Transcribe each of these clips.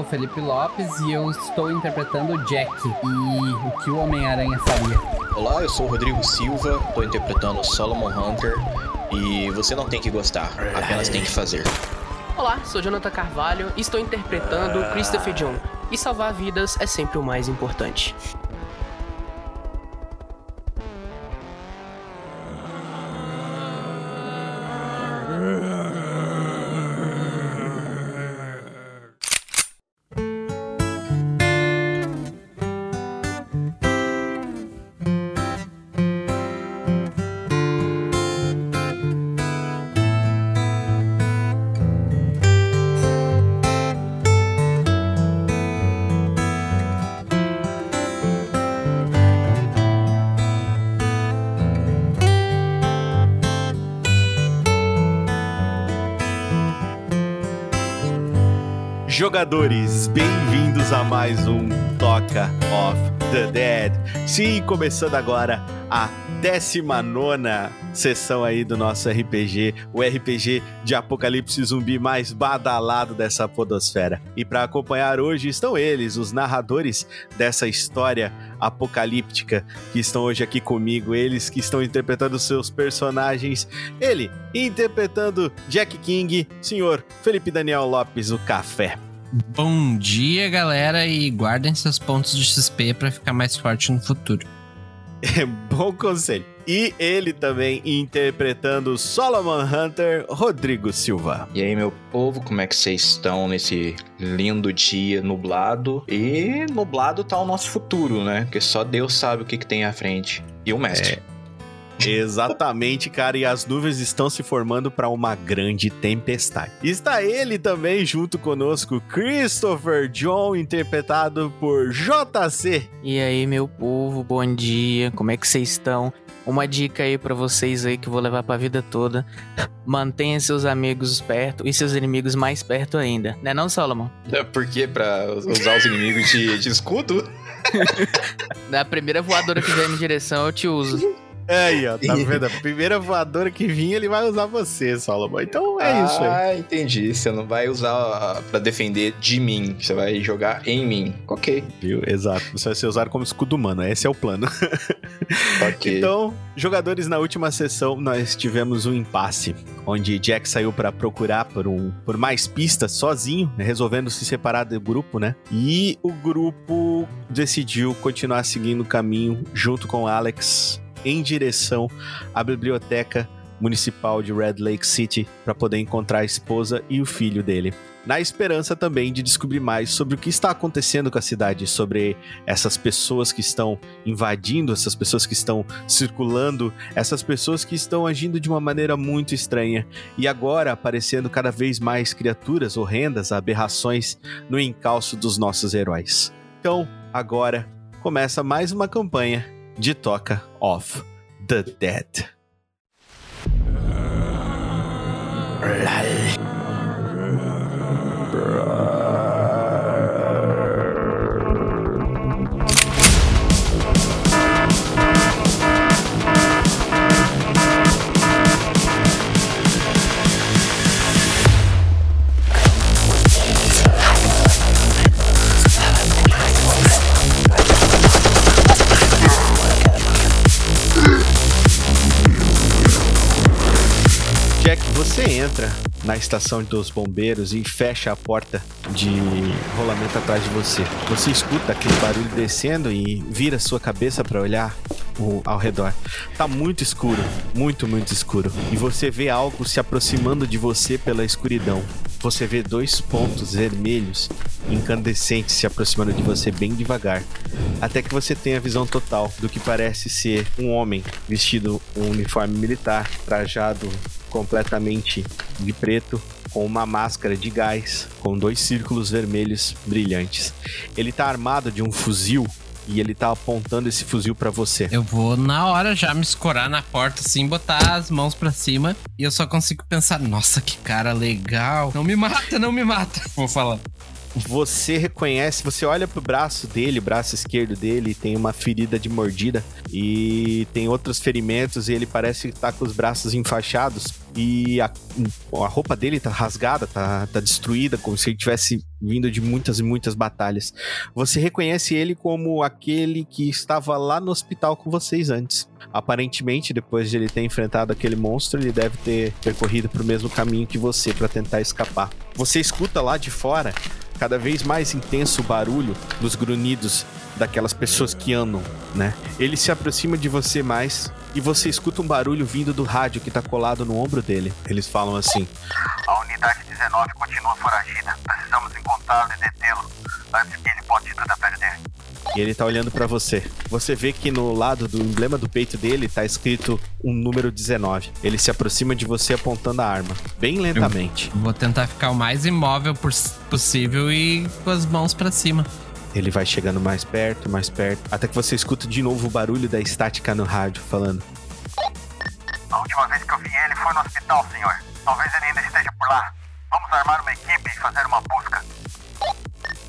sou o Felipe Lopes e eu estou interpretando o Jack e o que o Homem-Aranha faria. Olá, eu sou o Rodrigo Silva, estou interpretando Solomon Hunter e você não tem que gostar, apenas tem que fazer. Olá, sou Jonathan Carvalho e estou interpretando Christopher John. E salvar vidas é sempre o mais importante. Jogadores, bem-vindos a mais um Toca of the Dead. Sim, começando agora a 19 sessão aí do nosso RPG, o RPG de Apocalipse Zumbi mais badalado dessa podosfera. E para acompanhar hoje estão eles, os narradores dessa história apocalíptica que estão hoje aqui comigo, eles que estão interpretando seus personagens. Ele interpretando Jack King, senhor Felipe Daniel Lopes, o Café. Bom dia, galera, e guardem seus pontos de XP para ficar mais forte no futuro. É bom conselho. E ele também interpretando Solomon Hunter, Rodrigo Silva. E aí, meu povo, como é que vocês estão nesse lindo dia nublado? E nublado tá o nosso futuro, né? Porque só Deus sabe o que, que tem à frente. E o mestre. Exatamente, cara, e as nuvens estão se formando para uma grande tempestade. Está ele também junto conosco, Christopher John, interpretado por JC. E aí, meu povo, bom dia. Como é que vocês estão? Uma dica aí pra vocês aí que eu vou levar pra vida toda. Mantenha seus amigos perto e seus inimigos mais perto ainda. Né não, Solomon? É porque pra usar os inimigos de, de escudo? Na primeira voadora que vier em direção, eu te uso. Aí, ó, tá vendo? A primeira voadora que vinha, ele vai usar você, Solomon. Então é isso aí. Ah, entendi. Você não vai usar pra defender de mim. Você vai jogar em mim. Ok. Viu? Exato. Você vai ser usado como escudo humano. Esse é o plano. Ok. Então, jogadores, na última sessão nós tivemos um impasse, onde Jack saiu pra procurar por, um, por mais pistas sozinho, né, resolvendo se separar do grupo, né? E o grupo decidiu continuar seguindo o caminho junto com Alex em direção à biblioteca municipal de Red Lake City para poder encontrar a esposa e o filho dele. Na esperança também de descobrir mais sobre o que está acontecendo com a cidade, sobre essas pessoas que estão invadindo, essas pessoas que estão circulando, essas pessoas que estão agindo de uma maneira muito estranha e agora aparecendo cada vez mais criaturas horrendas, aberrações no encalço dos nossos heróis. Então, agora começa mais uma campanha de Toca of the Dead. Entra na estação dos bombeiros e fecha a porta de rolamento atrás de você. Você escuta aquele barulho descendo e vira sua cabeça para olhar o- ao redor. Tá muito escuro, muito, muito escuro. E você vê algo se aproximando de você pela escuridão. Você vê dois pontos vermelhos incandescentes se aproximando de você bem devagar, até que você tem a visão total do que parece ser um homem vestido um uniforme militar, trajado completamente de preto, com uma máscara de gás com dois círculos vermelhos brilhantes. Ele tá armado de um fuzil e ele tá apontando esse fuzil pra você. Eu vou na hora já me escorar na porta, assim, botar as mãos pra cima. E eu só consigo pensar, nossa, que cara legal. Não me mata, não me mata. Vou falar. Você reconhece, você olha pro braço dele, braço esquerdo dele, tem uma ferida de mordida e tem outros ferimentos e ele parece estar com os braços enfaixados e a, a roupa dele tá rasgada, tá, tá destruída, como se ele tivesse vindo de muitas e muitas batalhas. Você reconhece ele como aquele que estava lá no hospital com vocês antes. Aparentemente, depois de ele ter enfrentado aquele monstro, ele deve ter percorrido pro mesmo caminho que você para tentar escapar. Você escuta lá de fora cada vez mais intenso o barulho dos grunhidos daquelas pessoas que andam, né? Ele se aproxima de você mais e você escuta um barulho vindo do rádio que tá colado no ombro dele. Eles falam assim: A unidade 19 continua foragida. Precisamos encontrá-lo e detê-lo antes que ele bote tudo a perder. E ele tá olhando pra você. Você vê que no lado do emblema do peito dele tá escrito um número 19. Ele se aproxima de você apontando a arma, bem lentamente. Vou tentar ficar o mais imóvel pos- possível e com as mãos pra cima. Ele vai chegando mais perto, mais perto, até que você escuta de novo o barulho da estática no rádio falando: A última vez que eu vi ele foi no hospital, senhor. Talvez ele ainda esteja por lá. Vamos armar uma equipe e fazer uma busca.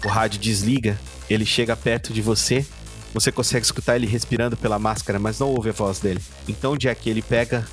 O rádio desliga, ele chega perto de você. Você consegue escutar ele respirando pela máscara, mas não ouve a voz dele. Então, Jack, ele pega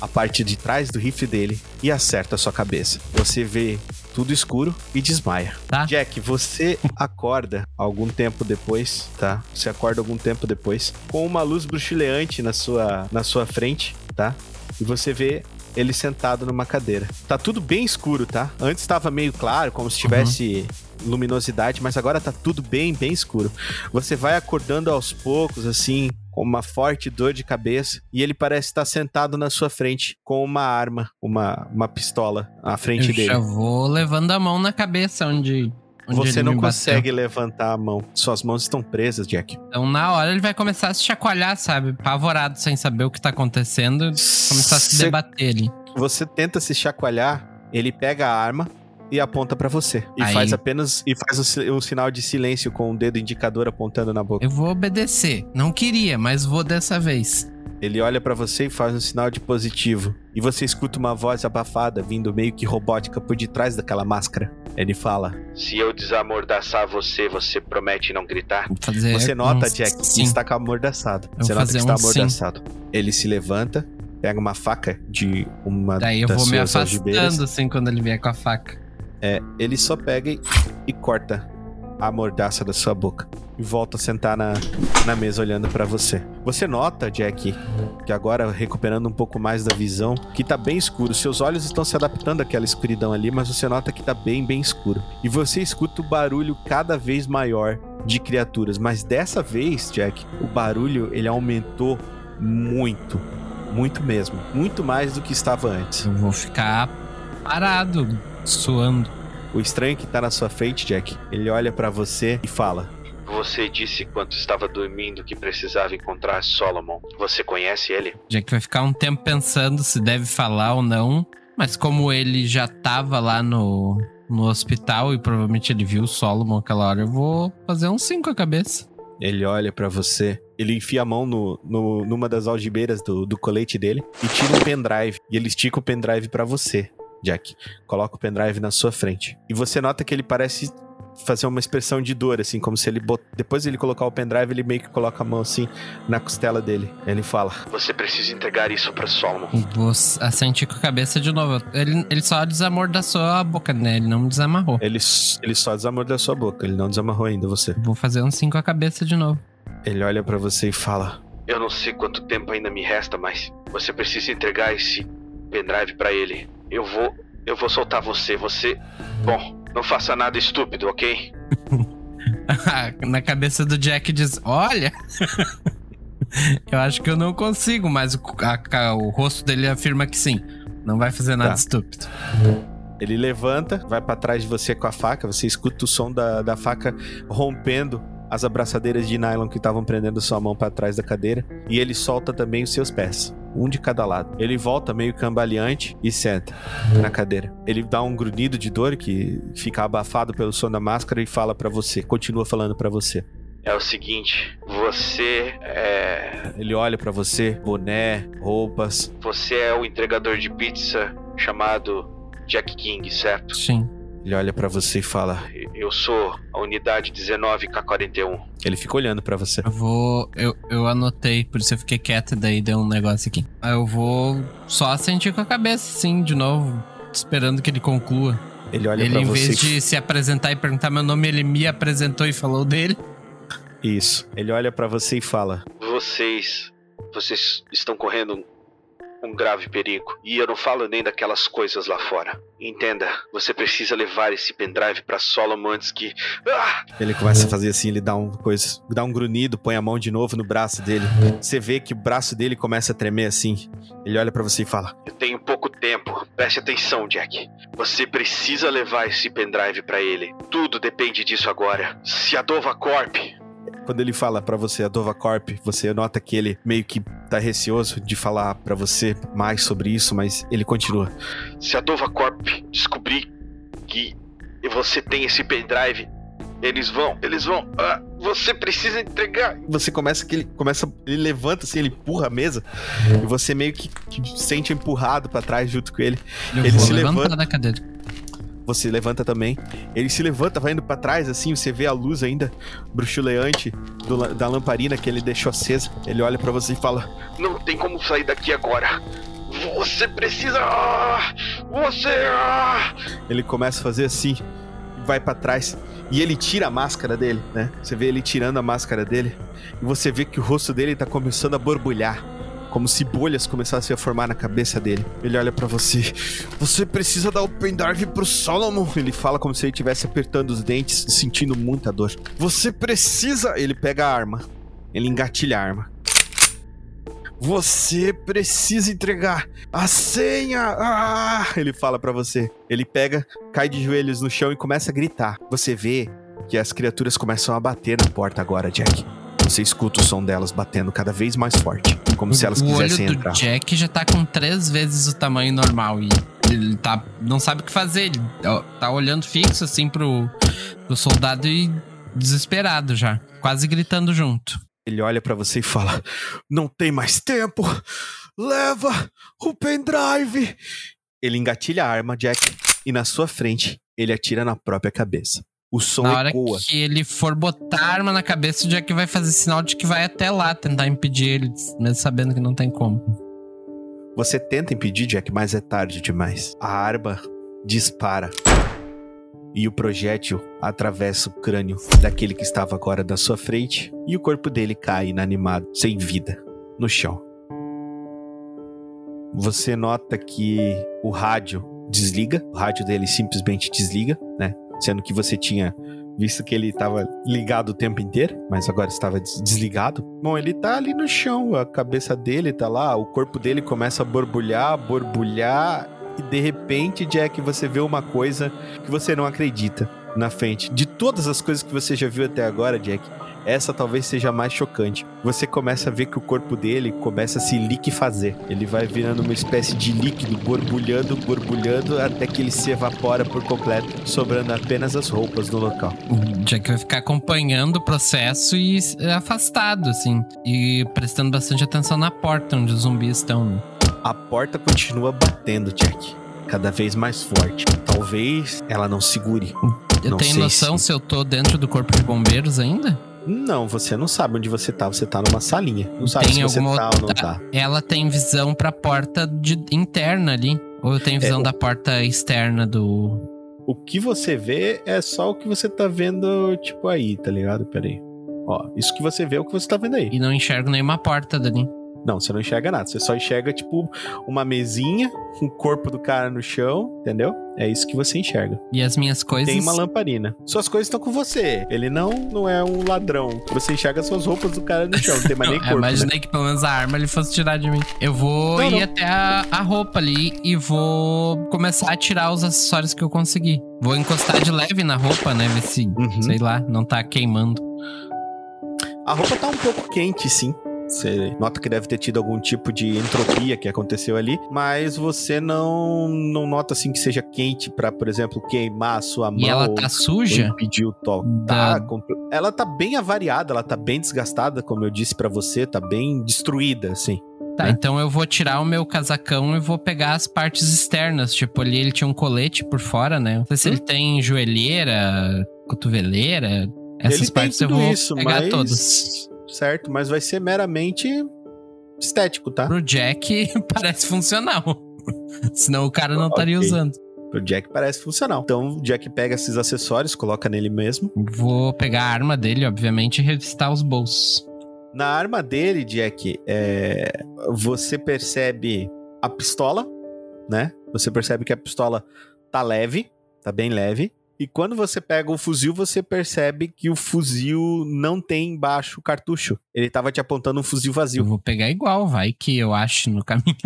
a parte de trás do rifle dele e acerta a sua cabeça. Você vê tudo escuro e desmaia. Tá. Jack, você acorda algum tempo depois, tá? Você acorda algum tempo depois com uma luz bruxuleante na sua, na sua frente, tá? E você vê ele sentado numa cadeira. Tá tudo bem escuro, tá? Antes estava meio claro, como se tivesse luminosidade, mas agora tá tudo bem, bem escuro. Você vai acordando aos poucos, assim, com uma forte dor de cabeça, e ele parece estar sentado na sua frente com uma arma, uma, uma pistola à frente Eu dele. já vou levando a mão na cabeça onde, Você não consegue levantar a mão. Suas mãos estão presas, Jack. Então, na hora, ele vai começar a se chacoalhar, sabe? Apavorado, sem saber o que tá acontecendo. Começar a se Você- debater ali. Você tenta se chacoalhar, ele pega a arma e aponta pra você. E Aí- faz apenas e faz um, si- um sinal de silêncio com o dedo indicador apontando na boca. Eu vou obedecer. Não queria, mas vou dessa vez. Ele olha pra você e faz um sinal de positivo. E você escuta uma voz abafada vindo meio que robótica por detrás daquela máscara. Ele fala: Se eu desamordaçar você, você promete não gritar? Você nota, um Jack, que sim. está com amordaçado. Eu Você nota que está um sim. amordaçado. Ele se levanta, pega uma faca de uma Daí eu das vou me suas algibeiras. afastando, assim, quando ele vier com a faca. É, ele só pega e, corta a mordaça da sua boca. E volta a sentar na, na mesa olhando pra você. Você nota, Jack, que agora recuperando um pouco mais da visão, que tá bem escuro. Seus olhos estão se adaptando àquela escuridão ali, mas você nota que tá bem, bem escuro. E você escuta o barulho cada vez maior de criaturas. Mas dessa vez, Jack, o barulho ele aumentou muito. Muito mesmo. Muito mais do que estava antes. Eu vou ficar parado, suando. O estranho que tá na sua frente, Jack, ele olha pra você e fala: Você disse enquanto estava dormindo que precisava encontrar Solomon. Você conhece ele? Jack vai ficar um tempo pensando se deve falar ou não. Mas como ele já tava lá no, no hospital e provavelmente ele viu o Solomon aquela hora, eu vou fazer um 5 a cabeça. Ele olha pra você, ele enfia a mão no, no- numa das algibeiras do, do colete dele e tira um pendrive. E ele estica o pendrive pra você, Jack. Coloca o pendrive na sua frente. E você nota que ele parece fazer uma expressão de dor, assim, como se ele. Bot... Depois de ele colocar o pendrive, ele meio que coloca a mão assim na costela dele. Ele fala: Você precisa entregar isso para Solomon. Vou assentir com a cabeça de novo. Ele, ele só desamordaçou a boca, né? Ele não me desamarrou. Ele, ele só desamordou a sua boca, ele não desamarrou ainda você. Vou fazer um 5 a cabeça de novo. Ele olha pra você e fala: Eu não sei quanto tempo ainda me resta, mas você precisa entregar esse pendrive para ele. Eu vou, eu vou soltar você. Você, bom, não faça nada estúpido, ok? Na cabeça do Jack diz: Olha. eu acho que eu não consigo, mas o, a- o rosto dele afirma que sim. Não vai fazer nada Tá. estúpido. Ele levanta, vai pra trás de você com a faca, você escuta o som da, da faca rompendo as abraçadeiras de nylon que estavam prendendo sua mão pra trás da cadeira, e ele solta também os seus pés. Um de cada lado. Ele volta meio cambaleante e senta na cadeira. Ele dá um grunhido de dor que fica abafado pelo som da máscara e fala pra você, continua falando pra você. É o seguinte, você é. Ele olha pra você, boné, roupas. Você é o entregador de pizza chamado Jack King, certo? Sim. Ele olha pra você e fala. Eu sou a unidade 19K41. Ele fica olhando pra você. Eu vou. Eu, eu anotei, por isso eu fiquei quieto daí deu um negócio aqui. Aí Eu vou só sentir com a cabeça, sim, de novo, esperando que ele conclua. Ele olha ele, pra em você. vez e de se apresentar e perguntar meu nome, ele me apresentou e falou dele. Isso. Ele olha pra você e fala: Vocês. Vocês estão correndo um, grave perigo. E eu não falo nem daquelas coisas lá fora. Entenda, você precisa levar esse pendrive pra Solomon antes que. Ah! Ele começa a fazer assim, ele dá um coisa, dá um grunhido, põe a mão de novo no braço dele. Você vê que o braço dele começa a tremer assim. Ele olha pra você e fala: Eu tenho pouco tempo. Preste atenção, Jack. Você precisa levar esse pendrive pra ele. Tudo depende disso agora. Se a Dova Corp Quando ele fala pra você a Dova Corp, você nota que ele meio que tá receoso de falar pra você mais sobre isso, mas ele continua. Se a Dova Corp descobrir que você tem esse pendrive, eles vão, eles vão. Ah, você precisa entregar. Você começa que ele começa, ele levanta assim, ele empurra a mesa e você meio que, que sente empurrado pra trás junto com ele. Eu Ele vou se levantar levanta. da cadeira. Você levanta também. Ele se levanta, vai indo pra trás, assim, você vê a luz ainda bruxuleante do da lamparina que ele deixou acesa. Ele olha pra você e fala: Não tem como sair daqui agora. Você precisa. Você. Ele começa a fazer assim, vai pra trás e ele tira a máscara dele, né? Você vê ele tirando a máscara dele e você vê que o rosto dele tá começando a borbulhar. Como se bolhas começassem a formar na cabeça dele. Ele olha pra você. Você precisa dar o pendrive pro Solomon. Ele fala como se ele estivesse apertando os dentes, sentindo muita dor. Você precisa. Ele pega a arma. Ele engatilha a arma. Você precisa entregar a senha. Ah! Ele fala pra você. Ele pega, cai de joelhos no chão e começa a gritar. Você vê que as criaturas começam a bater na porta agora, Jack. Você escuta o som delas batendo cada vez mais forte, como se elas o olho quisessem do entrar. Jack já tá com três vezes o tamanho normal e ele tá não sabe o que fazer. Ele tá olhando fixo assim pro, pro soldado e desesperado já, quase gritando junto. Ele olha pra você e fala: Não tem mais tempo! Leva o pendrive! Ele engatilha a arma, Jack, e na sua frente ele atira na própria cabeça. O som Na hora ecoa. que ele for botar a arma na cabeça, o Jack vai fazer sinal de que vai até lá tentar impedir ele, mesmo sabendo que não tem como. Você tenta impedir, Jack, mas é tarde demais. A arma dispara. E o projétil atravessa o crânio daquele que estava agora na sua frente. E o corpo dele cai inanimado, sem vida, no chão. Você nota que o rádio desliga. O rádio dele simplesmente desliga, né? Sendo que você tinha visto que ele estava ligado o tempo inteiro, mas agora estava des- desligado. Bom, ele tá ali no chão, a cabeça dele tá lá, o corpo dele começa a borbulhar, borbulhar, e de repente, Jack, você vê uma coisa que você não acredita na frente. De todas as coisas que você já viu até agora, Jack, essa talvez seja a mais chocante. Você começa a ver que o corpo dele começa a se liquefazer. Ele vai virando uma espécie de líquido, borbulhando, borbulhando, até que ele se evapora por completo, sobrando apenas as roupas no local. O Jack vai ficar acompanhando o processo e é afastado, assim. E prestando bastante atenção na porta onde os zumbis estão. né? A porta continua batendo, Jack. Cada vez mais forte. Talvez ela não segure. Eu Não tenho noção se... eu tô dentro do corpo de bombeiros ainda? Não, você não sabe onde você tá. Você tá numa salinha. Não sabe Tem se você tá outra- ou não tá. Ela tem visão pra porta de... interna ali. Ou eu tenho visão É, da porta externa do. O que você vê é só o que você tá vendo, tipo, aí, tá ligado? Pera aí. Ó, isso que você vê é o que você tá vendo aí. E não enxergo nenhuma porta dali. Não, você não enxerga nada. Você só enxerga, tipo, uma mesinha, um corpo do cara no chão, entendeu? É isso que você enxerga. E as minhas coisas. Tem uma lamparina. Suas coisas estão com você. Ele não, não é um ladrão. Você enxerga suas roupas do cara no chão. Não tem mais nem Eu corpo. né? imaginei que pelo menos a arma ele fosse tirar de mim. Eu vou Não, ir não. até a, a roupa ali e vou começar a tirar os acessórios que eu consegui. Vou encostar de leve na roupa, né? Ver se, Uhum. sei lá, não tá queimando. A roupa tá um pouco quente, sim. Você nota que deve ter tido algum tipo de entropia que aconteceu ali, mas você não não nota assim que seja quente pra, por exemplo, queimar a sua mão. E ela tá ou suja? impedir o toque. Da- Tá, ela tá bem avariada, ela tá bem desgastada, como eu disse pra você, tá bem destruída, assim. Tá, né? então eu vou tirar o meu casacão e vou pegar as partes externas. Tipo, ali ele tinha um colete por fora, né? Não sei se Hum. ele tem joelheira, cotoveleira. Essas Ele tem partes eu vou isso, pegar mas... todas. Certo, mas vai ser meramente estético, tá? Pro Jack parece funcional. Senão o cara não estaria Ok. usando. Pro Jack parece funcional. Então o Jack pega esses acessórios, coloca nele mesmo. Vou pegar a arma dele, obviamente, e revistar os bolsos. Na arma dele, Jack, é, você percebe a pistola, né? Você percebe que a pistola tá leve, tá bem leve. E quando você pega o fuzil, você percebe que o fuzil não tem embaixo cartucho. Ele tava te apontando um fuzil Eu vazio. vou pegar igual, vai que eu acho no caminho.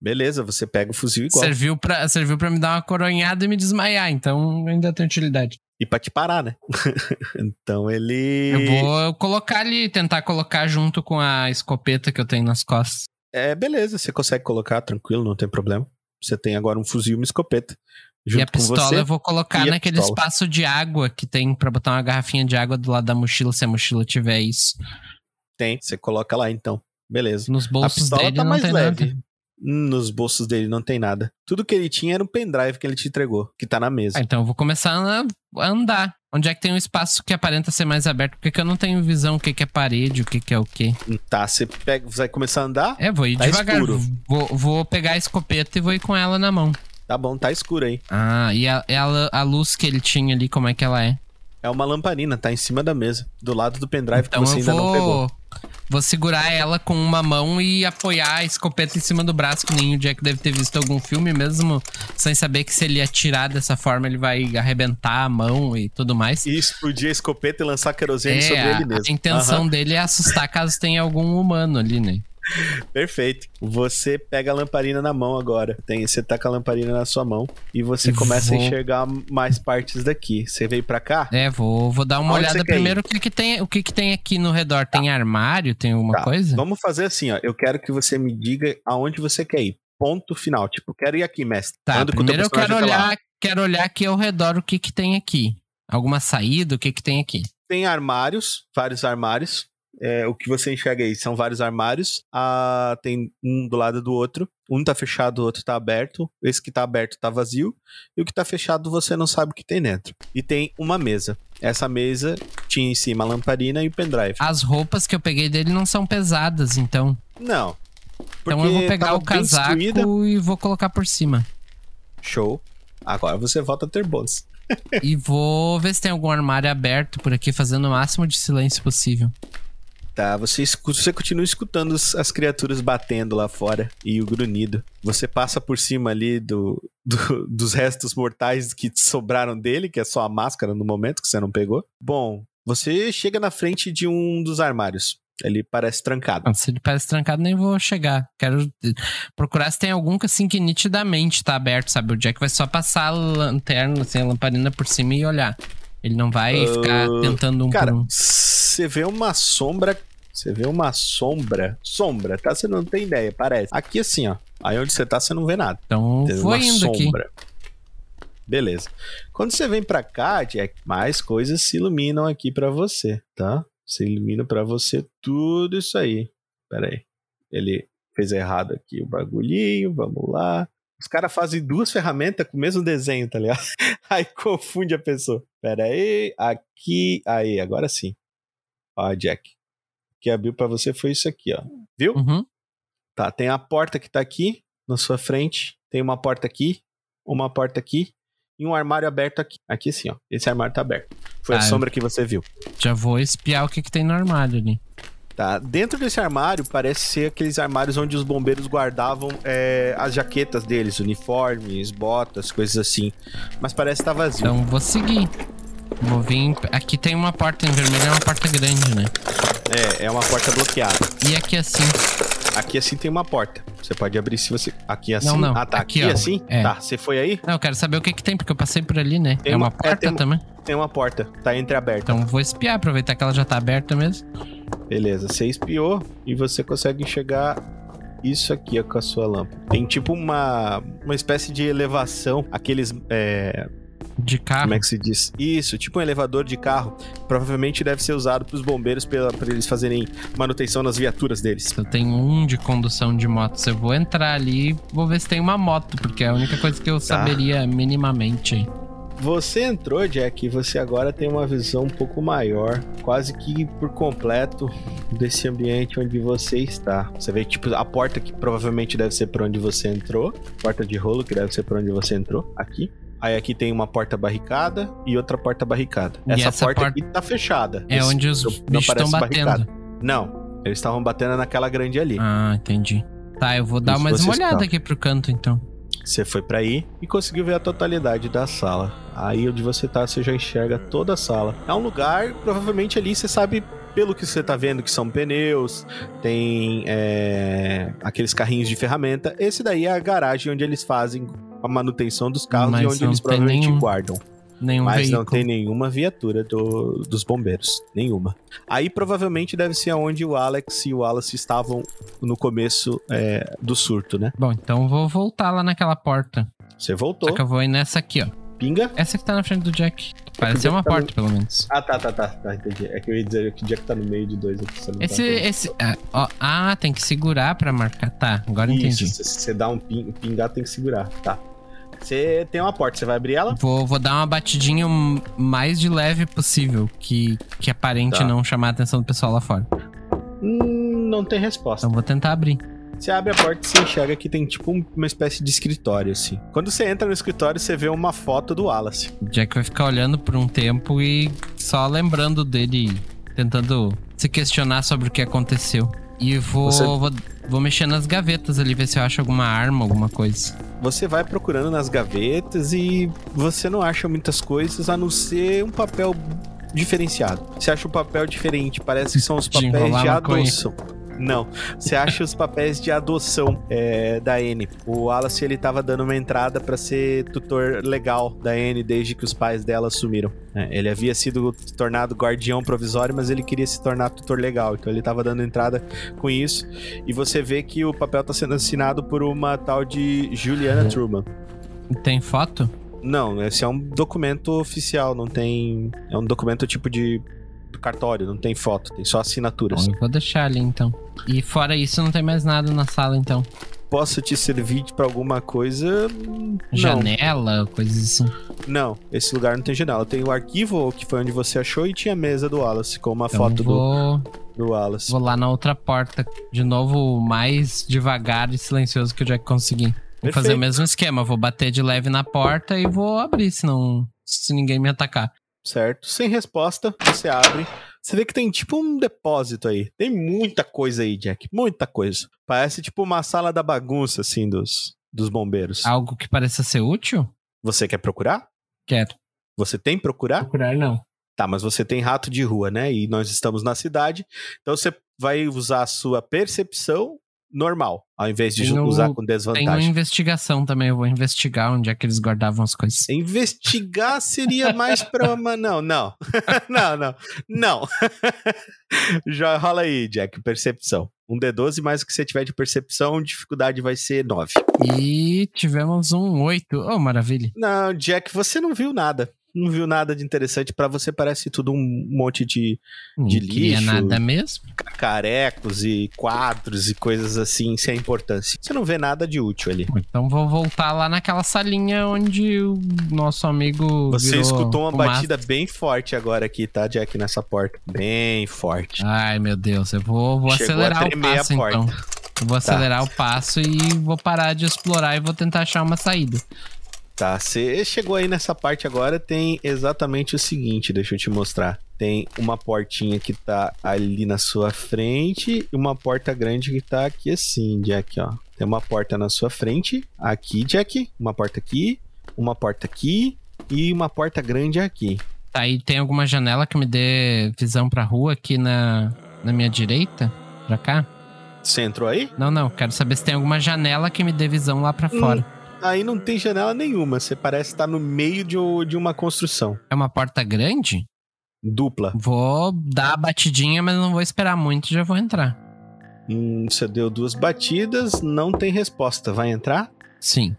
Beleza, você pega o fuzil igual. Serviu pra, serviu pra me dar uma coronhada e me desmaiar, então ainda tem utilidade. E pra te parar, né? então ele. Eu vou colocar ali, tentar colocar junto com a escopeta que eu tenho nas costas. É, beleza, você consegue colocar tranquilo, não tem problema. Você tem agora um fuzil e uma escopeta. Junto e a pistola você. eu vou colocar naquele pistola. espaço de água que tem pra botar uma garrafinha de água do lado da mochila, se a mochila tiver isso. Tem, você coloca lá então. Beleza. Nos A bolsos pistola dele tá mais tem leve. nada. Nos bolsos dele não tem nada. Tudo que ele tinha era um pendrive que ele te entregou, que tá na mesa. Ah, então eu vou começar a andar. Onde é que tem um espaço que aparenta ser mais aberto? Porque que eu não tenho visão o que, que é parede, o que, que é o que. Tá, você pega, vai começar a andar? É, vou ir Tá devagar. Vou, vou pegar a escopeta e vou ir com ela na mão. Tá bom, tá escuro aí. Ah, e a, e a, a luz que ele tinha ali, como é que ela é? É uma lamparina, tá em cima da mesa, do lado do pendrive Então que você ainda não pegou. vou. Vou segurar ela com uma mão e apoiar a escopeta em cima do braço, que nem o Jack deve ter visto algum filme mesmo, sem saber que se ele atirar dessa forma ele vai arrebentar a mão e tudo mais. E explodir a escopeta e lançar querosene é, sobre ele mesmo. a intenção Aham, dele é assustar caso tenha algum humano ali, né? Perfeito. Você pega a lamparina na mão agora. Tem, você tá com a lamparina na sua mão e você começa a vou- enxergar mais partes daqui. Você veio pra cá? É, vou, vou dar uma Onde olhada primeiro o que que tem, o que que tem aqui no redor. Tem armário, tem alguma Tá, coisa? Vamos fazer assim, ó. Eu quero que você me diga aonde você quer ir. Ponto final. Tipo, quero ir aqui, mestre. Tá, Anda com o teu primeiro eu quero lá. olhar, quero olhar aqui ao redor o que que tem aqui. Alguma saída, o que que tem aqui? Tem armários, vários armários. É, o que você enxerga aí são vários armários. Ah, tem um do lado do outro. Um tá fechado, o outro tá aberto. Esse que tá aberto tá vazio. E o que tá fechado você não sabe o que tem dentro. E tem uma mesa. Essa mesa tinha em cima a lamparina e o pendrive. As roupas que eu peguei dele não são pesadas, então. Não. Então eu vou pegar o casaco e vou colocar por cima. Show. Agora você volta a ter bônus. e vou ver se tem algum armário aberto por aqui, fazendo o máximo de silêncio possível. Tá, você, você continua escutando as criaturas batendo lá fora e o grunhido. Você passa por cima ali do, do- dos restos mortais que sobraram dele, que é só a máscara no momento que você não pegou. Bom, você chega na frente de um dos armários. Ele parece trancado. Ah, Se ele parece trancado, nem vou chegar. Quero procurar se tem algum que assim que nitidamente tá aberto, sabe? O Jack vai só passar a lanterna, assim, a lamparina por cima e olhar. Ele não vai Ah, ficar tentando um Cara, por um. Você vê uma sombra. Você vê uma sombra. Sombra, tá? Você não tem ideia, parece. Aqui assim, ó. Aí onde você tá, você não vê nada. Então uma indo aqui. sombra. Beleza. Quando você vem pra cá, Jack, mais coisas se iluminam aqui pra você, tá? Se ilumina pra você tudo isso aí. Pera aí. Ele fez errado aqui o bagulhinho, vamos lá. Os caras fazem duas ferramentas com o mesmo desenho, tá ligado? Aí confunde a pessoa. Pera aí, aqui, aí, agora sim. Ó, Jack. O que abriu pra você foi isso aqui, ó. Viu? Uhum. Tá, tem a porta que tá aqui na sua frente. Tem uma porta aqui, uma porta aqui e um armário aberto aqui. Aqui sim, ó. Esse armário tá aberto. Foi Tá, a eu- sombra que você viu. Já vou espiar o que, que tem no armário ali. Tá, dentro desse armário parece ser aqueles armários onde os bombeiros guardavam é, as jaquetas deles, uniformes, botas, coisas assim. Mas parece estar vazio. Então vou seguir. Vou vir. Aqui tem uma porta em vermelho, é uma porta grande, né? É, é uma porta bloqueada. E aqui assim. Aqui assim tem uma porta. Você pode abrir se você. Aqui assim? Não, não. Ah, tá. Aqui, Aqui, ó. assim? É. Tá, você foi aí? Não, eu quero saber o que, que tem, porque eu passei por ali, né? Tem é uma uma- é, porta tem um- também. Tem uma porta. Tá entreaberta. Então vou espiar, aproveitar que ela já tá aberta mesmo. Beleza, você espiou e você consegue enxergar isso aqui ó, com a sua lâmpada. Tem tipo uma, uma espécie de elevação, aqueles. é, De carro. como é que se diz? Isso, tipo um elevador de carro. Provavelmente deve ser usado pros bombeiros para eles fazerem manutenção nas viaturas deles. Eu tenho um de condução de moto. Eu vou entrar ali e vou ver se tem uma moto, porque é a única coisa que eu saberia minimamente. Você entrou, Jack, e você agora tem uma visão um pouco maior, quase que por completo, desse ambiente onde você está. Você vê, tipo, a porta que provavelmente deve ser por onde você entrou, porta de rolo que deve ser por onde você entrou, aqui. Aí aqui tem uma porta barricada e outra porta barricada. Essa, essa porta, porta- aqui tá fechada. É Esse- onde os não bichos estão batendo. barricada. Não, eles estavam batendo naquela grande ali. Ah, entendi. Tá, eu vou dar Isso, mais uma olhada estão. aqui pro canto, então. Você foi pra aí e conseguiu ver a totalidade da sala. Aí onde você tá, você já enxerga toda a sala. É um lugar, provavelmente ali você sabe, pelo que você tá vendo, que são pneus, tem é, aqueles carrinhos de ferramenta. Esse daí é a garagem onde eles fazem a manutenção dos carros Mas e onde eles provavelmente nenhum guardam. Nenhum Mas veículo. não tem nenhuma viatura do- dos bombeiros. Nenhuma. Aí provavelmente deve ser onde o Alex e o Wallace estavam no começo é, do surto, né? Bom, então eu vou voltar lá naquela porta. Você Só voltou, que eu vou ir nessa aqui, ó. pinga. Essa que tá na frente do Jack. Parece ser Jack uma tá porta, pelo menos. Ah, tá, tá, tá, tá, entendi. É que eu ia dizer que o Jack tá no meio de dois aqui. não tá Esse, esse. ah, ó, ah, tem que segurar pra marcar. Tá, agora eu entendi. Isso, se você dá um ping, pingar, tem que segurar, tá. Você tem uma porta, você vai abrir ela? Vou, vou dar uma batidinha mais de leve possível, que, que aparente Tá. não chamar a atenção do pessoal lá fora. Hum, não tem resposta. Então vou tentar abrir. Você abre a porta e você enxerga que tem tipo um- uma espécie de escritório, assim. Quando você entra no escritório, você vê uma foto do Wallace. Jack vai ficar olhando por um tempo e só lembrando dele, tentando se questionar sobre o que aconteceu. E vou, Você- vou, vou mexer nas gavetas ali, ver se eu acho alguma arma, alguma coisa. Você vai procurando nas gavetas e você não acha muitas coisas a não ser um papel diferenciado. Você acha um papel diferente, parece que são os papéis de maconha. Não, você acha os papéis de adoção é, da N. O Wallace ele tava dando uma entrada pra ser tutor legal da N desde que os pais dela assumiram. É, ele havia sido tornado guardião provisório, mas ele queria se tornar tutor legal, então ele tava dando entrada com isso. E você vê que o papel tá sendo assinado por uma tal de Juliana Truman. Tem foto? Não, esse é um documento oficial, não tem. É um documento tipo de cartório, não tem foto, tem só assinaturas. Bom, eu vou deixar ali então. E fora isso, não tem mais nada na sala então. Posso te servir pra alguma coisa? Não. Janela, coisas assim. Não, esse lugar não tem janela. Tem o arquivo, que foi onde você achou, e tinha a mesa do Wallace, com uma Então foto do, vou, do Wallace. vou lá na outra porta. De novo, mais devagar e silencioso que o Jack conseguir. Vou fazer o mesmo esquema. Vou bater de leve na porta e vou abrir, se não. Se ninguém me atacar. Certo? Sem resposta, você abre. Você vê que tem tipo um depósito aí. Tem muita coisa aí, Jack. Muita coisa. Parece tipo uma sala da bagunça, assim, dos, dos bombeiros. Algo que pareça ser útil? Você quer procurar? Quero. Você tem procurar? Procurar não. Tá, mas você tem rato de rua, né? E nós estamos na cidade. Então você vai usar a sua percepção normal, ao invés de Tem o- usar com Tem uma desvantagem. investigação também. Eu vou investigar onde é que eles guardavam as coisas. Investigar seria mais pra uma. Não, não. não, não. Não. Já rola aí, Jack, percepção. Um D12 mais o que você tiver de percepção, dificuldade vai ser 9. E tivemos um 8. Oh, maravilha. Não, Jack, você não viu nada. Não viu nada de interessante. Pra você parece tudo um monte de Não De queria lixo. nada mesmo. carecos e quadros e coisas assim sem importância. Você não vê nada de útil ali. Então vou voltar lá naquela salinha onde o nosso amigo. Você escutou uma fumaça. batida bem forte agora aqui, tá, Jack, nessa porta. Bem forte. Ai, meu Deus. Eu vou, vou Chegou acelerar o passo, porta. então. Eu vou acelerar o passo e vou parar de explorar e vou tentar achar uma saída. Tá, você chegou aí nessa parte agora, tem exatamente o seguinte, deixa eu te mostrar. Tem uma portinha que tá ali na sua frente e uma porta grande que tá aqui assim, Jack, ó. Tem uma porta na sua frente, aqui, Jack, uma porta aqui, uma porta aqui e uma porta grande aqui. Tá, aí tem alguma janela que me dê visão pra rua aqui na, na minha direita? Pra cá? Você entrou aí? Não, não. Quero saber se tem alguma janela que me dê visão lá pra fora. Aí não tem janela nenhuma, você parece estar no meio de, de uma construção. É uma porta grande? Dupla. Vou dar a batidinha, mas não vou esperar muito, já vou entrar. Hum, você deu duas batidas, não tem resposta. Vai entrar? Sim.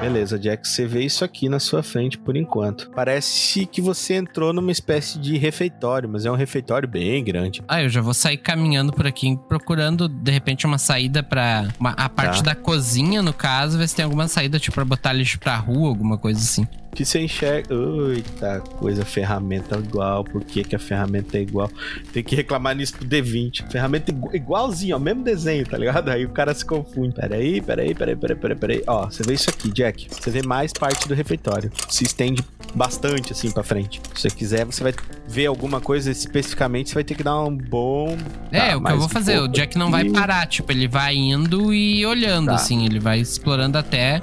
Beleza, Jack, você vê isso aqui na sua frente por enquanto. Parece que você entrou numa espécie de refeitório, mas é um refeitório bem grande. Ah, eu já vou sair caminhando por aqui, procurando de repente uma saída pra. uma- a parte Tá. da cozinha, no caso, ver se tem alguma saída, tipo, pra botar lixo pra rua, alguma coisa assim. Que você enxerga. Eita, coisa, ferramenta igual. Por que, que a ferramenta é igual? Tem que reclamar nisso pro D20. Ferramenta igu- igualzinho, ó, mesmo desenho, tá ligado? Aí o cara se confunde. Peraí, peraí, peraí, peraí, peraí, peraí. Ó, você vê isso aqui, Jack. Você vê mais parte do refeitório. Se estende bastante assim pra frente. Se você quiser, você vai ver alguma coisa especificamente, você vai ter que dar um bom. É, Tá, o que eu vou um fazer. O Jack não vai parar, tipo, ele vai indo e olhando, Tá. assim. Ele vai explorando até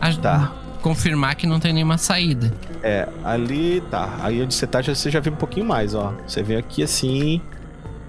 a- Tá. Confirmar que não tem nenhuma saída. É, ali tá. Aí onde você tá, você já vê um pouquinho mais, ó. Você vê aqui assim.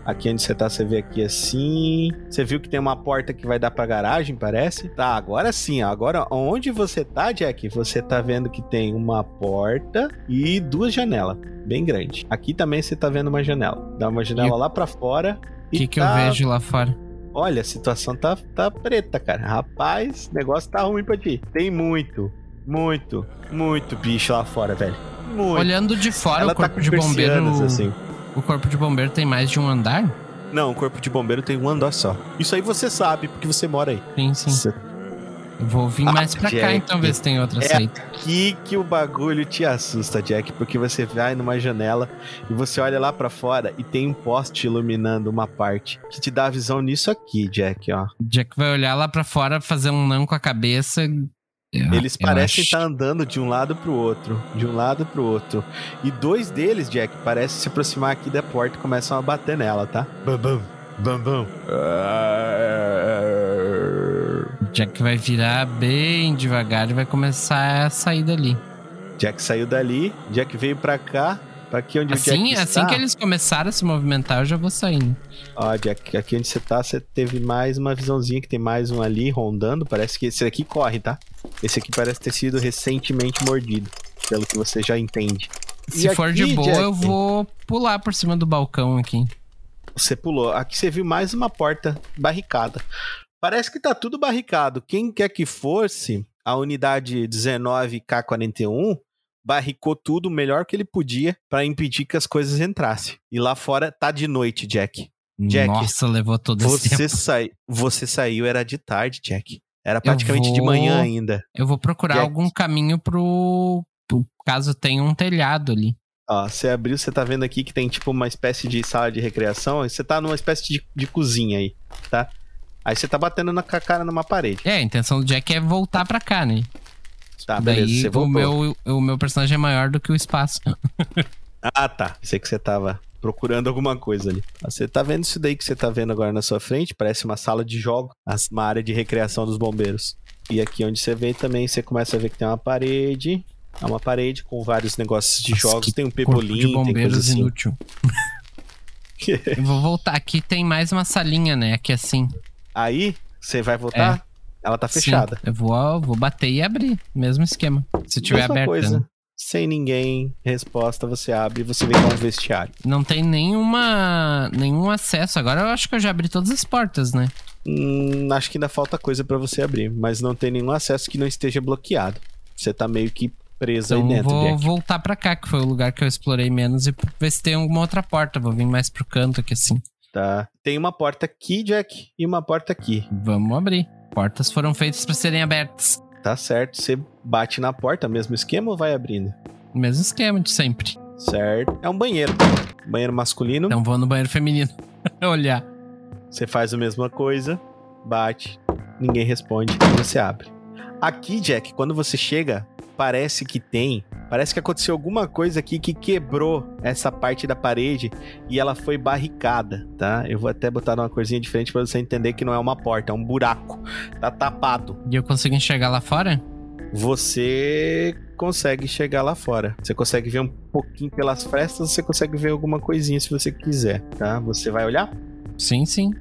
Aqui onde você tá, você vê aqui assim. Você viu que tem uma porta que vai dar pra garagem, parece? Tá, agora sim, ó. Agora, onde você tá, Jack? Você tá vendo que tem uma porta e duas janelas. Bem grande. Aqui também você tá vendo uma janela. Dá uma janela E- lá pra fora. O que, que eu tá- vejo lá fora? Olha, a situação tá, tá preta, cara. Rapaz, negócio tá ruim pra ti. Tem muito, muito, muito bicho lá fora, velho. Muito. Olhando de fora, Ela o corpo tá de bombeiro. assim. O corpo de bombeiro tem mais de um andar? Não, o corpo de bombeiro tem um andar só. Isso aí você sabe, porque você mora aí. Sim, sim. Você- Eu vou vir Ah, mais pra cá, Jack. então, ver se tem outra É. saída. Aqui que o bagulho te assusta, Jack, porque você vai numa janela e você olha lá pra fora e tem um poste iluminando uma parte que te dá a visão nisso aqui, Jack, ó. Jack vai olhar lá pra fora, fazer um não com a cabeça. Eu- Eles parecem acho- estar andando de um lado pro outro, de um lado pro outro. E dois deles, Jack, parecem se aproximar aqui da porta e começam a bater nela, tá? Bam, bam, bam, bam. Jack vai virar bem devagar e vai começar a sair dali. Jack saiu dali, Jack veio pra cá, pra aqui onde o Assim, Jack assim está. que eles começaram a se movimentar, eu já vou saindo. Ó, Jack, aqui onde você tá, você teve mais uma visãozinha que tem mais um ali rondando. Parece que esse aqui corre, tá? Esse aqui parece ter sido recentemente mordido, pelo que você já entende. Se E for aqui, de boa, Jack? eu vou pular por cima do balcão aqui. Você pulou. Aqui você viu mais uma porta barricada. Parece que tá tudo barricado. Quem quer que fosse, a unidade 19K41 barricou tudo o melhor que ele podia pra impedir que as coisas entrassem. E lá fora tá de noite, Jack. Jack, Nossa, levou todo esse tempo. Você, sai, você saiu, era de tarde, Jack. Era praticamente de vou- manhã ainda. Eu vou procurar Jack. algum caminho pro, pro caso tenha um telhado ali. Ó, você abriu, você tá vendo aqui que tem tipo uma espécie de sala de recreação. Você tá numa espécie de, de cozinha aí, tá? Aí você tá batendo na com a cara numa parede. É, a intenção do Jack é voltar pra cá, né? Tá, beleza, Daí você o voltou. meu, o meu personagem é maior do que o espaço. Ah, tá. Sei que você tava procurando alguma coisa ali. Ah, Você tá vendo isso daí que você tá vendo agora na sua frente? Parece uma sala de jogo, uma área de recreação dos bombeiros. E aqui onde você vê também, você começa a ver que tem uma parede. É uma parede com vários negócios de Nossa, jogos. Tem um pebolim, tem coisa bombeiros assim. inútil. Eu vou voltar. Aqui tem mais uma salinha, né? Aqui assim. Aí, você vai voltar? Ela tá Sim, fechada. eu vou, vou bater e abrir. Mesmo esquema. Se tiver Mesma aberto. coisa. né? Sem ninguém, resposta, você abre e você vê que é um vestiário. Não tem nenhuma, nenhum acesso. Agora eu acho que eu já abri todas as portas, né? Hum, acho que ainda falta coisa pra você abrir, mas não tem nenhum acesso que não esteja bloqueado. Você tá meio que preso Então aí dentro, vou voltar pra cá, que foi o lugar que eu explorei menos, e ver se tem alguma outra porta. Vou vir mais pro canto aqui assim. Tá. Tem uma porta aqui, Jack, e uma porta aqui. Vamos abrir. Portas foram feitas pra serem abertas. Tá certo. Você bate na porta, mesmo esquema ou vai abrindo? Mesmo esquema de sempre. Certo. É um banheiro. Banheiro masculino. Então vou no banheiro feminino. Olhar. Você faz a mesma coisa, bate, ninguém responde você abre. Aqui, Jack, quando você chega, parece que tem. Parece que aconteceu alguma coisa aqui que quebrou essa parte da parede e ela foi barricada, tá? Eu vou até botar uma corzinha diferente pra você entender que não é uma porta, é um buraco. Tá tapado. E eu consigo enxergar lá fora? Você consegue chegar lá fora. Você consegue ver um pouquinho pelas frestas, você consegue ver alguma coisinha se você quiser, tá? Você vai olhar? Sim, sim.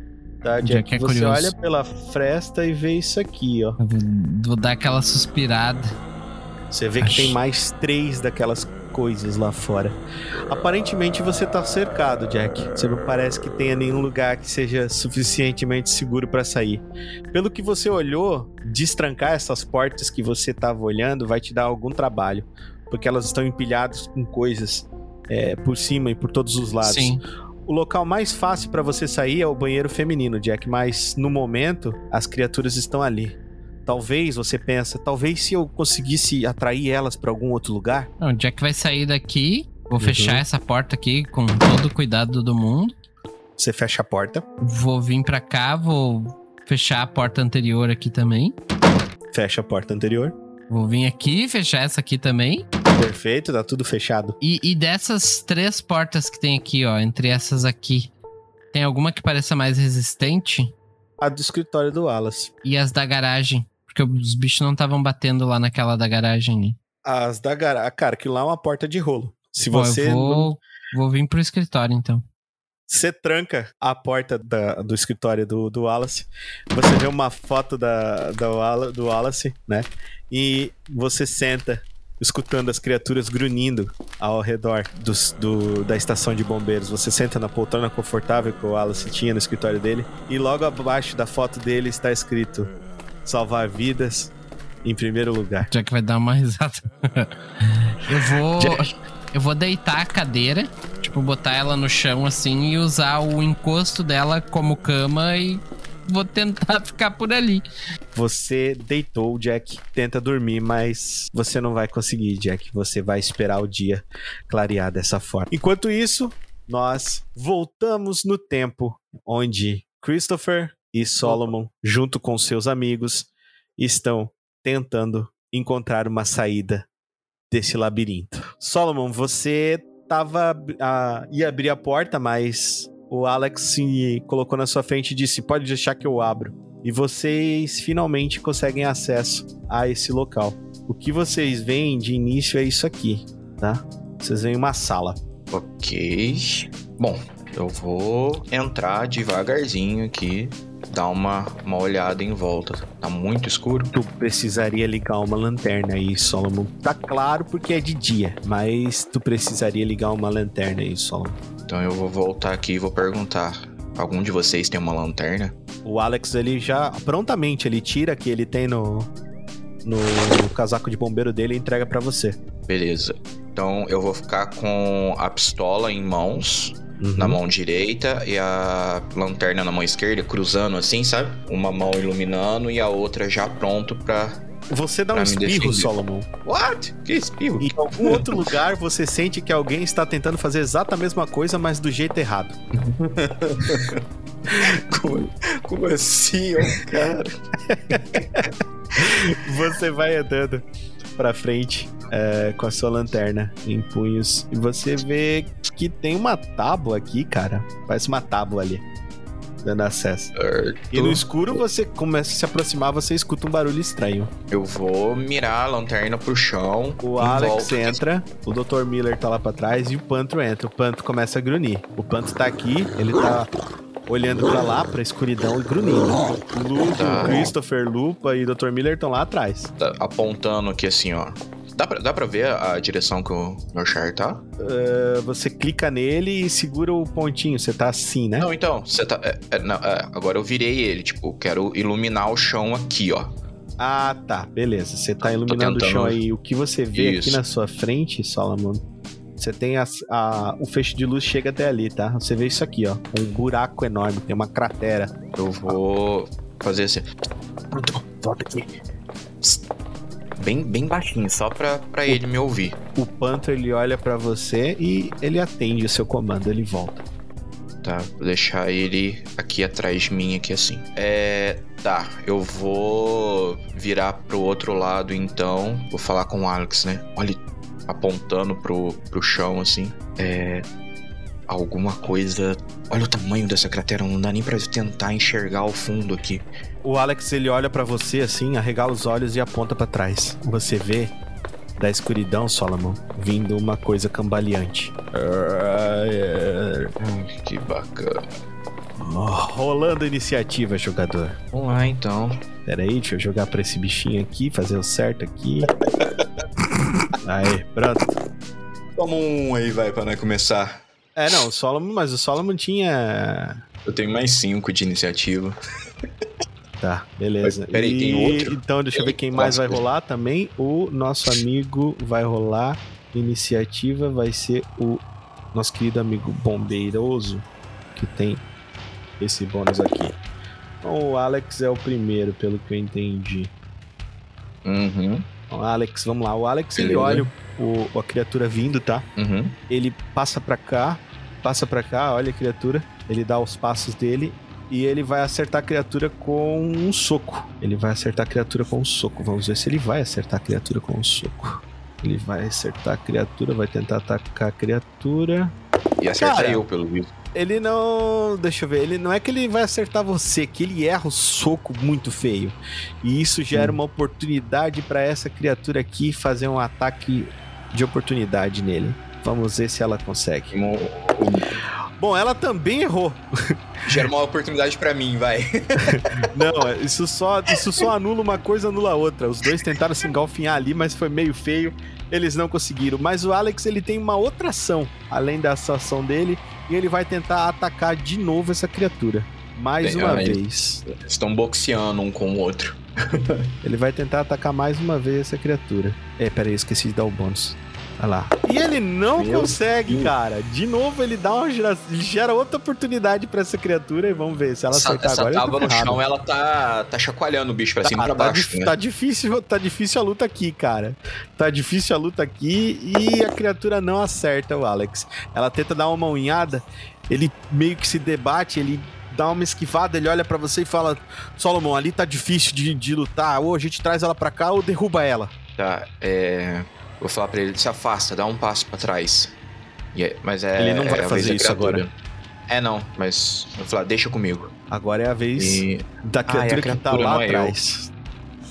Tá, Já Jack? que é você curioso. olha pela fresta e vê isso aqui, ó. Eu vou, vou dar aquela suspirada. Você vê que tem mais três daquelas coisas lá fora. Aparentemente você tá cercado, Jack. Você não parece que tenha nenhum lugar que seja suficientemente seguro para sair. Pelo que você olhou, destrancar essas portas que você tava olhando vai te dar algum trabalho, porque elas estão empilhadas com coisas é, por cima e por todos os lados. Sim. O local mais fácil para você sair é o banheiro feminino, Jack, mas no momento as criaturas estão ali. Talvez você pensa, talvez se eu conseguisse atrair elas para algum outro lugar. Não, o Jack vai sair daqui. Vou Uhum. fechar essa porta aqui com todo o cuidado do mundo. Você fecha a porta, Vou vir pra cá, vou fechar a porta anterior aqui também. fecha a porta anterior. Vou vir aqui, fechar essa aqui também. Perfeito, tá tudo fechado. E, e dessas três portas que tem aqui, ó, entre essas aqui, tem alguma que pareça mais resistente? A do escritório do Wallace. E as da garagem? Porque os bichos não estavam batendo lá naquela da garagem ali. As da garagem. Cara, que lá é uma porta de rolo. Se você. eu não- vou, vou vir pro escritório, então. Você tranca a porta da- do escritório do, do Wallace. Você vê uma foto da, da do Wallace, né? E você senta, escutando as criaturas grunhindo ao redor dos- do, da estação de bombeiros. Você senta na poltrona confortável que o Wallace tinha no escritório dele. E logo abaixo da foto dele está escrito: Salvar vidas em primeiro lugar. Jack vai dar uma risada. eu vou. Jack. Eu vou deitar a cadeira, tipo, botar ela no chão assim e usar o encosto dela como cama e vou tentar ficar por ali. Você deitou, Jack, tenta dormir, mas você não vai conseguir, Jack. Você vai esperar o dia clarear dessa forma. Enquanto isso, nós voltamos no tempo onde Christopher e Solomon, junto com seus amigos, estão tentando encontrar uma saída desse labirinto. Solomon, você tava ah, ia abrir a porta, mas o Alex se colocou na sua frente e disse: "Pode deixar que eu abro" e vocês finalmente conseguem acesso a esse local. O que vocês veem de início é isso aqui, tá? Vocês veem uma sala. Ok. Bom, eu vou entrar devagarzinho aqui, dar uma, uma olhada em volta. Tá muito escuro? Tu precisaria ligar uma lanterna aí, Solomon. Tá claro porque é de dia, mas tu precisaria ligar uma lanterna aí, Solomon. Então eu vou voltar aqui e vou perguntar. Algum de vocês tem uma lanterna? O Alex, ele já prontamente ele tira que ele tem no no casaco de bombeiro dele e entrega pra você. Beleza. Então eu vou ficar com a pistola em mãos, Uhum. na mão direita, e a lanterna na mão esquerda, cruzando assim, sabe? Uma mão iluminando e a outra já pronto pra. Você dá um Pra me espirro. Solomon. What? Que espirro? Em algum outro lugar você sente que alguém está tentando fazer exata a mesma coisa, mas do jeito errado. Como, como assim, ó, cara? Você vai andando pra frente é, com a sua lanterna em punhos e você vê que tem uma tábua aqui, cara. Parece uma tábua ali, dando acesso. E no escuro você começa a se aproximar, você escuta um barulho estranho. Eu vou mirar a lanterna pro chão. O Alex volta. entra, o Dr. Miller tá lá pra trás e o Pantro entra. O Pantro começa a grunir. O Pantro tá aqui, ele tá olhando pra lá, pra escuridão e grunhindo. O Luke, Tá. Christopher, Lupa e o Dr. Miller estão lá atrás. Tá apontando aqui assim, ó. Dá pra, dá pra ver a direção que o meu char tá? Uh, você clica nele e segura o pontinho. Você tá assim, né? Não, então, você tá. é, é, não, é, agora eu virei ele, tipo, quero iluminar o chão aqui, ó. Ah, tá. Beleza. Você tá iluminando o chão aí. O que você vê aqui Isso. na sua frente, Solomon, você tem as- a, o feixe de luz chega até ali, tá? Você vê isso aqui, ó. Um buraco enorme, tem uma cratera. Eu vou fazer assim. Volta aqui. Bem, bem baixinho, só pra, pra ele me ouvir. O Panther, ele olha pra você e ele atende o seu comando, ele volta. Tá, vou deixar ele aqui atrás de mim, aqui assim. É. Tá, eu vou virar pro outro lado então. Vou falar com o Alex, né? Olha, apontando pro, pro chão assim. É. Alguma coisa. Olha o tamanho dessa cratera, não dá nem pra tentar enxergar o fundo aqui. O Alex, ele olha pra você assim, arregala os olhos e aponta pra trás. Você vê da escuridão, Solomon, vindo uma coisa cambaleante. Que bacana. Rolando iniciativa, jogador. Vamos lá então. Pera aí, deixa eu jogar pra esse bichinho aqui, fazer o certo aqui. Aí, pronto. Toma um aí, vai, pra nós começar. É, não, o Solomon, mas o Solomon tinha. Eu tenho mais cinco de iniciativa. Tá, beleza. Mas, peraí, tem outro? Então, deixa eu ver quem mais vai rolar também. O nosso amigo vai rolar. Iniciativa vai ser o nosso querido amigo Bombeiroso, que tem esse bônus aqui. Então, o Alex é o primeiro, pelo que eu entendi. Uhum, Então, Alex, vamos lá. O Alex, ele Beleza. olha o, a criatura vindo, tá? uhum. ele passa pra cá, passa pra cá, olha a criatura, ele dá os passos dele e ele vai acertar a criatura com um soco. Ele vai acertar a criatura com um soco. Vamos ver se ele vai acertar a criatura com um soco. Ele vai acertar a criatura, vai tentar atacar a criatura. E acerta Cara. eu, pelo visto. Ele não. Deixa eu ver. Ele não é que ele vai acertar você, que ele erra o soco muito feio. E isso gera uma oportunidade pra essa criatura aqui fazer um ataque de oportunidade nele. Vamos ver se ela consegue. Bom, ela também errou. Gera uma oportunidade pra mim, vai. Não, isso só, isso só anula uma coisa, anula a outra. Os dois tentaram se engalfinhar ali, mas foi meio feio. Eles não conseguiram. Mas o Alex, ele tem uma outra ação, além dessa ação dele, e ele vai tentar atacar de novo essa criatura. Mais Bem, uma aí. vez. Estão boxeando um com o outro. Ele vai tentar atacar mais uma vez essa criatura. É, peraí, eu esqueci de dar o bônus. Olha lá. E ele não Meu consegue, Deus. cara. De novo, ele dá uma gera... ele gera outra oportunidade pra essa criatura e vamos ver se ela Essa, acertar essa agora. tá tábua no ferrado. chão, ela tá, tá chacoalhando o bicho pra cima e pra tá, baixo. dif- né? tá difícil, tá difícil a luta aqui, cara. Tá difícil a luta aqui e a criatura não acerta o Alex. Ela tenta dar uma unhada, ele meio que se debate, ele dá uma esquivada, ele olha pra você e fala: Solomon, ali tá difícil de, de lutar, ou a gente traz ela pra cá ou derruba ela. Tá, é. Vou falar pra ele, se afasta, dá um passo pra trás. É- mas é. Ele não vai é fazer da isso criatura. agora. É, não, mas. Eu vou falar, deixa comigo. Agora é a vez E. da criatura, Ah, e a que tá criatura lá é atrás.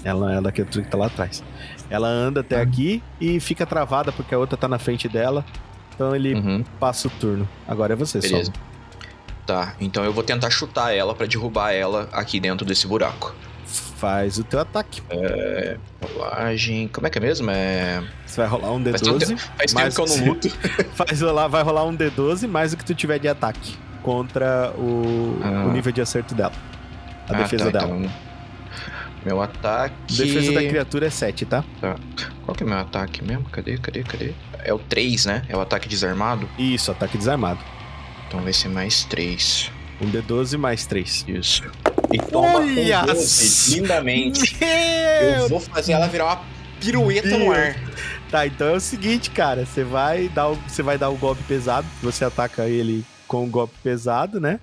Ela é da criatura que tá lá atrás. Ela anda até aqui e fica travada porque a outra tá na frente dela. Então ele Uhum, passa o turno. Agora é você, beleza. Solomon. Tá, então eu vou tentar chutar ela pra derrubar ela aqui dentro desse buraco. Faz o teu ataque. Rolagem. Como é que é mesmo? É. Você vai rolar um Faz tanto D12. tempo, faz mais tempo que eu não luto. Faz rolar, vai rolar um D12 mais o que tu tiver de ataque contra o, Ah. o nível de acerto dela. A Ah, defesa tá, dela. então, meu ataque. Defesa da criatura é 7, tá? Qual que é meu ataque mesmo? Cadê, cadê, cadê? É o 3, né? É o ataque desarmado. Isso, ataque desarmado. Então vai ser mais 3. Um D12 mais 3. Isso. E toma Olha com 12, só. lindamente. Meu Eu vou fazer ela virar uma pirueta no ar. Tá, então é o seguinte, cara. Você vai dar o, você vai dar o golpe pesado. Você ataca ele com o golpe pesado, né?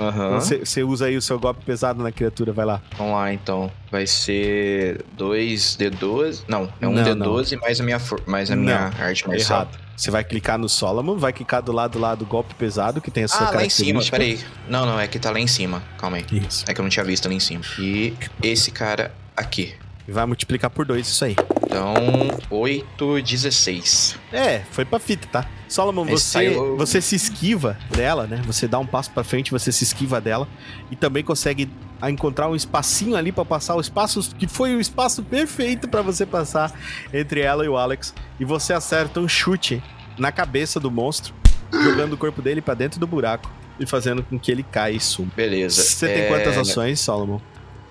Aham. Você, usa aí o seu golpe pesado na criatura, vai lá. Vamos lá, então. Vai ser 2D12. Não, é um Não, D12 mais a minha, mais a minha arte marcial. Errado. Você vai clicar no Solomon, vai clicar do lado lá do golpe pesado, que tem a sua Ah, lá em cima, característica. peraí. Não, não, é que tá lá em cima. Calma aí. Isso. É que eu não tinha visto ali em cima. E esse cara aqui. E vai multiplicar por dois isso aí. Então, 8, 16. É, foi pra fita, tá? Solomon, Esse você, saiu- você se esquiva dela, né? Você dá um passo pra frente, você se esquiva dela e também consegue encontrar um espacinho ali pra passar o espaço que foi o espaço perfeito pra você passar entre ela e o Alex e você acerta um chute na cabeça do monstro, jogando o corpo dele pra dentro do buraco e fazendo com que ele caia e suma. Beleza. Você tem É, quantas ações, Solomon?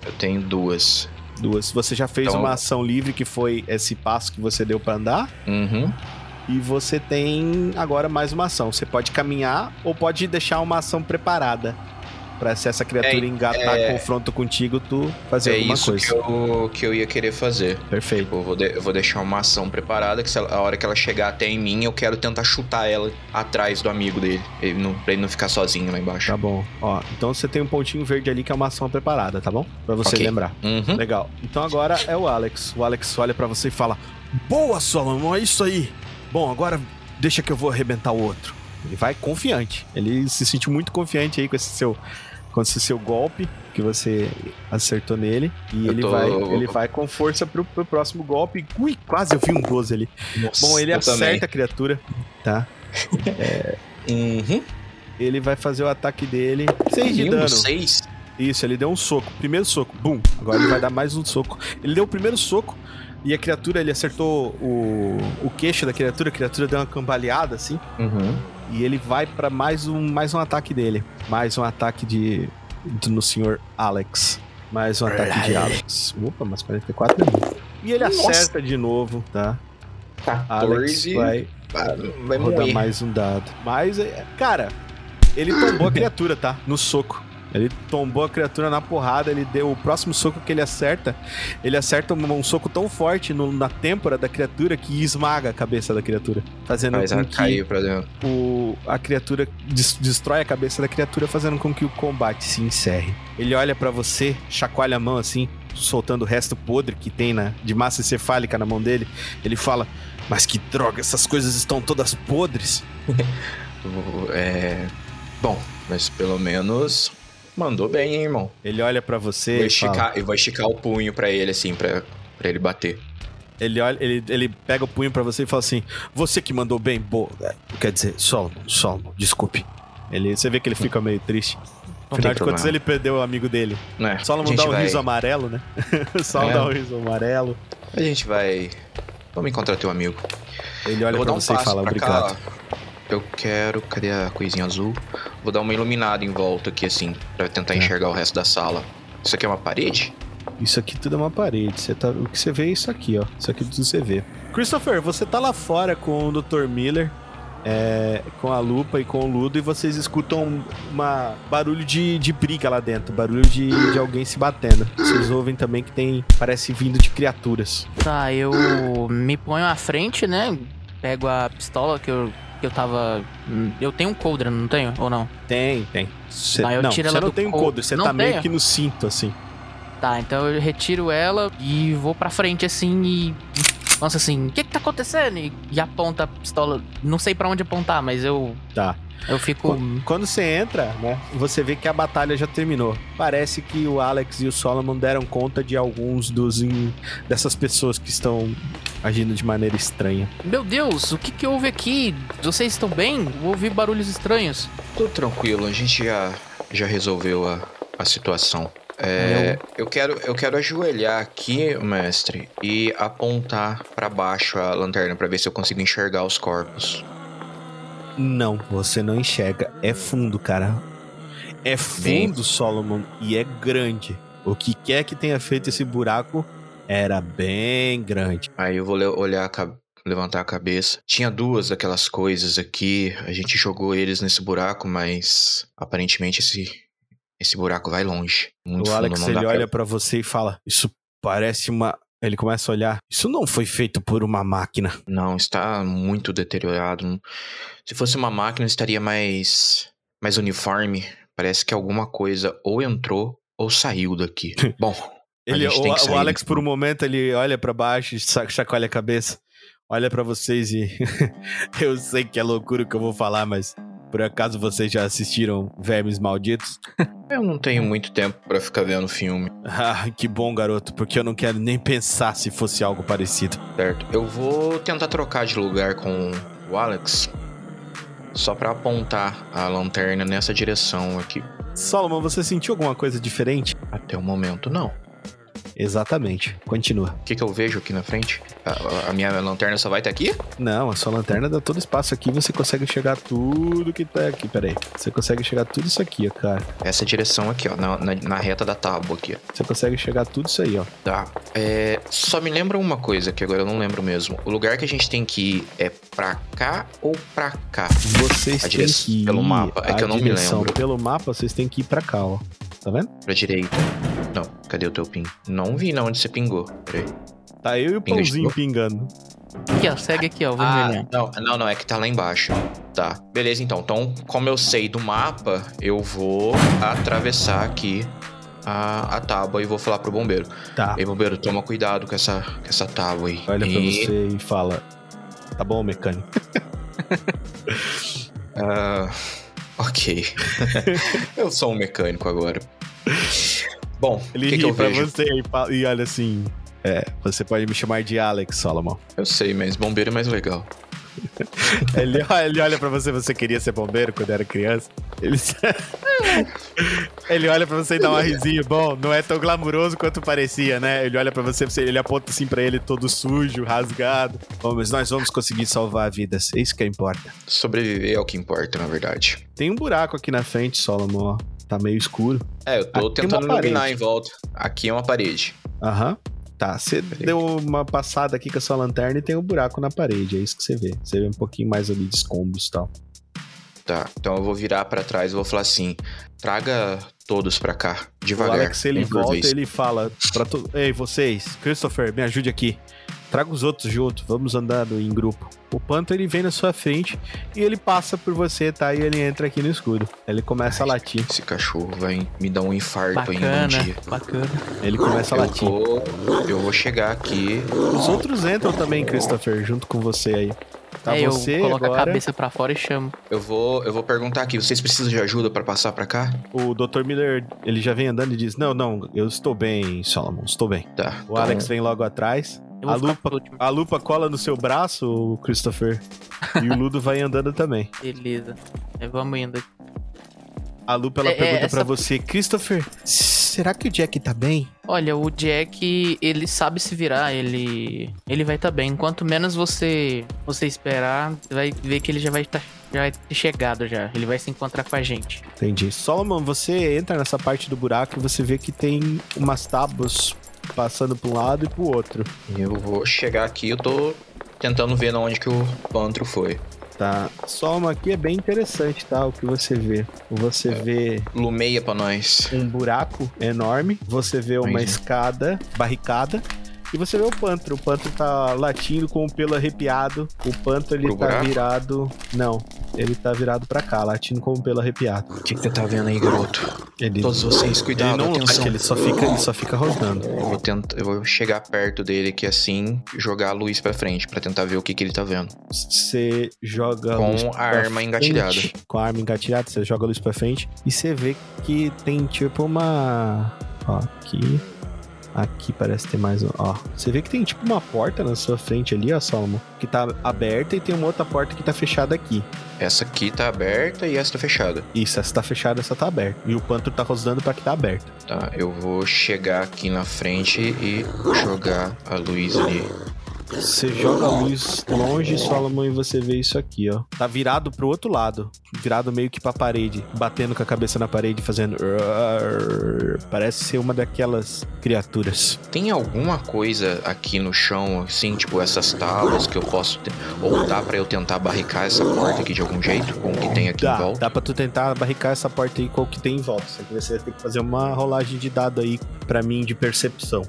Eu tenho duas. Duas. Você já fez Então- uma ação livre que foi esse passo que você deu pra andar? Uhum. E você tem agora mais uma ação. Você pode caminhar ou pode deixar uma ação preparada. Pra se essa criatura É, engatar é- confronto contigo, tu fazer É alguma isso coisa. que eu, que eu ia querer fazer. Perfeito. Tipo, eu vou, de- eu vou deixar uma ação preparada que ela- a hora que ela chegar até em mim, eu quero tentar chutar ela atrás do amigo dele. Ele não, pra ele não ficar sozinho lá embaixo. Tá bom. Ó, então você tem um pontinho verde ali que é uma ação preparada, tá bom? Pra você Ok. lembrar. Uhum. Legal. Então agora é o Alex. O Alex olha pra você e fala: Boa, Solomon, é isso aí. Bom, agora deixa que eu vou arrebentar o outro. Ele vai confiante. Ele se sentiu muito confiante aí com esse seu, esse seu golpe que você acertou nele. E Eu ele, tô- vai, ele vai com força pro, pro próximo golpe. Ui, quase eu vi um 12 ali. Nossa, Bom, ele acerta também. a criatura, tá? Uhum. Ele vai fazer o ataque dele. 6 de dano. seis? Isso, ele deu um soco. Primeiro soco, bum. Agora ele vai dar mais um soco. Ele deu o primeiro soco. E a criatura, ele acertou o, o queixo da criatura, a criatura deu uma cambaleada assim. Uhum. E ele vai pra mais um, mais um ataque dele. Mais um ataque de, de- no senhor Alex. Mais um ataque de Alex. Opa, mais 44 minutos. E ele Nossa. acerta de novo, tá? Alex 14. vai Ah, vai rodar morrer. mais um dado. Mas, é, cara, ele tombou a criatura, tá? No soco. Ele tombou a criatura na porrada, ele deu o próximo soco que ele acerta. Ele acerta um, um soco tão forte no- na têmpora da criatura que esmaga a cabeça da criatura. Fazendo Faz com que cair pra dentro. o, a criatura des- destrói a cabeça da criatura, fazendo com que o combate se encerre. Ele olha pra você, chacoalha a mão assim, soltando o resto podre que tem na, de massa encefálica na mão dele. Ele fala: Mas que droga, essas coisas estão todas podres. É. Bom, mas pelo menos mandou bem, hein, irmão. Ele olha pra você Vou e fala, esticar, eu vou esticar o punho pra ele, assim, pra, pra ele bater. ele olha, ele, ele pega o punho pra você e fala assim: Você que mandou bem, boa. Quer dizer, Solomon, Solomon, desculpe. Ele, você vê que ele fica meio triste. Afinal de contas, ele perdeu o amigo dele. Né? Solomon dá um vai, riso amarelo, né? Solomon É. dá um riso amarelo. A gente vai. Vamos encontrar teu amigo. Ele olha pra um você e fala: Obrigado. cá. Eu quero. Cadê a coisinha azul? Vou dar uma iluminada em volta aqui, assim, pra tentar Tá. enxergar o resto da sala. Isso aqui é uma parede? Isso aqui tudo é uma parede. Você tá, o que você vê é isso aqui, ó. Isso aqui tudo você vê. Christopher, você tá lá fora com o Dr. Miller, é, com a lupa e com o Ludo, e vocês escutam uma barulho de, de briga lá dentro, barulho de, de alguém se batendo. Vocês ouvem também que tem. Parece vindo de criaturas. Tá, eu me ponho à frente, né? Pego a pistola que eu, que eu tava. Eu tenho um coldre, não tenho? Ou não? Tem, tem. Cê, Ah, eu não, tiro você ela não do tem um col- coldre, você tá meio tenho? que no cinto, assim. Tá, então eu retiro ela e vou pra frente assim e. Nossa, assim, o que que tá acontecendo? E, e aponta a pistola. Não sei pra onde apontar, mas eu. Tá. Eu fico. Quando você entra, né, você vê que a batalha já terminou. Parece que o Alex e o Solomon deram conta de alguns dos in- dessas pessoas que estão agindo de maneira estranha. Meu Deus, o que que houve aqui? Vocês estão bem? Ouvi barulhos estranhos. Tudo tranquilo, a gente já, já resolveu a, a situação. É, eu, quero, eu quero ajoelhar aqui, mestre, e apontar pra baixo a lanterna pra ver se eu consigo enxergar os corpos. Não, você não enxerga. É fundo, cara. É Bem- fundo, Solomon, e é grande. O que quer que tenha feito esse buraco era bem grande. Aí eu vou olhar, levantar a cabeça. Tinha duas daquelas coisas aqui, a gente jogou eles nesse buraco, mas aparentemente esse, esse buraco vai longe. Muito o Alex ele olha pra você e fala: Isso parece uma. Ele começa a olhar. Isso não foi feito por uma máquina. Não, está muito deteriorado. Se fosse uma máquina, estaria mais, mais uniforme. Parece que alguma coisa ou entrou ou saiu daqui. Bom, Ele, o, o Alex, por um momento, ele olha pra baixo, chacoalha a cabeça, olha pra vocês e. eu sei que é loucura o que eu vou falar, mas por acaso vocês já assistiram Vermes Malditos? eu não tenho muito tempo pra ficar vendo filme, Ah, que bom, garoto, porque eu não quero nem pensar se fosse algo parecido. certo? Eu vou tentar trocar de lugar com o Alex. Só pra apontar a lanterna nessa direção aqui. Solomon, você sentiu alguma coisa diferente? Até o momento, não. Exatamente. Continua. O que, que eu vejo aqui na frente? A, a- minha lanterna só vai estar aqui? Não, a sua lanterna dá todo espaço aqui, você consegue enxergar tudo que tá aqui. Pera aí. Você consegue enxergar tudo isso aqui, ó, cara. Essa direção aqui, ó, na, na, na reta da tábua aqui, ó. Você consegue enxergar tudo isso aí, ó. Tá. É, só me lembra uma coisa que agora eu não lembro mesmo. O lugar que a gente tem que ir é pra cá ou pra cá? Vocês A têm que ir. pelo mapa, é que eu não me lembro. Pelo mapa, vocês têm que ir pra cá, ó. Tá vendo? Pra direita. Não, cadê o teu ping? Não vi na onde você pingou. Peraí. Tá eu e o Pinga pãozinho pingando. Aqui, ó, segue aqui, ó, Ah, não, não, não, é que tá lá embaixo. Tá, beleza então. Então, como eu sei do mapa, eu vou atravessar aqui a, a tábua e vou falar pro bombeiro. Tá. Ei, bombeiro, toma cuidado com essa, com essa tábua aí. Olha pra e, você e fala. Tá bom, mecânico? ah, ok. eu sou um mecânico agora. Bom, Ele que, que ri eu pra vejo? você e, e olha assim. É, você pode me chamar de Alex, Solomon. Eu sei, mas bombeiro é mais legal. Ele, olha- ele olha pra você, você queria ser bombeiro quando era criança? Ele, ele olha pra você e dá um risinho. Bom, não é tão glamuroso quanto parecia, né? Ele olha pra você, ele aponta assim pra ele todo sujo, rasgado. Bom, mas nós vamos conseguir salvar vidas. É isso que importa. Sobreviver é o que importa, na verdade. Tem um buraco aqui na frente, Solomon, ó. Tá meio escuro. É, eu tô Aqui é tentando iluminar em volta. Aqui é uma parede. Aham. Tá, você deu uma passada aqui com a sua lanterna e tem um buraco na parede, é isso que você vê. Você vê um pouquinho mais ali de escombros e tal. Tá, então eu vou virar pra trás e vou falar assim: traga todos pra cá, O devagar. Alex, ele um volta vez. e ele fala pra todos: Ei, vocês, Christopher, me ajude aqui. Traga os outros junto, vamos andando em grupo. O Panto ele vem na sua frente e ele passa por você, tá? E ele entra aqui no escuro. Ele começa a latir. Esse cachorro vai me dar um infarto ainda um Bacana, dia. bacana. Ele começa a Eu latir. vou, eu vou chegar aqui. Os outros entram também, Christopher, junto com você aí. Tá é, você eu coloco agora. a cabeça pra fora e chamo. Eu vou, eu vou perguntar aqui: vocês precisam de ajuda pra passar pra cá? O Dr. Miller, ele já vem andando e diz: Não, não, eu estou bem, Solomon, estou bem. Tá. O Alex vem logo atrás. A lupa, a lupa cola no seu braço, Christopher. e o Ludo vai andando também. Beleza. É, vamos indo. A lupa ela É, é, pergunta essa- pra você: Christopher, será que o Jack tá bem? Olha, o Jack, ele sabe se virar, ele ele vai estar bem. Quanto menos você você esperar, você vai ver que ele já vai estar já vai ter chegado já. Ele vai se encontrar com a gente. Entendi. Solomon, você entra nessa parte do buraco e você vê que tem umas tábuas passando pra um lado e pro outro. Eu vou chegar aqui, eu tô tentando ver onde que o pantro foi. Tá. Solomon, aqui é bem interessante, tá? O que você vê. Você vê Lumeia pra nós. um buraco enorme, você vê uma Entendi. escada barricada e você vê o pantro. O pantro tá latindo com o pelo arrepiado. O pantro ele Pro tá buraco? virado. Não, ele tá virado pra cá, latindo com o pelo arrepiado. O que, que você tá vendo aí, garoto? Ele, Todos vocês, ele cuidado, não atenção. late, ele só fica, ele só fica rosnando. Eu vou, tentar, eu vou chegar perto dele aqui assim, jogar a luz pra frente, pra tentar ver o que, que ele tá vendo. Você joga Com luz a pra arma frente, engatilhada. Com a arma engatilhada, você joga a luz pra frente e você vê que tem tipo uma. Ó, aqui. Aqui parece ter mais um. Ó, você vê que tem tipo uma porta na sua frente ali, ó, Solomon, que tá aberta e tem uma outra porta que tá fechada aqui. Essa aqui tá aberta e essa tá fechada. Isso, essa tá fechada, essa tá aberta. E o pantro tá rosnando pra que tá aberta. Tá, eu vou chegar aqui na frente e jogar a luz ali. Você joga a luz longe, e você vê isso aqui, ó. Tá virado pro outro lado. Virado meio que pra parede. Batendo com a cabeça na parede, fazendo. Parece ser uma daquelas criaturas. Tem alguma coisa aqui no chão, assim, tipo essas tábuas que eu posso. te- Ou dá pra eu tentar barricar essa porta aqui de algum jeito? Com o que tem aqui em Dá, volta? dá pra tu tentar barricar essa porta aí com o que tem em volta. Só que você vai ter que fazer uma rolagem de dado aí pra mim de percepção.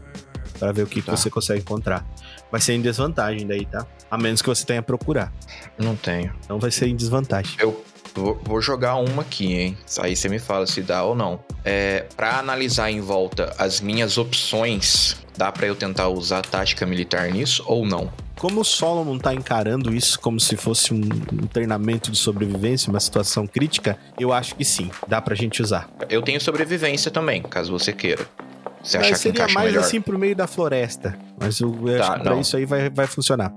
Pra ver o que, que Tá. você consegue encontrar. Vai ser em desvantagem daí, tá? A menos que você tenha procurar. Não tenho. Então vai ser em desvantagem. Eu vou, jogar uma aqui, hein? Aí você me fala se dá ou não. É, pra analisar em volta as minhas opções, dá pra eu tentar usar tática militar nisso ou não? Como o Solomon tá encarando isso como se fosse um, um treinamento de sobrevivência, uma situação crítica, eu acho que sim, dá pra gente usar. Eu tenho sobrevivência também, caso você queira. Você Mas achar que seria mais melhor? assim pro meio da floresta. Mas eu, eu Tá, acho que pra não. isso aí vai, vai funcionar.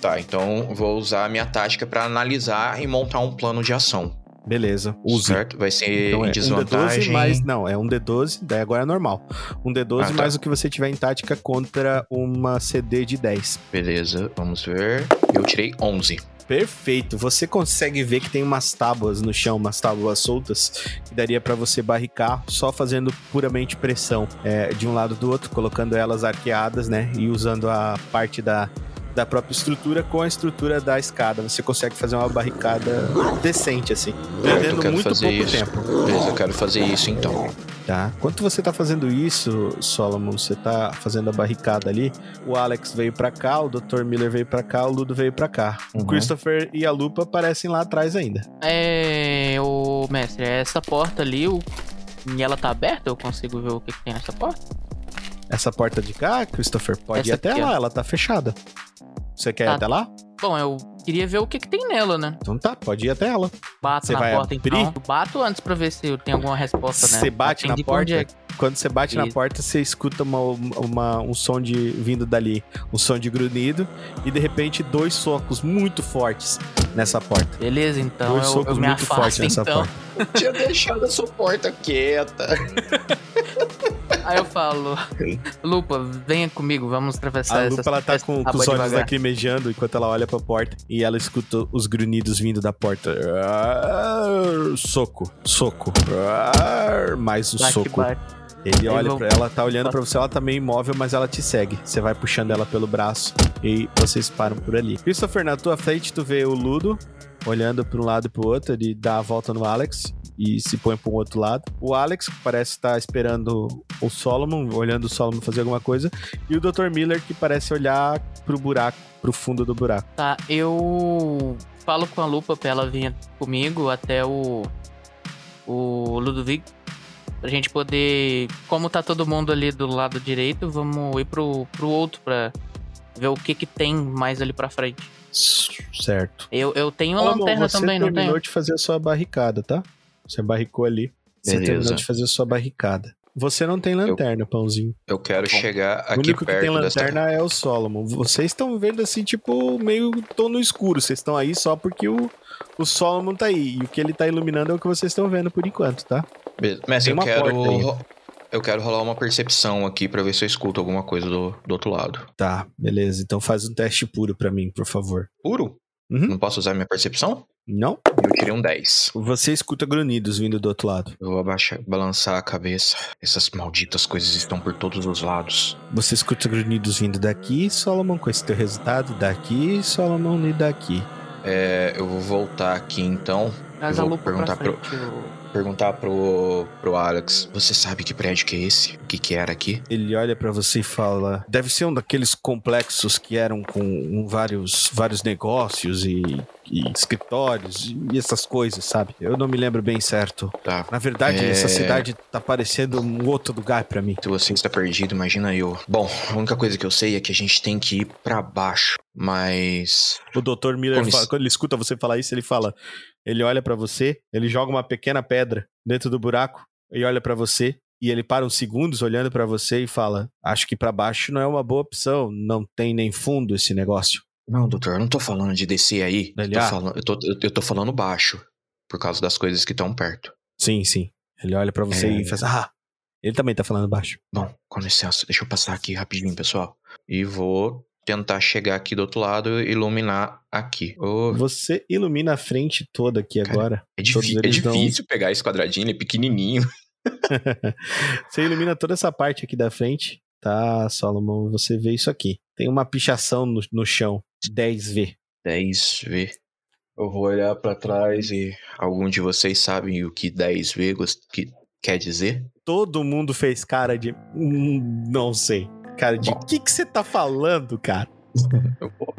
Tá, então vou usar a minha tática pra analisar e montar um plano de ação. Beleza, use. Certo? Vai ser Então em é um D12 desvantagem. mais. Não, é um D12, daí agora é normal. Um D12 Ah, tá. mais o que você tiver em tática contra uma CD de 10. Beleza, vamos ver. Eu tirei 11. Perfeito. Você consegue ver que tem umas tábuas no chão, umas tábuas soltas, que daria pra você barricar só fazendo puramente pressão é, de um lado do outro, colocando elas arqueadas, né? E usando a parte da, da própria estrutura com a estrutura da escada. Você consegue fazer uma barricada decente, assim. Eu Perdendo quero muito fazer pouco isso. tempo. Beleza, eu quero fazer isso então. Tá. Enquanto você tá fazendo isso, Solomon, você tá fazendo a barricada ali, o Alex veio pra cá, o Dr. Miller veio pra cá, o Ludo veio pra cá. O Uhum. Christopher e a Lupa aparecem lá atrás ainda. É, o mestre, essa porta ali, o... e ela tá aberta? Eu consigo ver o que, que tem nessa porta? Essa porta de cá, Christopher, pode Essa ir até aqui, ó. lá, ela tá fechada. Você quer ir Tá. até lá? Bom, eu queria ver o que, que tem nela, né? Então tá, pode ir até ela. Bato Você na vai porta abrir? então. Eu Bato antes pra ver se eu tenho alguma resposta, né? Você bate na com porta? quando você bate na Isso. porta, você escuta uma, uma- um som de vindo dali, um som de grunhido, e de repente dois socos muito fortes nessa porta. Beleza, então dois eu, socos eu me muito afasto nessa então. porta. Tinha deixado a sua porta quieta. Aí eu falo, Lupa, venha comigo, vamos atravessar A essa Lupa ela tá com, com os olhos lacrimejando enquanto ela olha pra porta e ela escuta os grunhidos vindo da porta. Ah, Soco, soco. Ah, Mais um que soco. bate. Ele olha vão- pra ela, tá olhando pra você, ela tá meio imóvel, mas ela te segue. Você vai puxando ela pelo braço e vocês param por ali. Christopher, na tua frente tu vê o Ludo olhando pra um lado e pro outro, ele dá a volta no Alex e se põe pro outro lado. O Alex parece estar esperando o Solomon, olhando o Solomon fazer alguma coisa, e o Dr. Miller que parece olhar pro buraco, pro fundo do buraco. Tá, eu falo com a Lupa pra ela vir comigo até o o Ludovic pra gente poder, como tá todo mundo ali do lado direito, vamos ir pro, pro outro pra ver o que que tem mais ali pra frente. Certo. Eu, eu tenho uma Solomon, lanterna você também, não terminou tenho? de fazer a sua barricada, tá? Você barricou ali. Você Beleza. terminou de fazer a sua barricada. Você não tem lanterna, pãozinho. Eu quero chegar O aqui único que tem perto dessa... lanterna é o Solomon. Vocês estão vendo assim, tipo, meio tom no escuro. Vocês estão aí só porque o, o Solomon tá aí. E o que ele tá iluminando é o que vocês estão vendo por enquanto, tá? Beleza. Mestre, eu quero... Eu quero rolar uma percepção aqui pra ver se eu escuto alguma coisa do, do outro lado. Tá, beleza. Então faz um teste puro pra mim, por favor. Puro? Uhum. Não posso usar minha percepção? Não? Eu tirei um 10. Você escuta grunhidos vindo do outro lado. Eu vou abaixar, balançar a cabeça. Essas malditas coisas estão por todos os lados. Você escuta grunhidos vindo daqui, Solomon, com esse teu resultado. Daqui, Solomon, e daqui. É, eu vou voltar aqui então. Traz eu a vou pra perguntar pro- frente. o- Perguntar pro, pro Alex. Você sabe que prédio que é esse? O que que era aqui? Ele olha pra você e fala: Deve ser um daqueles complexos que eram com vários, vários negócios e, e escritórios e essas coisas, sabe? Eu não me lembro bem certo. Tá. Na verdade, É. essa cidade tá parecendo um outro lugar pra mim. Se você está perdido, imagina eu. Bom, a única coisa que eu sei é que a gente tem que ir pra baixo. Mas. O Dr. Miller, Como fala- quando ele escuta você falar isso, ele fala: Ele olha pra você, ele joga uma pequena pedra dentro do buraco e olha pra você. E ele para uns segundos olhando pra você e fala: Acho que pra baixo não é uma boa opção. Não tem nem fundo esse negócio. Não, doutor, eu não tô falando de descer aí. Eu Ele, tô, ah. falando, eu, tô, eu- tô falando baixo. Por causa das coisas que estão perto. Sim, sim. Ele olha pra você É. e faz: Ah, ele também tá falando baixo. Bom, com licença, deixa eu passar aqui rapidinho, pessoal. E vou tentar chegar aqui do outro lado e iluminar aqui. Ô, Você ilumina a frente toda aqui Cara, agora. é, todos difí- é eles dão- difícil pegar esse quadradinho, ele é pequenininho. você ilumina toda essa parte aqui da frente, tá, Solomon? Você vê isso aqui. Tem uma pichação no, no chão. 10V. 10V. Eu vou olhar pra trás e algum de vocês sabem o que 10V gost- que quer dizer? Todo mundo fez cara de. "Hum, não sei. Cara de. Que que você tá falando, cara? Eu vou.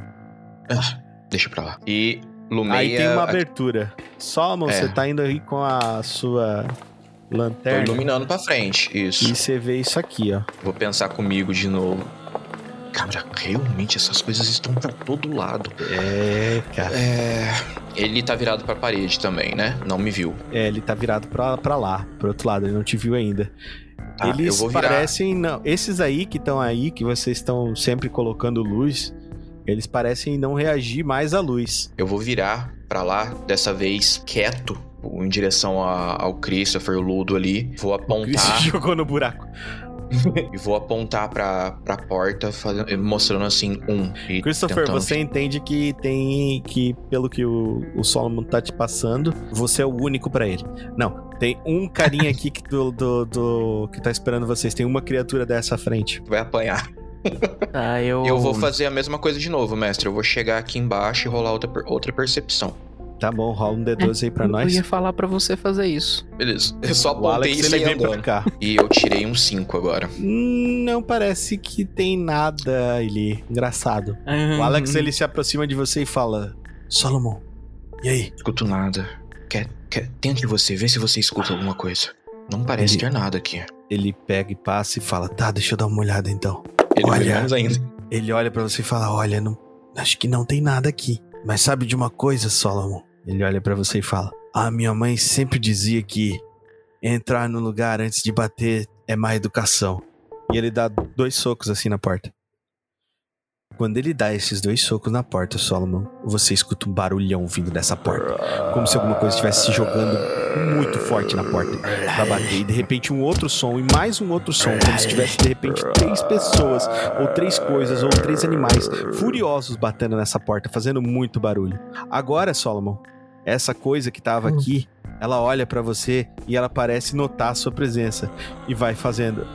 Ah, deixa pra lá. E lumeia. Aí tem uma abertura. Solomon, É. você tá indo aí com a sua Tô lanterna. iluminando pra frente, isso. E você vê isso aqui, ó. Vou pensar comigo de novo. Cara, realmente essas coisas estão pra todo lado. É, cara. É. Ele tá virado pra parede também, né? Não me viu. É, ele tá virado pra, pra lá, pro outro lado, ele não te viu ainda. Eu Eles parecem. Não, esses aí que estão aí, que vocês estão sempre colocando luz, eles parecem não reagir mais à luz. Eu vou virar pra lá, dessa vez quieto, em direção a- ao Christopher, o Ludo ali. Vou O apontar jogou no buraco. e vou apontar pra, pra porta, fazendo, mostrando assim um. Christopher, tentando- você entende que tem. que, pelo que o, o Solomon tá te passando, você é o único pra ele. Não, tem um carinha aqui que, do, do, do- que tá esperando vocês. Tem uma criatura dessa à frente. Vai apanhar. Tá, eu. Eu vou fazer a mesma coisa de novo, mestre. Eu vou chegar aqui embaixo e rolar outra, outra percepção. Tá bom, rola um D12 aí pra Eu nós. ia falar pra você fazer isso. Beleza. Eu só apontei e ele vem pra cá. E eu tirei um 5 agora. Não parece que tem nada ali. Engraçado. O Alex ele se aproxima de você e fala: Solomon, e aí? Escuto nada. Quer, tente você, vê se você escuta alguma coisa. Não parece Ele- ter nada aqui. Ele pega e passa e fala: Tá, deixa eu dar uma olhada então. Ele Olha. menos ainda. Ele olha pra você e fala: Olha, não, acho que não tem nada aqui. Mas sabe de uma coisa, Solomon? Ele olha pra você e fala: A minha mãe sempre dizia que entrar no lugar antes de bater é má educação. E ele dá dois socos assim na porta. Quando ele dá esses dois socos na porta, Solomon, você escuta um barulhão vindo dessa porta. Como se alguma coisa estivesse se jogando muito forte na porta pra bater. E de repente um outro som e mais um outro som. Como se tivesse de repente três pessoas, ou três coisas, ou três animais furiosos batendo nessa porta, fazendo muito barulho. Agora, Solomon, essa coisa que tava aqui, ela olha pra você e ela parece notar a sua presença. E vai fazendo.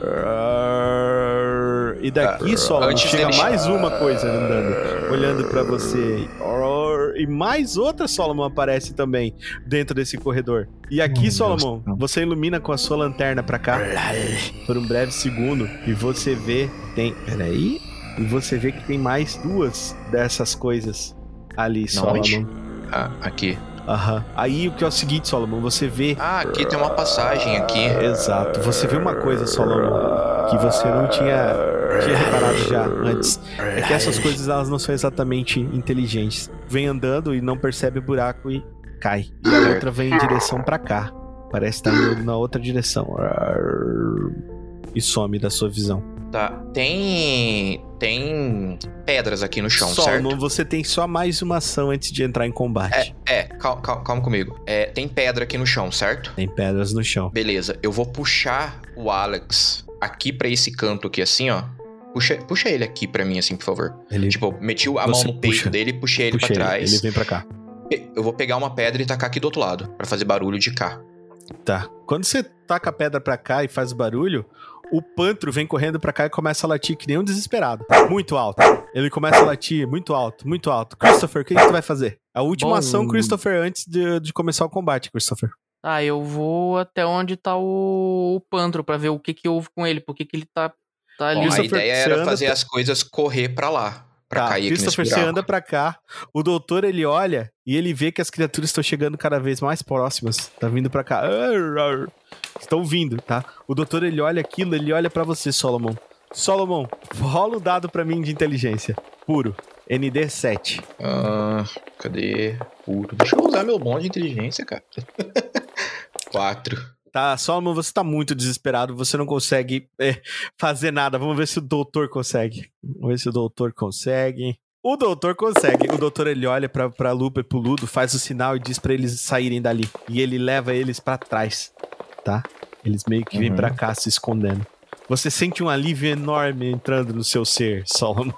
E daqui, Solomon, chega mais uma coisa andando, olhando pra você. E mais outra Solomon aparece também dentro desse corredor. E aqui, Solomon, você ilumina com a sua lanterna pra cá por um breve segundo e você vê tem, peraí, e você vê que tem mais duas dessas coisas ali? Solomon. Ah, aqui. Aham. Aí o que é o seguinte, Solomon, você vê Ah, aqui tem uma passagem aqui. Exato. Você vê uma coisa, Solomon, que você não tinha, tinha reparado já antes. É que essas coisas elas não são exatamente inteligentes. Vem andando e não percebe o buraco e cai. E a outra vem em direção pra cá. Parece estar indo na outra direção. E some da sua visão. Tá. Tem. Tem pedras aqui no chão, Solomon, certo? você tem só mais uma ação antes de entrar em combate. É, calma, calma, calma comigo. É, tem pedra aqui no chão, certo? Tem pedras no chão. Beleza, eu vou puxar o Alex aqui pra esse canto aqui, assim, ó. Puxa, puxa ele aqui pra mim, assim, por favor. Ele Tipo, meti a Você mão no peito puxa. dele e puxei ele puxa pra ele, trás. ele vem pra cá. Eu vou pegar uma pedra e tacar aqui do outro lado, pra fazer barulho de cá. Tá. Quando você taca a pedra pra cá e faz barulho, o pantro vem correndo pra cá e começa a latir que nem um desesperado. Muito alto. Ele começa a latir muito alto, muito alto. Christopher, o que, que tu vai fazer? A última Bom- ação, Christopher, antes de, de começar o combate, Christopher. Tá, eu vou até onde tá o, o Pantro pra ver o que que houve com ele, por que que ele tá, tá ali. Bom, a ideia era fazer as coisas correr pra lá. Pra Tá, cair Christopher, você anda pra cá. O doutor, ele olha e ele vê que as criaturas estão chegando cada vez mais próximas. Tá vindo pra cá. Estão vindo, tá? O doutor, ele olha aquilo, ele olha pra você, Solomon. Solomon, rola o dado pra mim de inteligência. Puro. ND 7. Ah, cadê? Puro. Deixa eu usar meu bom de inteligência, cara. Quatro. Tá, Solomon, você tá muito desesperado, você não consegue é, fazer nada. Vamos ver se o doutor consegue. Vamos ver se o doutor consegue. O doutor consegue. O doutor ele olha pra, pra Lupa e pro Ludo, faz o sinal e diz pra eles saírem dali. E ele leva eles pra trás, tá? Eles meio que vêm Uhum. pra cá se escondendo. Você sente um alívio enorme entrando no seu ser, Solomon.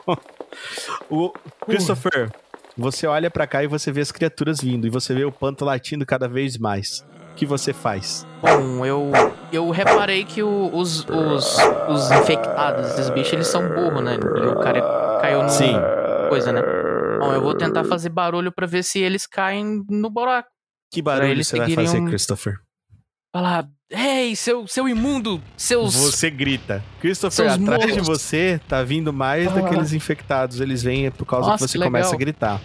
O Christopher, você olha pra cá e você vê as criaturas vindo e você vê o panto latindo cada vez mais. O que você faz? Bom, eu, eu reparei que o- os, os, os infectados, esses bichos, eles são burros, né? E o cara caiu no Sim. coisa, né? Bom, eu vou tentar fazer barulho pra ver se eles caem no buraco. Que barulho você vai fazer, um- Christopher? Falar, ei, seu, seu imundo, seus... Você grita. Christopher, Seus atrás de você tá vindo mais Ah. daqueles infectados. Eles vêm por causa Nossa, que você que começa a gritar.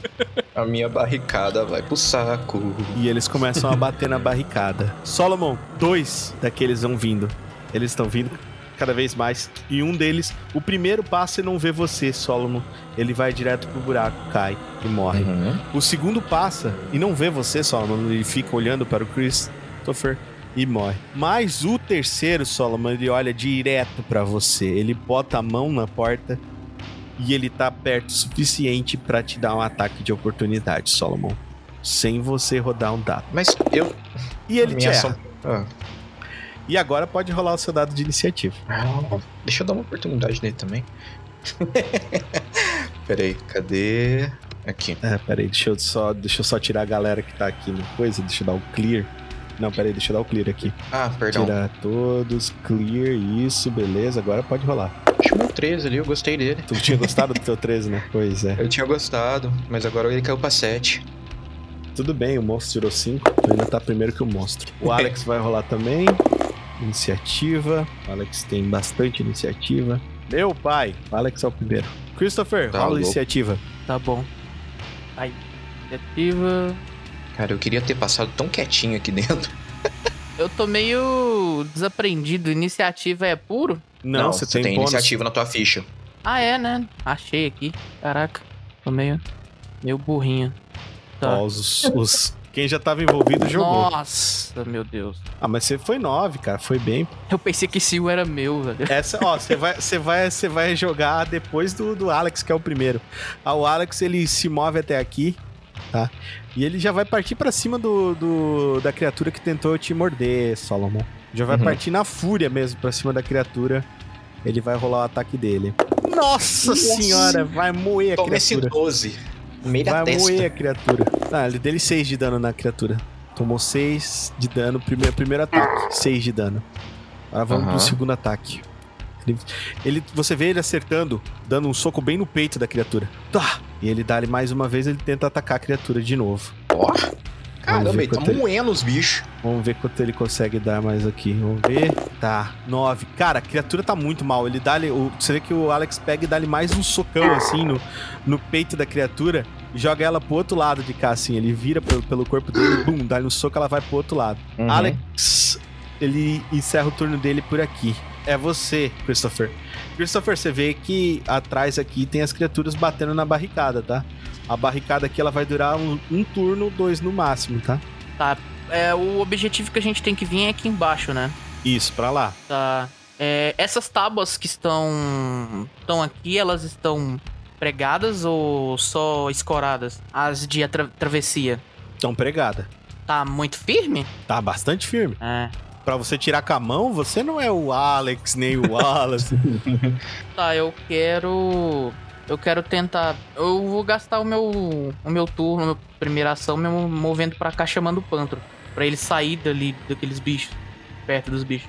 A minha barricada vai pro saco. E eles começam a bater na barricada. Solomon, dois daqueles vão vindo. Eles estão vindo cada vez mais. E um deles, o primeiro passa e não vê você, Solomon. Ele vai direto pro buraco, cai e morre. Uhum. O segundo passa e não vê você, Solomon. Ele fica olhando para o Christopher e morre. Mas o terceiro, Solomon, ele olha direto para você. Ele bota a mão na porta e ele tá perto o suficiente para te dar um ataque de oportunidade, Solomon. Sem você rodar um dado. Mas eu. E ele te ação. Ah. E agora pode rolar o seu dado de iniciativa. Ah, Deixa eu dar uma oportunidade nele também. Peraí, cadê? Aqui. É, peraí, deixa eu só, deixa eu só tirar a galera que tá aqui no coisa. Deixa eu dar o clear. Não, peraí, deixa eu dar o clear aqui. Ah, perdão. Tirar todos, clear, isso, beleza. Agora pode rolar. Tinha um 13 ali, eu gostei dele. Tu tinha gostado do teu 13, né? Pois é. Eu tinha gostado, mas agora ele caiu pra 7. Tudo bem, o monstro tirou 5. Tu ainda tá primeiro que o monstro. O Alex vai rolar também. Iniciativa. O Alex tem bastante iniciativa. Meu pai. O Alex é o primeiro. Christopher, Tá rola louco. iniciativa. Tá bom. Aí, iniciativa... Cara, eu queria ter passado tão quietinho aqui dentro. Eu tô meio desaprendido. Iniciativa é puro? Não, você, tem, bônus. iniciativa na tua ficha. Ah, é, né? Achei aqui. Caraca, tô meio, meio burrinho. Tá. Ó, os, os, Quem já tava envolvido jogou. Nossa, meu Deus. Ah, mas você foi 9, cara. Foi bem. Eu pensei que esse era meu, velho. Essa, ó, você vai, você vai, você vai jogar depois do, do Alex, que é o primeiro. Ah, o Alex, ele se move até aqui, tá? E ele já vai partir pra cima do, do- da criatura que tentou te morder, Solomon. Já vai Uhum. partir na fúria mesmo pra cima da criatura. Ele vai rolar o ataque dele. Nossa, Nossa. senhora, vai moer a Toma esse criatura. 12. No meio Vai testa. moer a criatura. Ah, ele dele 6 de dano na criatura. Tomou 6 de dano, primeiro, primeiro ataque. 6 de dano. Agora vamos Aham. pro segundo ataque. Ele, ele- você vê ele acertando, dando um soco bem no peito da criatura. Tá! E ele dá-lhe mais uma vez, ele tenta atacar a criatura de novo. Ó. Caramba, ver ele tá ele- moendo os bichos. Vamos ver quanto ele consegue dar mais aqui. Vamos ver. Tá, 9. Cara, a criatura tá muito mal. Ele dá o Você vê que o Alex pega e dá-lhe mais um socão assim no, no peito da criatura e joga ela pro outro lado de cá, assim. Ele vira pelo, pelo corpo dele, bum, dá-lhe um soco, ela vai pro outro lado. Uhum. Alex, ele encerra o turno dele por aqui. É você, Christopher. Christopher, você vê que atrás aqui tem as criaturas batendo na barricada, tá? A barricada aqui ela vai durar um, um turno, dois no máximo, tá? Tá. É, o objetivo que a gente tem que vir é aqui embaixo, né? Isso, pra lá. Tá. É, essas tábuas que estão estão aqui, elas estão pregadas ou só escoradas? As de atra- travessia. Então, pregada. Tá muito firme? Tá bastante firme. É. Pra você tirar com a mão, você não é o Alex nem o Wallace. Tá, eu quero. Eu quero tentar. Eu vou gastar o meu. O meu turno, a minha primeira ação, me movendo pra cá chamando o pantro. Pra ele sair dali, daqueles bichos. Perto dos bichos.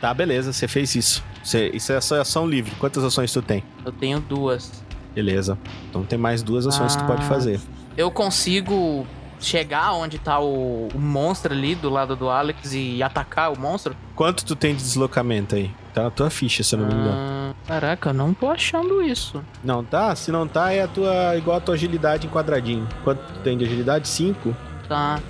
tá, beleza, você fez isso. Você- isso é a sua ação livre. Quantas ações tu tem? Eu tenho duas. Beleza. Então tem mais duas ações que tu pode Ah. fazer. Eu consigo chegar onde tá o, o monstro ali do lado do Alex e atacar o monstro? Quanto tu tem de deslocamento aí? Tá na tua ficha, se eu não me engano. Ah, caraca, eu não tô achando isso. Não tá? Se não tá, é a tua igual a tua agilidade em quadradinho. Quanto tu tem de agilidade? 5. Tá,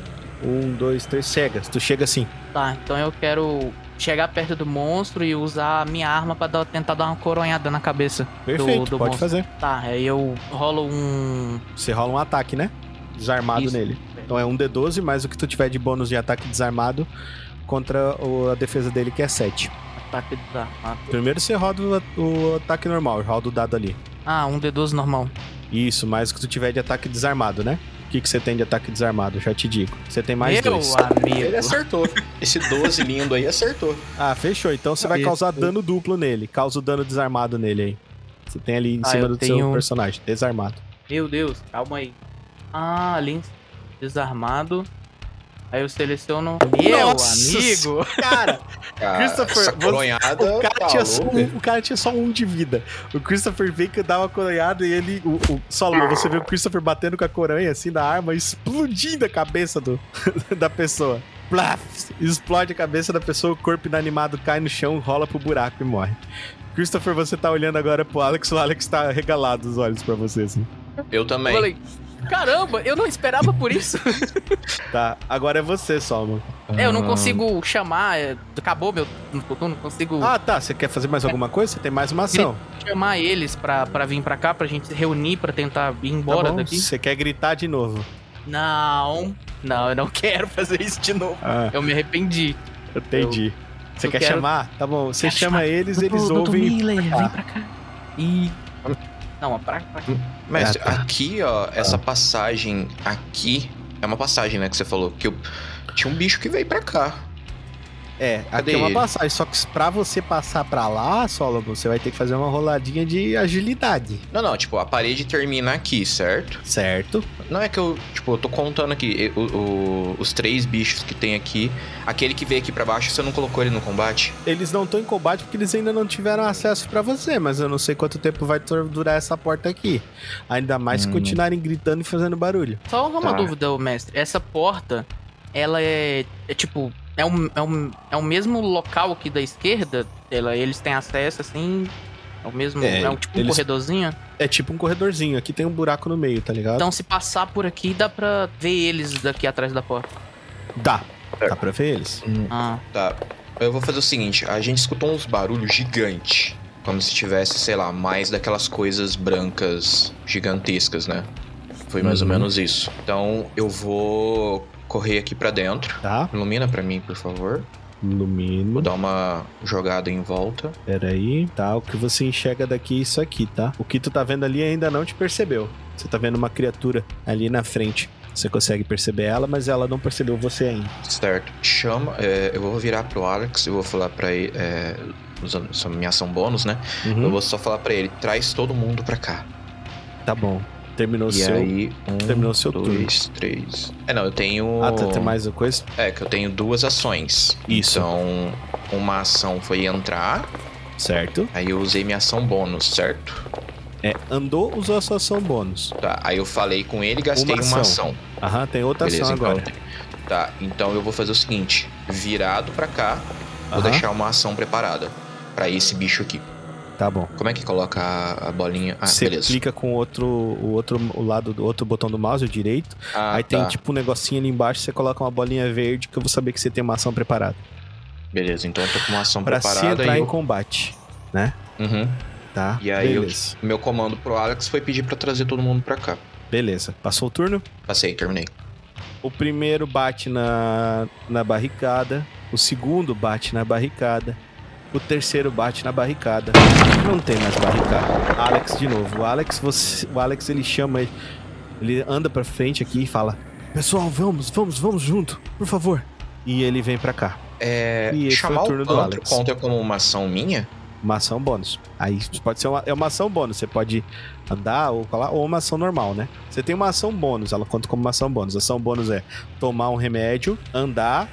Um, dois, três, cegas. Tu chega assim. tá. Então eu quero chegar perto do monstro e usar a minha arma pra dar- tentar dar uma coronhada na cabeça. Perfeito, do pode monstro. fazer. Tá, aí eu rolo um. Você rola um ataque, né? Desarmado Isso. nele. Então é um D12 mais o que tu tiver de bônus de ataque desarmado contra o- a defesa dele, que é 7. Ataque desarmado. Primeiro você roda o, o ataque normal, roda o dado ali. Ah, um D12 normal. Isso, mais o que tu tiver de ataque desarmado, né? O que, que você tem de ataque desarmado? Já te digo. Você tem mais Meu dois. amigo. Ele acertou. Esse 12 lindo aí acertou. Ah, fechou. Então você vai Isso. causar dano duplo nele. Causa o dano desarmado nele aí. Você tem ali em Ah, cima do tenho- seu personagem, desarmado. Meu Deus, calma aí. Ah, ali desarmado. Aí eu seleciono. Meu Nossa amigo! Cara, Cara, Christopher, você- o cara, tá tinha só um, o cara tinha só um de vida. O Christopher veio que dá uma coronhada e ele. O, o Solomon, você vê o Christopher batendo com a coranha assim da arma, explodindo a cabeça do, da pessoa. Plaf! Explode a cabeça da pessoa, o corpo inanimado cai no chão, rola pro buraco e morre. Christopher, você tá olhando agora pro Alex, o Alex tá regalado os olhos pra você, assim. Eu Eu também. falei, caramba, eu não esperava por isso. Tá, agora é você, Solomon. É, eu não consigo chamar, é, acabou meu turno, não consigo Ah, tá, você quer fazer mais alguma coisa? Você tem mais uma ação. chamar eles pra, pra vir pra cá, pra gente se reunir, pra tentar ir Tá embora bom, daqui. Você quer gritar de novo. Não, não, eu não quero fazer isso de novo. Ah, Eu me arrependi. eu entendi. Você eu quer quero- chamar? Tá bom, você Quero chama chamar. eles, eles ouvem. Miller, cá. vem pra cá. E... Não, pra, pra cá. Mestre, Ah, tá. aqui, ó, essa passagem aqui é uma passagem, né, que você falou. Que eu... tinha um bicho que veio pra cá. É, aqui Cadê é uma ele? passagem. Só que pra você passar pra lá, Solomon, você vai ter que fazer uma roladinha de agilidade. Não, não, tipo, a parede termina aqui, certo? Certo? Não é que eu, tipo, eu tô contando aqui o- o- os três bichos que tem aqui. Aquele que veio aqui pra baixo, você não colocou ele no combate? Eles não estão em combate porque eles ainda não tiveram acesso pra você, mas eu não sei quanto tempo vai durar essa porta aqui. Ainda mais se Hum. continuarem gritando e fazendo barulho. Só uma Tá. dúvida, mestre. Essa porta, ela é, é tipo, é um, é, um, é o mesmo local aqui da esquerda? Ela, eles têm acesso, assim, é o mesmo, É, é, um, tipo um eles- corredorzinho? É tipo um corredorzinho. Aqui tem um buraco no meio, tá ligado? Então se passar por aqui, dá pra ver eles daqui atrás da porta. Dá. Dá pra ver eles? Ah, Tá. Eu vou fazer o seguinte: a gente escutou uns barulhos gigantes. Como se tivesse, sei lá, mais daquelas coisas brancas gigantescas, né? Foi mais ou Uhum. menos isso. Então eu vou correr aqui pra dentro. Tá? Ilumina pra mim, por favor. Vou Ilumino. dar uma jogada em volta. Pera aí. Tá, o que você enxerga daqui é isso aqui, tá? O que tu tá vendo ali ainda não te percebeu. Você tá vendo uma criatura ali na frente. Você consegue perceber ela, mas ela não percebeu você ainda. Certo. Chama. é, eu vou virar pro Alex, eu vou falar pra ele. É, usando minha ação bônus, né? Uhum. Eu vou só falar pra ele: traz todo mundo pra cá. Tá bom. Terminou e seu. aí, um, terminou seu dois, três. É, não, eu tenho. Ah, tá, tem mais uma coisa? É, que eu tenho duas ações. Isso. Então, uma ação foi entrar, Certo. aí eu usei minha ação bônus, certo? É, andou, usou a sua ação bônus. Tá, aí eu falei com ele e gastei Uma ação. Aham, tem outra Beleza, ação então. agora. Tá, então eu vou fazer o seguinte: virado pra cá, vou deixar uma ação preparada pra esse bicho aqui. Tá bom. Como é que coloca a, a bolinha? Ah, Você beleza. clica com o outro, o outro o lado do outro botão do mouse, o direito. Ah, aí tem tá. tipo um negocinho ali embaixo, você coloca uma bolinha verde que eu vou saber que você tem uma ação preparada. Beleza, então eu tô com uma ação Pra se preparada entrar e em eu... combate, Uhum. tá? E aí eu- meu comando pro Alex foi pedir pra trazer todo mundo pra cá. Beleza. Passou o turno? Passei, terminei. O primeiro bate na, na barricada. O segundo bate na barricada. O terceiro bate na barricada. Não tem mais barricada. Alex de novo. O Alex, você, o Alex ele chama ele, ele anda pra frente aqui e fala: "Pessoal, vamos, vamos, vamos junto, por favor." E ele vem pra cá. É, E esse foi chamar o o turno do pantro Alex. conta como uma ação minha? Uma ação bônus. Aí pode ser uma, é uma ação bônus. Você pode andar ou colar, ou uma ação normal, né? Você tem uma ação bônus, ela conta como uma ação bônus. A ação bônus é tomar um remédio, andar,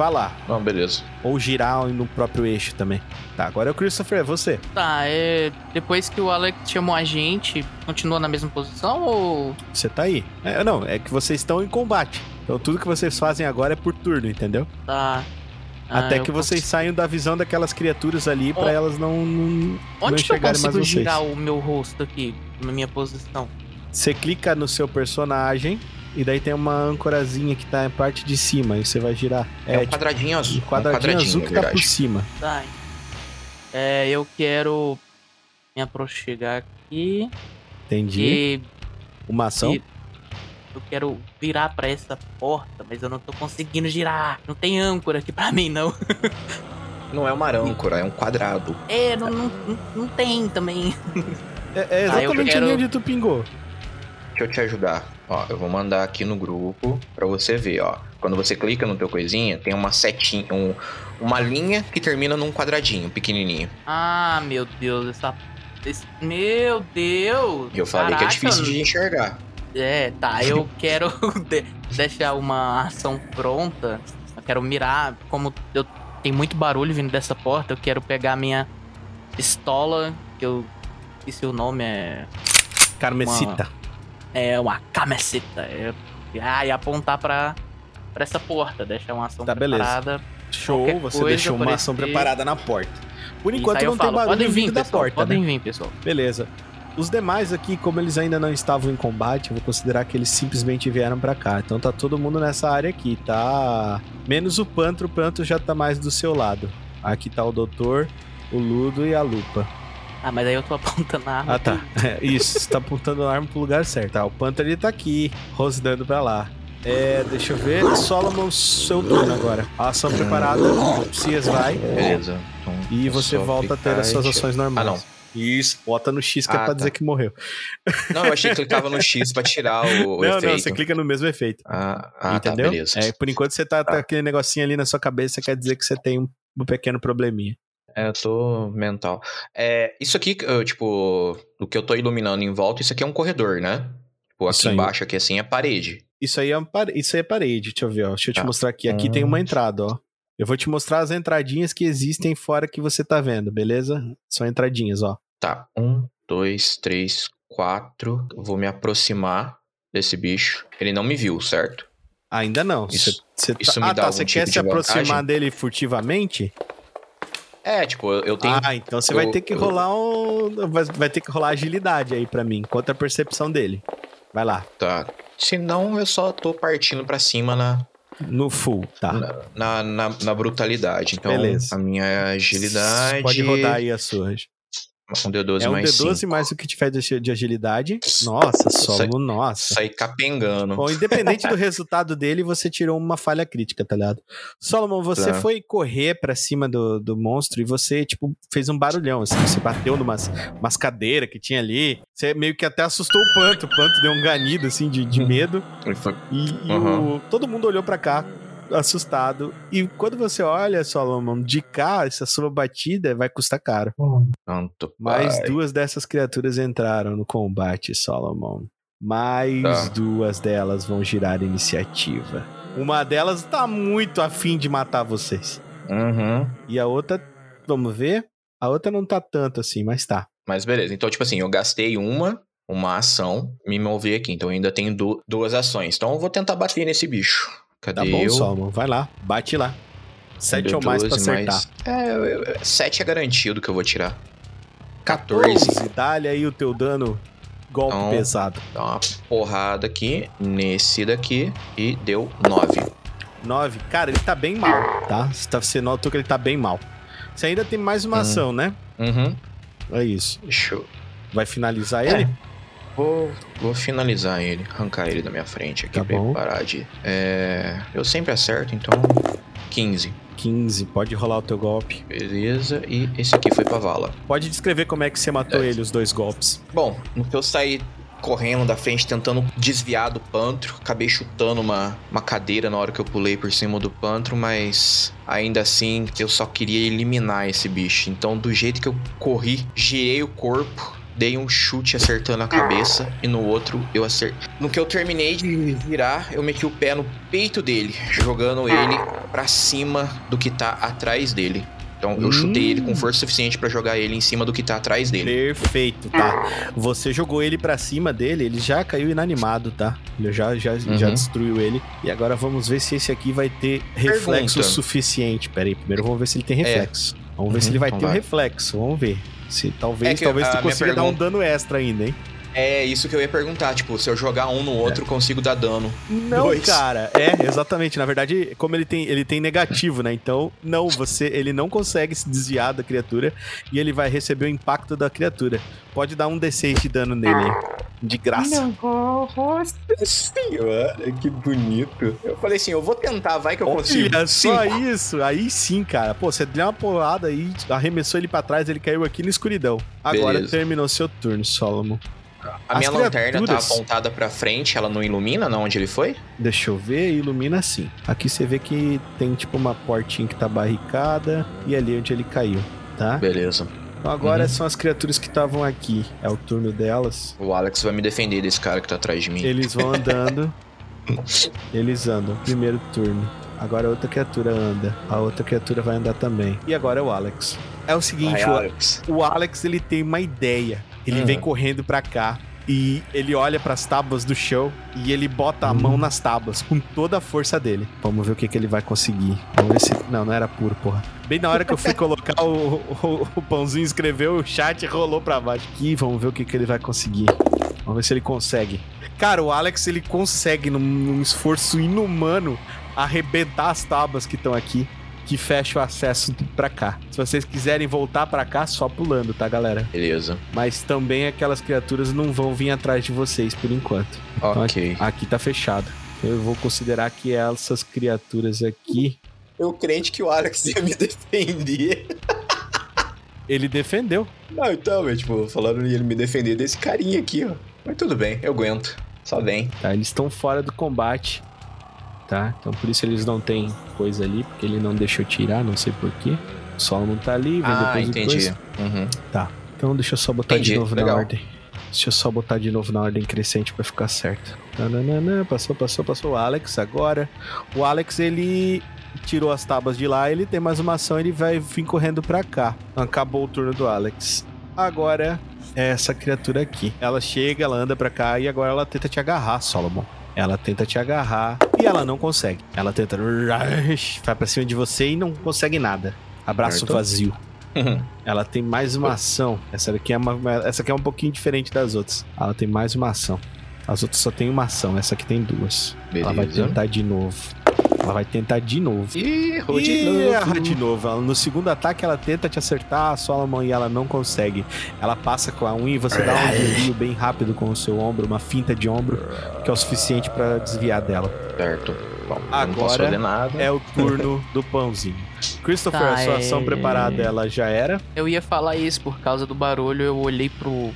falar. Não, beleza. Ou girar no próprio eixo também. Tá, agora é o Christopher, é você. Tá, é. Depois que o Alex chamou a gente, continua na mesma posição ou. Você tá aí. É, não, é que vocês estão em combate. Então tudo que vocês fazem agora é por turno, entendeu? Tá. Ah, Até que vocês consigo- saiam da visão daquelas criaturas ali pra Ó, elas não, não, não Onde que eu enxergarem mais consigo vocês. girar o meu rosto aqui, na minha posição? Você clica no seu personagem e daí tem uma âncorazinha que tá na parte de cima e você vai girar. É, um tipo, quadradinho azul. um quadradinho, azul na que tá por cima. Tá. É, eu quero me aproximar aqui Entendi. e Uma ação. e eu quero virar pra essa porta, mas eu não tô conseguindo girar. Não tem âncora aqui pra mim, não. Não é uma âncora, é um quadrado. É, não, não, não- tem também. É, é Ah, exatamente quero- ali onde tu pingou. Deixa eu te ajudar. Ó, eu vou mandar aqui no grupo pra você ver, ó. Quando você clica no teu coisinha, tem uma setinha, um- uma linha que termina num quadradinho pequenininho. Ah, meu Deus, essa. esse- meu Deus! Eu falei que é Caraca, difícil de enxergar. É, tá. Eu quero de- deixar uma ação pronta. Eu quero mirar. Como eu tem muito barulho vindo dessa porta, eu quero pegar a minha pistola, que eu esqueci o nome, é. Carmesita. É uma cameceta. É, ah, e apontar pra, pra essa porta. Deixar uma ação Tá, beleza. preparada. Show, qualquer você deixou uma ação preparada na porta. Por Isso, enquanto não tem falo, barulho podem vir, da pessoal, porta, podem né? vir, pessoal. Beleza. Os demais aqui, como eles ainda não estavam em combate, eu vou considerar que eles simplesmente vieram pra cá. Então tá todo mundo nessa área aqui, tá? Menos o Pantro, o Pantro já tá mais do seu lado. Aqui tá o Doutor, o Ludo e a Lupa. Ah, mas aí eu tô apontando a arma. Ah, tá. É, isso, você tá apontando a arma pro lugar certo. Ah, o Panther ele tá aqui, rosnando pra lá. É, deixa eu ver. Solomon, seu turno agora. A ação preparada. Cias vai. Beleza. Então, E você volta a ter as suas ações normais. Ah, não. Isso, bota no X que é Ah, pra tá. dizer que morreu. Não, eu achei que clicava no X pra tirar o, o não, efeito. não, você clica no mesmo efeito. Ah, ah tá, entendeu? beleza. É, por enquanto você tá, tá Tá. aquele negocinho ali na sua cabeça, quer dizer que você tem um, um pequeno probleminha. É, eu tô mental. É, isso aqui, eu, tipo, o que eu tô iluminando em volta, isso aqui é um corredor, né? Tipo, Isso aqui aí. embaixo, aqui assim, é parede. Isso aí é, pare- isso aí é parede, deixa eu ver, ó. Deixa eu te Tá. mostrar aqui. Aqui Hum. tem uma entrada, ó. Eu vou te mostrar as entradinhas que existem fora que você tá vendo, beleza? São entradinhas, ó. Tá, um, dois, três, quatro. Eu vou me aproximar desse bicho. Ele não me viu, certo? Ainda não. Isso- Você- você tá... isso me ah, dá tá. algum Você tipo quer se aproximar dele furtivamente? É, tipo, eu eu tenho. Ah, então você vai eu- ter que eu- rolar um. Vai, vai ter que rolar agilidade aí pra mim, contra a percepção dele. Vai lá. Tá. Se não, eu só tô partindo pra cima na, No full, tá. na, na, na brutalidade. Então, Beleza. a minha agilidade. Pode rodar aí as suas. Um D12 É um mais D12 cinco. mais o que tiver de de agilidade. Nossa, Solomon, nossa. Sair capengando. Bom, independente do resultado dele, você tirou uma falha crítica, tá ligado? Solomon, você Tá. foi correr pra cima do, do monstro e você, tipo, fez um barulhão, assim. Você bateu numas umas cadeiras que tinha ali. Você meio que até assustou o Panto. O Panto deu um ganido, assim, de, de medo. Ele foi- E, e Uhum. o- todo mundo olhou pra cá, assustado. E quando você olha, Solomon, de cá, essa sua batida vai custar caro. Tanto. Mais pai. duas dessas criaturas entraram no combate, Solomon. Mais Tá. duas delas vão girar iniciativa. Uma delas tá muito afim de matar vocês. Uhum. E a outra, vamos ver? A outra não tá tanto assim, mas tá. Mas beleza. Então, tipo assim, eu gastei uma, uma ação, me mover aqui. Então eu ainda tenho du- duas ações. Então eu vou tentar bater nesse bicho. Cadê Tá bom, eu? Solomon. Vai lá, bate lá. Sete ou mais pra 12 acertar. mais- É, eu- eu- sete é garantido que eu vou tirar. 14. 14. Dá-lhe aí o teu dano. Golpe Então- pesado. Dá uma porrada aqui, nesse daqui, e deu 9. 9. Cara, ele tá bem mal, tá? Você, tá, você notou que ele tá bem mal. Você ainda tem mais uma Hum. ação, né? Uhum. É isso. Deixa eu. Vai finalizar É. ele? Vou, vou finalizar ele, arrancar ele da minha frente aqui Tá pra ele parar de. É, eu sempre acerto, então. 15. 15. Pode rolar o teu golpe. Beleza, e esse aqui foi pra vala. Pode descrever como é que você matou Dez. ele, os dois golpes. Bom, no que eu saí correndo da frente, tentando desviar do pantro, acabei chutando uma, uma cadeira na hora que eu pulei por cima do pantro, mas ainda assim eu só queria eliminar esse bicho. Então, do jeito que eu corri, girei o corpo. Dei um chute acertando a cabeça e no outro eu acertei. No que eu terminei de virar, eu meti o pé no peito dele, jogando ele pra cima do que tá atrás dele. Então eu Hum. chutei ele com força suficiente pra jogar ele em cima do que tá atrás dele. Perfeito, tá? Você jogou ele pra cima dele, ele já caiu inanimado, tá? Ele já, já, já Uhum. destruiu ele. E agora vamos ver se esse aqui vai ter reflexo Pergunta. suficiente. Pera aí, primeiro vamos ver se ele tem reflexo. Vamos ver Uhum, se ele vai ter um vai. reflexo, vamos ver. Se, talvez É talvez tu consiga dar um dano extra ainda, hein? É isso que eu ia perguntar, tipo, se eu jogar um no outro, eu consigo dar dano. Não, Dois. cara. É, exatamente. Na verdade, como ele tem, ele tem negativo, né? Então, não, você, ele não consegue se desviar da criatura e ele vai receber o impacto da criatura. Pode dar um D6 de dano nele, hein? de graça. Nossa senhora, que bonito. Eu falei assim, eu vou tentar, vai que eu consigo. Olha só Cinco. isso. Aí sim, cara. Pô, você deu uma porrada aí, arremessou ele pra trás, ele caiu aqui na escuridão. Agora Beleza. terminou seu turno, Solomon. A minha As lanterna tá criaturas- apontada pra frente, ela não ilumina não onde ele foi? Deixa eu ver, ilumina assim. Aqui você vê que tem tipo uma portinha que tá barricada e ali onde ele caiu, tá? Beleza. Então agora Uhum. são as criaturas que estavam aqui. É o turno delas. O Alex vai me defender desse cara que tá atrás de mim. Eles vão andando. Eles andam. Primeiro turno. Agora a outra criatura anda. A outra criatura vai andar também. E agora é o Alex. É o seguinte, Vai, o, Alex. o Alex ele tem uma ideia. Ele Hum. vem correndo pra cá e ele olha pras tábuas do chão e ele bota a mão nas tábuas com toda a força dele. Vamos ver o que, que ele vai conseguir. Vamos ver se. Não, não era puro, porra. Bem na hora que eu fui colocar o, o, o pãozinho, escreveu o chat rolou pra baixo. Aqui, vamos ver o que, que ele vai conseguir. Vamos ver se ele consegue. Cara, o Alex ele consegue, num, num esforço inumano, arrebentar as tábuas que estão aqui, que fecha o acesso pra cá. Se vocês quiserem voltar pra cá, só pulando, tá, galera? Beleza. Mas também aquelas criaturas não vão vir atrás de vocês por enquanto. Então, Ok. Aqui tá fechado. Eu vou considerar que essas criaturas aqui. Eu crente que o Alex ia me defender. Ele defendeu. Não, então, mas, tipo, falando ele me defender desse carinha aqui, ó. Mas tudo bem, eu aguento. Só vem. Tá? Eles estão fora do combate. Tá? Então por isso eles não têm coisa ali, porque ele não deixou tirar, não sei porquê. O Solomon tá ali, vem Ah, depois entendi. Uhum. Então deixa eu só botar Entendi, de novo legal. na ordem. Deixa eu só botar de novo na ordem crescente pra ficar certo. Tananana, passou, passou, passou. O Alex agora. O Alex, ele tirou as tábuas de lá, ele tem mais uma ação, ele vai vir correndo pra cá. Acabou o turno do Alex. Agora é essa criatura aqui. Ela chega, ela anda pra cá e agora ela tenta te agarrar, Solomon. Ela tenta te agarrar e ela não consegue. Ela tenta. Vai pra cima de você e não consegue nada. Abraço vazio. Ela tem mais uma ação. Essa aqui é uma, essa aqui é um pouquinho diferente das outras. Ela tem mais uma ação. As outras só tem uma ação, essa aqui tem duas. Ela vai Beleza. tentar de novo. Ela vai tentar de novo. Ih, errou de Ih, novo. erra de novo. Ela- no segundo ataque, ela tenta te acertar, a Solomon, e ela não consegue. Ela passa com a unha e você dá um desvio bem rápido com o seu ombro, uma finta de ombro, que é o suficiente pra desviar dela. Certo. Bom, Agora. É o turno do pãozinho. Christopher, Tá, a sua é- ação preparada, ela já era. Eu ia falar isso por causa do barulho, eu olhei pro,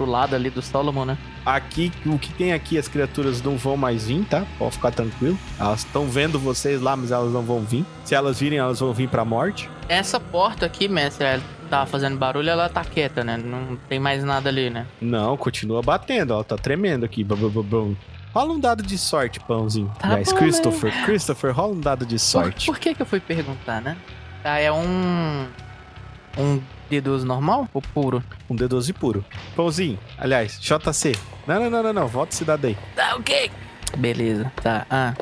pro lado ali do Solomon, né? Aqui, o que tem aqui, as criaturas não vão mais vir, tá? Pode ficar tranquilo. Elas estão vendo vocês lá, mas elas não vão vir. Se elas virem, elas vão vir pra morte. Essa porta aqui, mestre, ela tá fazendo barulho, ela tá quieta, né? Não tem mais nada ali, né? Não, continua batendo, ela tá tremendo aqui. Bum, bum, bum, bum. Rola um dado de sorte, pãozinho. Tá Aliás, bom, Christopher, Christopher, rola um dado de Por, sorte. por que que eu fui perguntar, né? Tá, é um... Um D12 normal ou puro? Um D12 puro. Pãozinho, aliás, JC. Não, não, não, não, não. Volta esse dado aí. Tá, ok. Beleza, tá. Ah,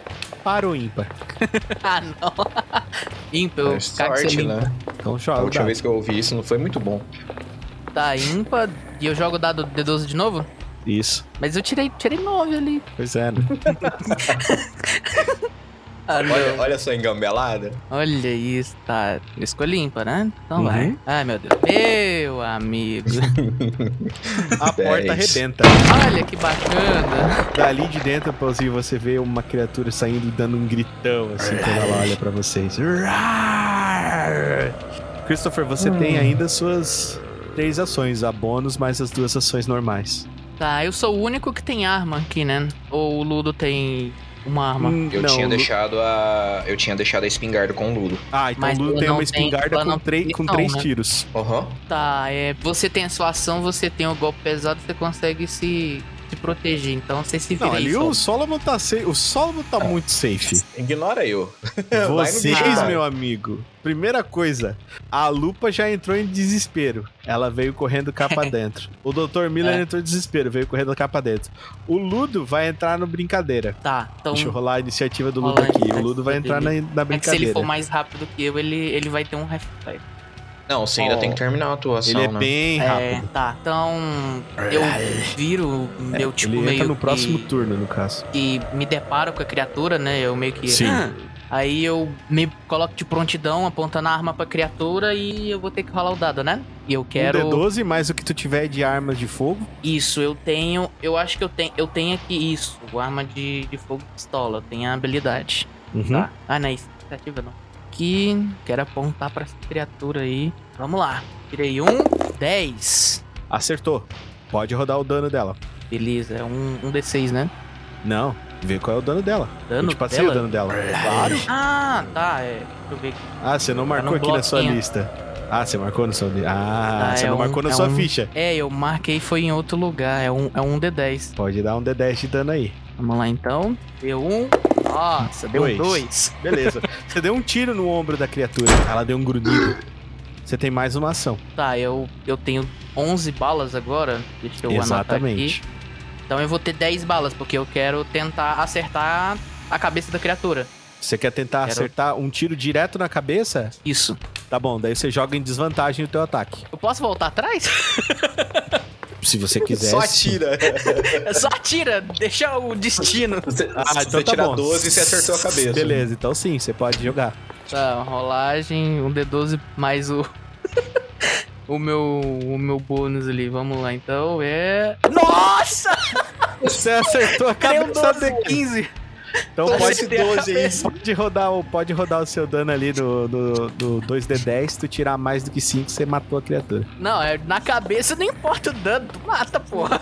Para o ímpar. ah não. ímpar, eu É sorte, né? Então A joga o última vez que eu ouvi isso não foi muito bom. Tá, ímpar. E eu jogo o dado D12 de novo? Isso. Mas eu tirei, tirei 9 ali. Pois é, né? Ah. Olha, olha só engambelada. Olha isso, tá. Eu escolhi ímpar, né? Então Uhum. vai. Ai, meu Deus. Meu amigo. A porta arrebenta. Olha que bacana. Dali de dentro, Pãozinho, você vê uma criatura saindo e dando um gritão, assim, quando ela olha pra vocês. Christopher, você tem ainda suas três ações, a bônus mais as duas ações normais. Tá, eu sou o único que tem arma aqui, né? Ou o Ludo tem uma arma? Hum, Eu não, tinha Lu- deixado a. Eu tinha deixado a espingarda com o Ludo. Ah, então Mas o Ludo tem não uma tem- espingarda ela com, não três- tem com visão, três né? tiros. Aham. Tá, é. Você tem a sua ação, você tem o golpe pesado, você consegue se, se proteger. Então você se vira Não, ali Sol. o Solomon tá safe. O Solomon tá muito safe. Ignora eu. Vocês, meu amigo. Primeira coisa, a Lupa já entrou em desespero. Ela veio correndo capa dentro. O Dr. Miller É. entrou em desespero, veio correndo capa dentro. O Ludo vai entrar no brincadeira. Tá, então. Deixa eu rolar a iniciativa do Ludo aqui. O Ludo vai entrar na, na É que se ele brincadeira. for mais rápido que eu, ele, ele vai ter um reflexo. Não, você ainda tem que terminar a atuação, Ele é né? bem É, rápido. tá. Então, eu viro meu tipo Ele meio entra no que- próximo turno, no caso. que me deparo com a criatura, né? Eu meio que. Sim. Ah, Aí eu me coloco de prontidão, apontando a arma pra criatura e eu vou ter que rolar o dado, né? E eu quero. Um D12 mais o que tu tiver de armas de fogo. Isso, eu tenho. Eu acho que eu tenho. Eu tenho aqui isso. O arma de, de fogo e pistola. Eu tenho a habilidade. Uhum. Tá? Ah, não é isso. Iniciativa não. Aqui. Quero apontar pra essa criatura aí. Vamos lá. Tirei um. 10. Acertou. Pode rodar o dano dela. Beleza, é um, um D6, né? Não, vê qual é o dano dela. Dano eu te passei dela? o dano dela. Claro. Ah, tá. É. Deixa eu ver aqui. Ah, você não marcou no aqui na sua bloquinho. lista. Ah, você marcou na sua lista. Ah, Ah, você é não um- marcou na é sua um- ficha. É, eu marquei foi em outro lugar. É um, é um D10. Pode dar um D10 de dano aí. Vamos lá então. Deu um. Nossa, deu Dois. dois. Beleza. você deu um tiro no ombro da criatura. Ela deu um grunhido. Você tem mais uma ação. Tá, eu, eu tenho 11 balas agora. Deixa eu anotar Exatamente. aqui. Então eu vou ter 10 balas, porque eu quero tentar acertar a cabeça da criatura. Você quer tentar Quero- acertar um tiro direto na cabeça? Isso. Tá bom, daí você joga em desvantagem o teu ataque. Eu posso voltar atrás? Se você quiser. Só atira. Só atira, deixa o destino. Você, Ah, se então você tá tirar bom. 12, você acertou a cabeça. Beleza, então sim, você pode jogar. Tá, rolagem, um D12 mais o. o meu. O meu bônus ali. Vamos lá, então. É. Nossa! Você acertou a um cabeça 12, dele. 15. Então pode, esse 12 aí. pode, rodar, o- pode rodar o seu dano ali do, do, do 2D10. Se tu tirar mais do que 5, você matou a criatura. Não, é na cabeça não importa o dano, tu mata, porra.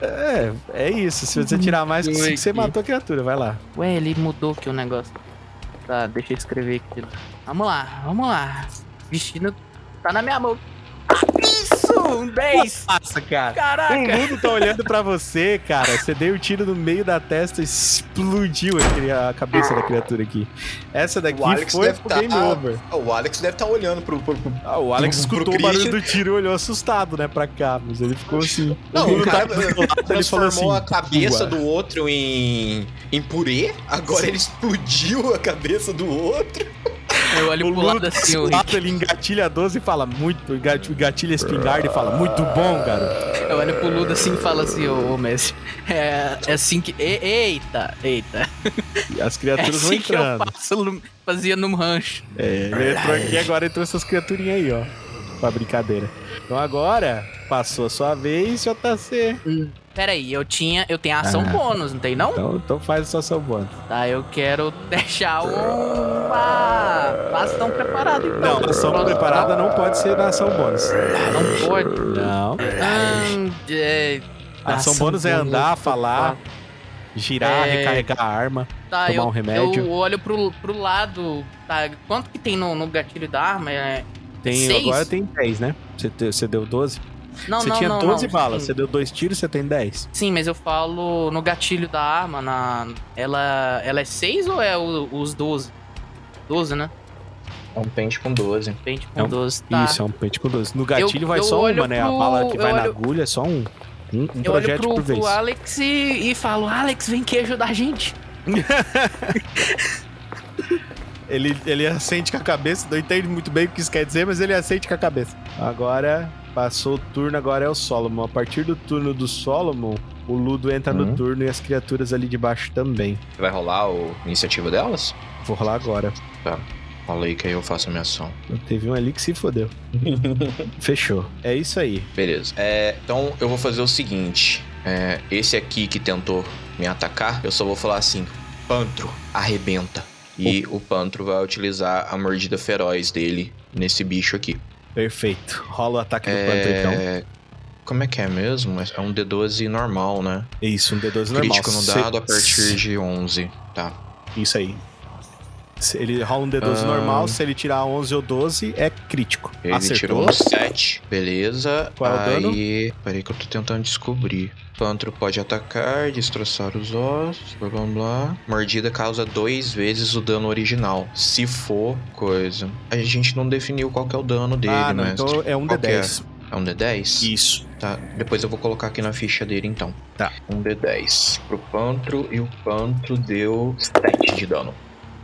É, é isso. Se você tirar mais do que 5, você matou a criatura. Vai lá. Ué, ele mudou aqui o negócio. Tá, deixa eu escrever aqui. Vamos lá, vamos lá. Destino tá na minha mão. Ah! Um 10! Nossa, cara. O Caraca! mundo tá olhando pra você, cara. Você deu um tiro no meio da testa e explodiu aquele- a cabeça da criatura aqui. Essa daqui O Alex foi deve pro tá- game over. O Alex deve estar olhando pro. pro- pro- Ah, o Alex pro- pro escutou o barulho do tiro e olhou assustado, né, pra cá. Mas ele ficou assim. Não, o cara tá transformou assim, a cabeça do outro em, em purê, agora ele explodiu a cabeça do outro. Eu olho O pro lado assim, o Rick. ele engatilha 12 e fala muito, engat- engatilha a espingarda e fala, muito bom, garoto. Eu olho pro Ludo assim e falo assim, ô, ô mestre. É, é assim que. e- eita, eita. E as É criaturas vão assim que eu entrando. faço no- fazia num rancho. É, ele entrou aqui e agora entrou essas criaturinhas aí, ó. Pra brincadeira. Então agora, passou a sua vez, JC. Pera aí, eu tinha. Eu tenho ação Ah. bônus, não tem não? Então, então faz a sua ação bônus. Tá, eu quero deixar uma ação preparada então. Não, a ação preparada não pode ser na ação bônus. Não pode. Não. Hum, é, A ação bônus é andar, falar, girar, É. recarregar a arma. Tá, tomar eu, um remédio. eu olho pro, pro lado. Tá, quanto que tem no, no gatilho da arma? É... Tem, Seis? agora tem 10, né? Você, você deu 12? Não, você não, tinha não, 12 não. balas, Sim. você deu dois tiros, você tem 10. Sim, mas eu falo no gatilho da arma, na. Ela. Ela é 6 ou é o- os 12? 12, né? É um pente com 12. Pente com É um- 12. Tá. Isso, é um pente com 12. No gatilho Eu- vai eu só olho uma, né? A bala que eu vai na olho- agulha é só um. Um, um Eu olho projétil pro, por vez. pro Alex e, e falo, Alex, vem aqui ajudar a gente. Ele, ele assente com a cabeça, não entende muito bem o que isso quer dizer, mas ele assente com a cabeça. Agora, passou o turno, agora é o Solomon. A partir do turno do Solomon, o Ludo entra no Uhum. turno e as criaturas ali de baixo também. Vai rolar o- a iniciativa delas? Vou rolar agora. Fala aí que aí eu faço a minha ação. Teve um ali que se fodeu. Fechou. É isso aí. Beleza. É, então eu vou fazer o seguinte: é, esse aqui que tentou me atacar, eu só vou falar assim: Pantro, arrebenta. E o Pantro vai utilizar a mordida feroz dele nesse bicho aqui. Perfeito. Rola o ataque do Panther, então. É, Como é que é mesmo? É um D12 normal, né? Isso, um D12 normal. Crítico no dado a partir de 11. Tá. Isso aí. Ele rola um D12 Ah. normal, se ele tirar 11 ou 12, é crítico. Ele Acertou. tirou um 7. Beleza. Qual é o dano? Aí. Peraí que eu tô tentando descobrir. Pantro pode atacar, destroçar os ossos, blá blá blá. Mordida causa dois vezes o dano original. Se for coisa. A gente não definiu qual que é o dano dele, ah, não, mestre. então é um Qual que D10. É um D10? Isso. Tá. Depois eu vou colocar aqui na ficha dele então. Tá. Um D10 pro Pantro e o Pantro deu 7 de dano.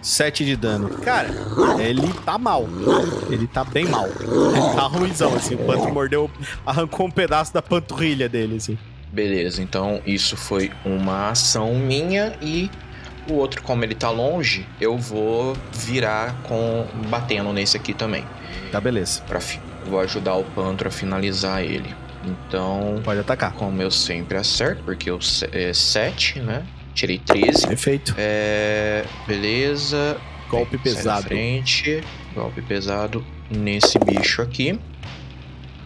7 de dano. Cara, ele tá mal. Ele tá bem mal. Ele tá ruimzão, assim. O Panther mordeu, arrancou um pedaço da panturrilha dele, assim. Beleza, então isso foi uma ação minha e o outro, como ele tá longe, eu vou virar com batendo nesse aqui também. Tá, beleza. Pra vou ajudar o Pantro a finalizar ele. Então, Pode atacar. como eu sempre acerto, porque eu é 7, né? Tirei 13. Perfeito. É. Beleza. Golpe da pesado. frente. Golpe pesado nesse bicho aqui.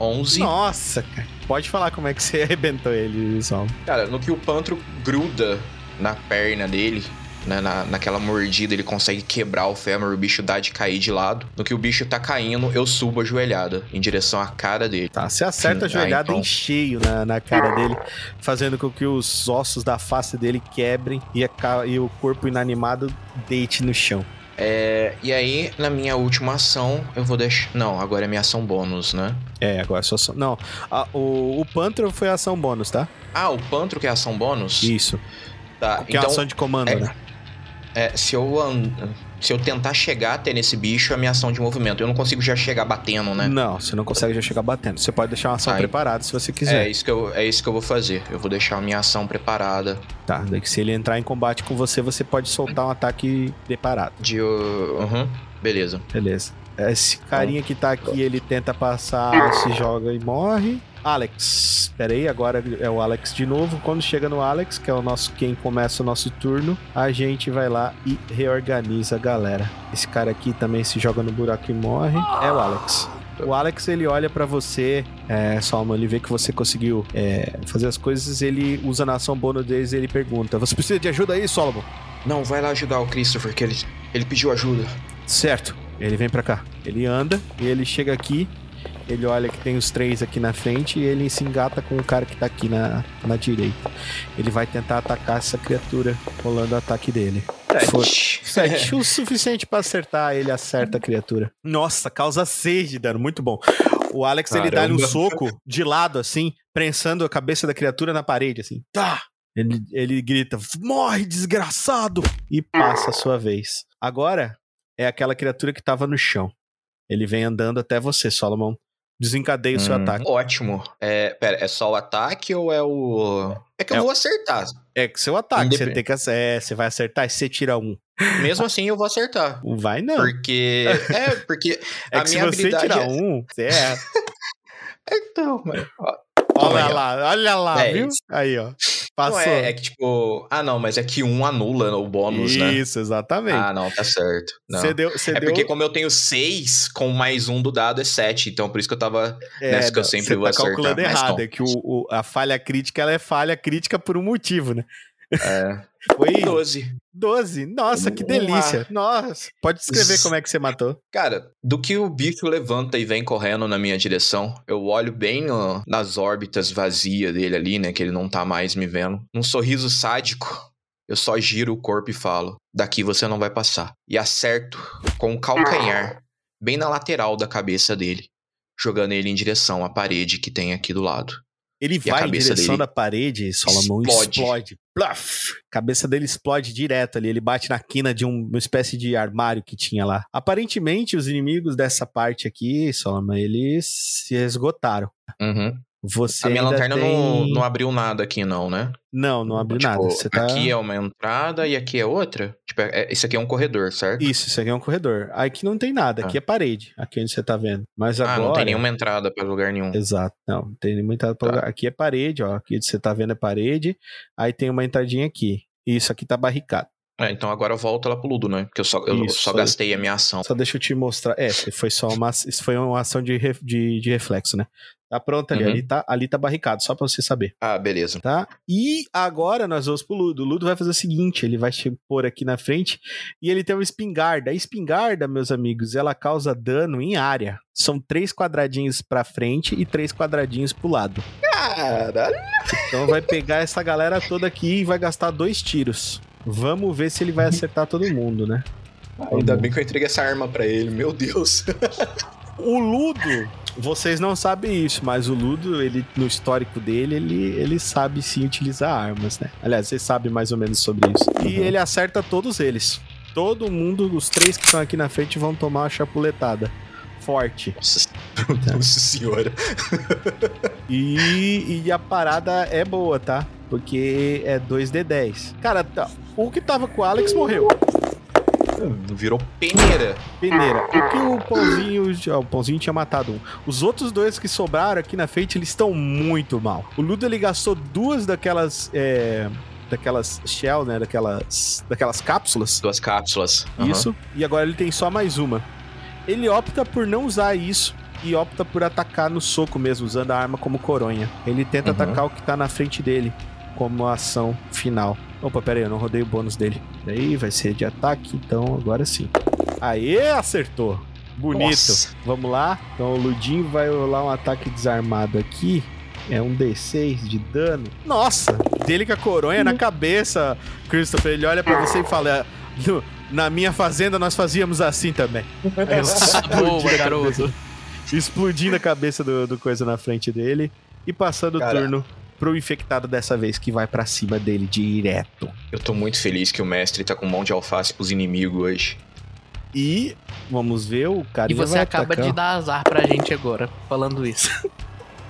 11. Nossa, cara. Pode falar como é que você arrebentou ele, Sol. Cara, no que o pantro gruda na perna dele, né, na, naquela mordida, ele consegue quebrar o fêmur, o bicho dá de cair de lado. No que o bicho tá caindo, eu subo a joelhada em direção à cara dele. Tá, você acerta a joelhada ah, então. em cheio na, na cara dele, fazendo com que os ossos da face dele quebrem e, a e o corpo inanimado deite no chão. É, e aí, na minha última ação, eu vou deixar. Não, agora é minha ação bônus, né? É, agora só. só- Não, a- o, o Panther foi a ação bônus, tá? Ah, o pantro que é ação bônus? Isso. Tá, Que é então. ação de comando, é- né? É, se eu se eu tentar chegar até nesse bicho, é minha ação de movimento. Eu não consigo já chegar batendo, né? Não, você não consegue já chegar batendo. Você pode deixar uma ação Aí- preparada se você É quiser. isso, que eu, é isso que eu vou fazer. Eu vou deixar a minha ação preparada Tá, daí que se ele entrar em combate com você, você pode soltar um ataque preparado. de. uh, Uhum, beleza. Beleza. Esse carinha que tá aqui, ele tenta passar, se joga e morre. Alex, pera aí, agora é o Alex de novo. Quando chega no Alex, que é o nosso quem começa o nosso turno, a gente vai lá e reorganiza a galera. Esse cara aqui também se joga no buraco e morre. É o Alex. O Alex, ele olha pra você, é, Salma, ele vê que você conseguiu é, fazer as coisas, ele usa na ação bônus deles ele pergunta: Você precisa de ajuda aí, Solomon? Não, vai lá ajudar o Christopher, que ele, ele pediu ajuda. Certo. Ele vem pra cá. Ele anda e ele chega aqui. Ele olha que tem os três aqui na frente e ele se engata com o cara que tá aqui na, na direita. Ele vai tentar atacar essa criatura, rolando o ataque dele. Foi. Sete, o suficiente pra acertar, ele acerta a criatura. Nossa, causa 6 de dano, muito bom. O Alex, ele dá um Caramba. soco de lado, assim, prensando a cabeça da criatura na parede, assim. Tá! Ele, ele grita, morre, desgraçado! E passa a sua vez. Agora, é aquela criatura que tava no chão. Ele vem andando até você, Solomon. Desencadeia o seu Hum, ataque. Ótimo. É, pera, é só o ataque ou é o. É que eu É vou acertar. É que seu ataque, você tem que é, você vai acertar e você tira um. Mesmo assim, eu vou acertar. Vai não. Porque. É, porque. é a que se minha você habilidade tirar é- um, você erra. Então, mas. ó, Olha aí, ó. lá, olha lá, Dez. viu? Aí, ó. Não Passou. é, é que tipo. Ah, não, mas é que um anula o bônus, né? Isso, exatamente. Ah, não, tá certo. Não. Você deu, você É deu, porque como eu tenho seis, com mais um do dado é sete. Então por isso que eu tava. é, nessa que eu sempre vou tá acertar, calculando mas errado. É que o, o- a falha crítica, ela é falha crítica por um motivo, né? É, Foi 12. 12. Nossa, que delícia. Nossa. Pode descrever como é que você matou. Cara, do que o bicho levanta e vem correndo na minha direção, eu olho bem no- nas órbitas vazias dele ali, né? Que ele não tá mais me vendo. Num sorriso sádico, eu só giro o corpo e falo: daqui você não vai passar. E acerto com o calcanhar, bem na lateral da cabeça dele, jogando ele em direção à parede que tem aqui do lado. Ele E a vai em direção da parede, Solomon, explode. explode. Bluff! Cabeça dele explode direto ali. Ele bate na quina de um- uma espécie de armário que tinha lá. Aparentemente, os inimigos dessa parte aqui, Solomon, eles se esgotaram. Uhum. Você A minha lanterna tem... não, não abriu nada aqui, não, né? Não, não abriu Tipo, nada. Você tá... Aqui é uma entrada e aqui é outra? Tipo, é, esse aqui é um corredor, certo? Isso, isso aqui é um corredor. Aqui não tem nada, aqui é parede. Aqui onde você tá vendo. Mas ah, agora... não tem nenhuma entrada pra lugar nenhum. Exato, não, não tem nenhuma entrada pra Tá. lugar. Aqui é parede, ó. Aqui você tá vendo é parede. Aí tem uma entradinha aqui. Isso aqui tá barricado. É, então agora volta lá pro Ludo, né? Porque eu só, eu Isso, só gastei a minha ação. Só deixa eu te mostrar. É, foi só uma. Isso foi uma ação de, de, de reflexo, né? Tá pronto ali. Uhum. Ali, tá, ali tá barricado, só pra você saber, Ah, beleza. tá? E agora nós vamos pro Ludo. O Ludo vai fazer o seguinte: ele vai te pôr aqui na frente e ele tem uma espingarda. A espingarda, meus amigos, ela causa dano em área. São três quadradinhos pra frente e três quadradinhos pro lado. Caralho. Então vai pegar essa galera toda aqui e vai gastar dois tiros. Vamos ver se ele vai acertar todo mundo, né? Ainda bem que eu entreguei essa arma pra ele, meu Deus. O Ludo, vocês não sabem isso, mas o Ludo, ele no histórico dele, ele, ele sabe sim utilizar armas, né? Aliás, vocês sabem mais ou menos sobre isso. E Uhum. ele acerta todos eles. Todo mundo, os três que estão aqui na frente, vão tomar uma chapuletada. Forte. Nossa, Nossa senhora. E, e a parada é boa, tá? Porque é 2D10. Cara, tá- o que tava com o Alex morreu. Virou peneira. Peneira. O que o Pãozinho. ó, o Pãozinho tinha matado um. Os outros dois que sobraram aqui na frente, eles estão muito mal. O Ludo ele gastou duas daquelas. é, daquelas shell, né? Daquelas. Daquelas cápsulas. Duas cápsulas. Aham. Isso. E agora ele tem só mais uma. Ele opta por não usar isso. E opta por atacar no soco mesmo, usando a arma como coronha. Ele tenta Uhum. atacar o que tá na frente dele, como ação final. Opa, pera aí, eu não rodei o bônus dele. Daí vai ser de ataque, então agora sim. Aê, acertou. Bonito. Nossa. Vamos lá. Então o Ludinho vai rolar um ataque desarmado aqui. É um D6 de dano. Nossa! Dele com a coronha na cabeça, Christopher. Ele olha pra você e fala: "No- Na minha fazenda nós fazíamos assim também. Boa, garoto. Explodindo a cabeça do, do coisa na frente dele. E passando o turno pro infectado dessa vez, que vai pra cima dele direto. Eu tô muito feliz que o mestre tá com mão de alface pros inimigos hoje. E vamos ver o cara E você acaba de dar azar pra gente agora, falando isso.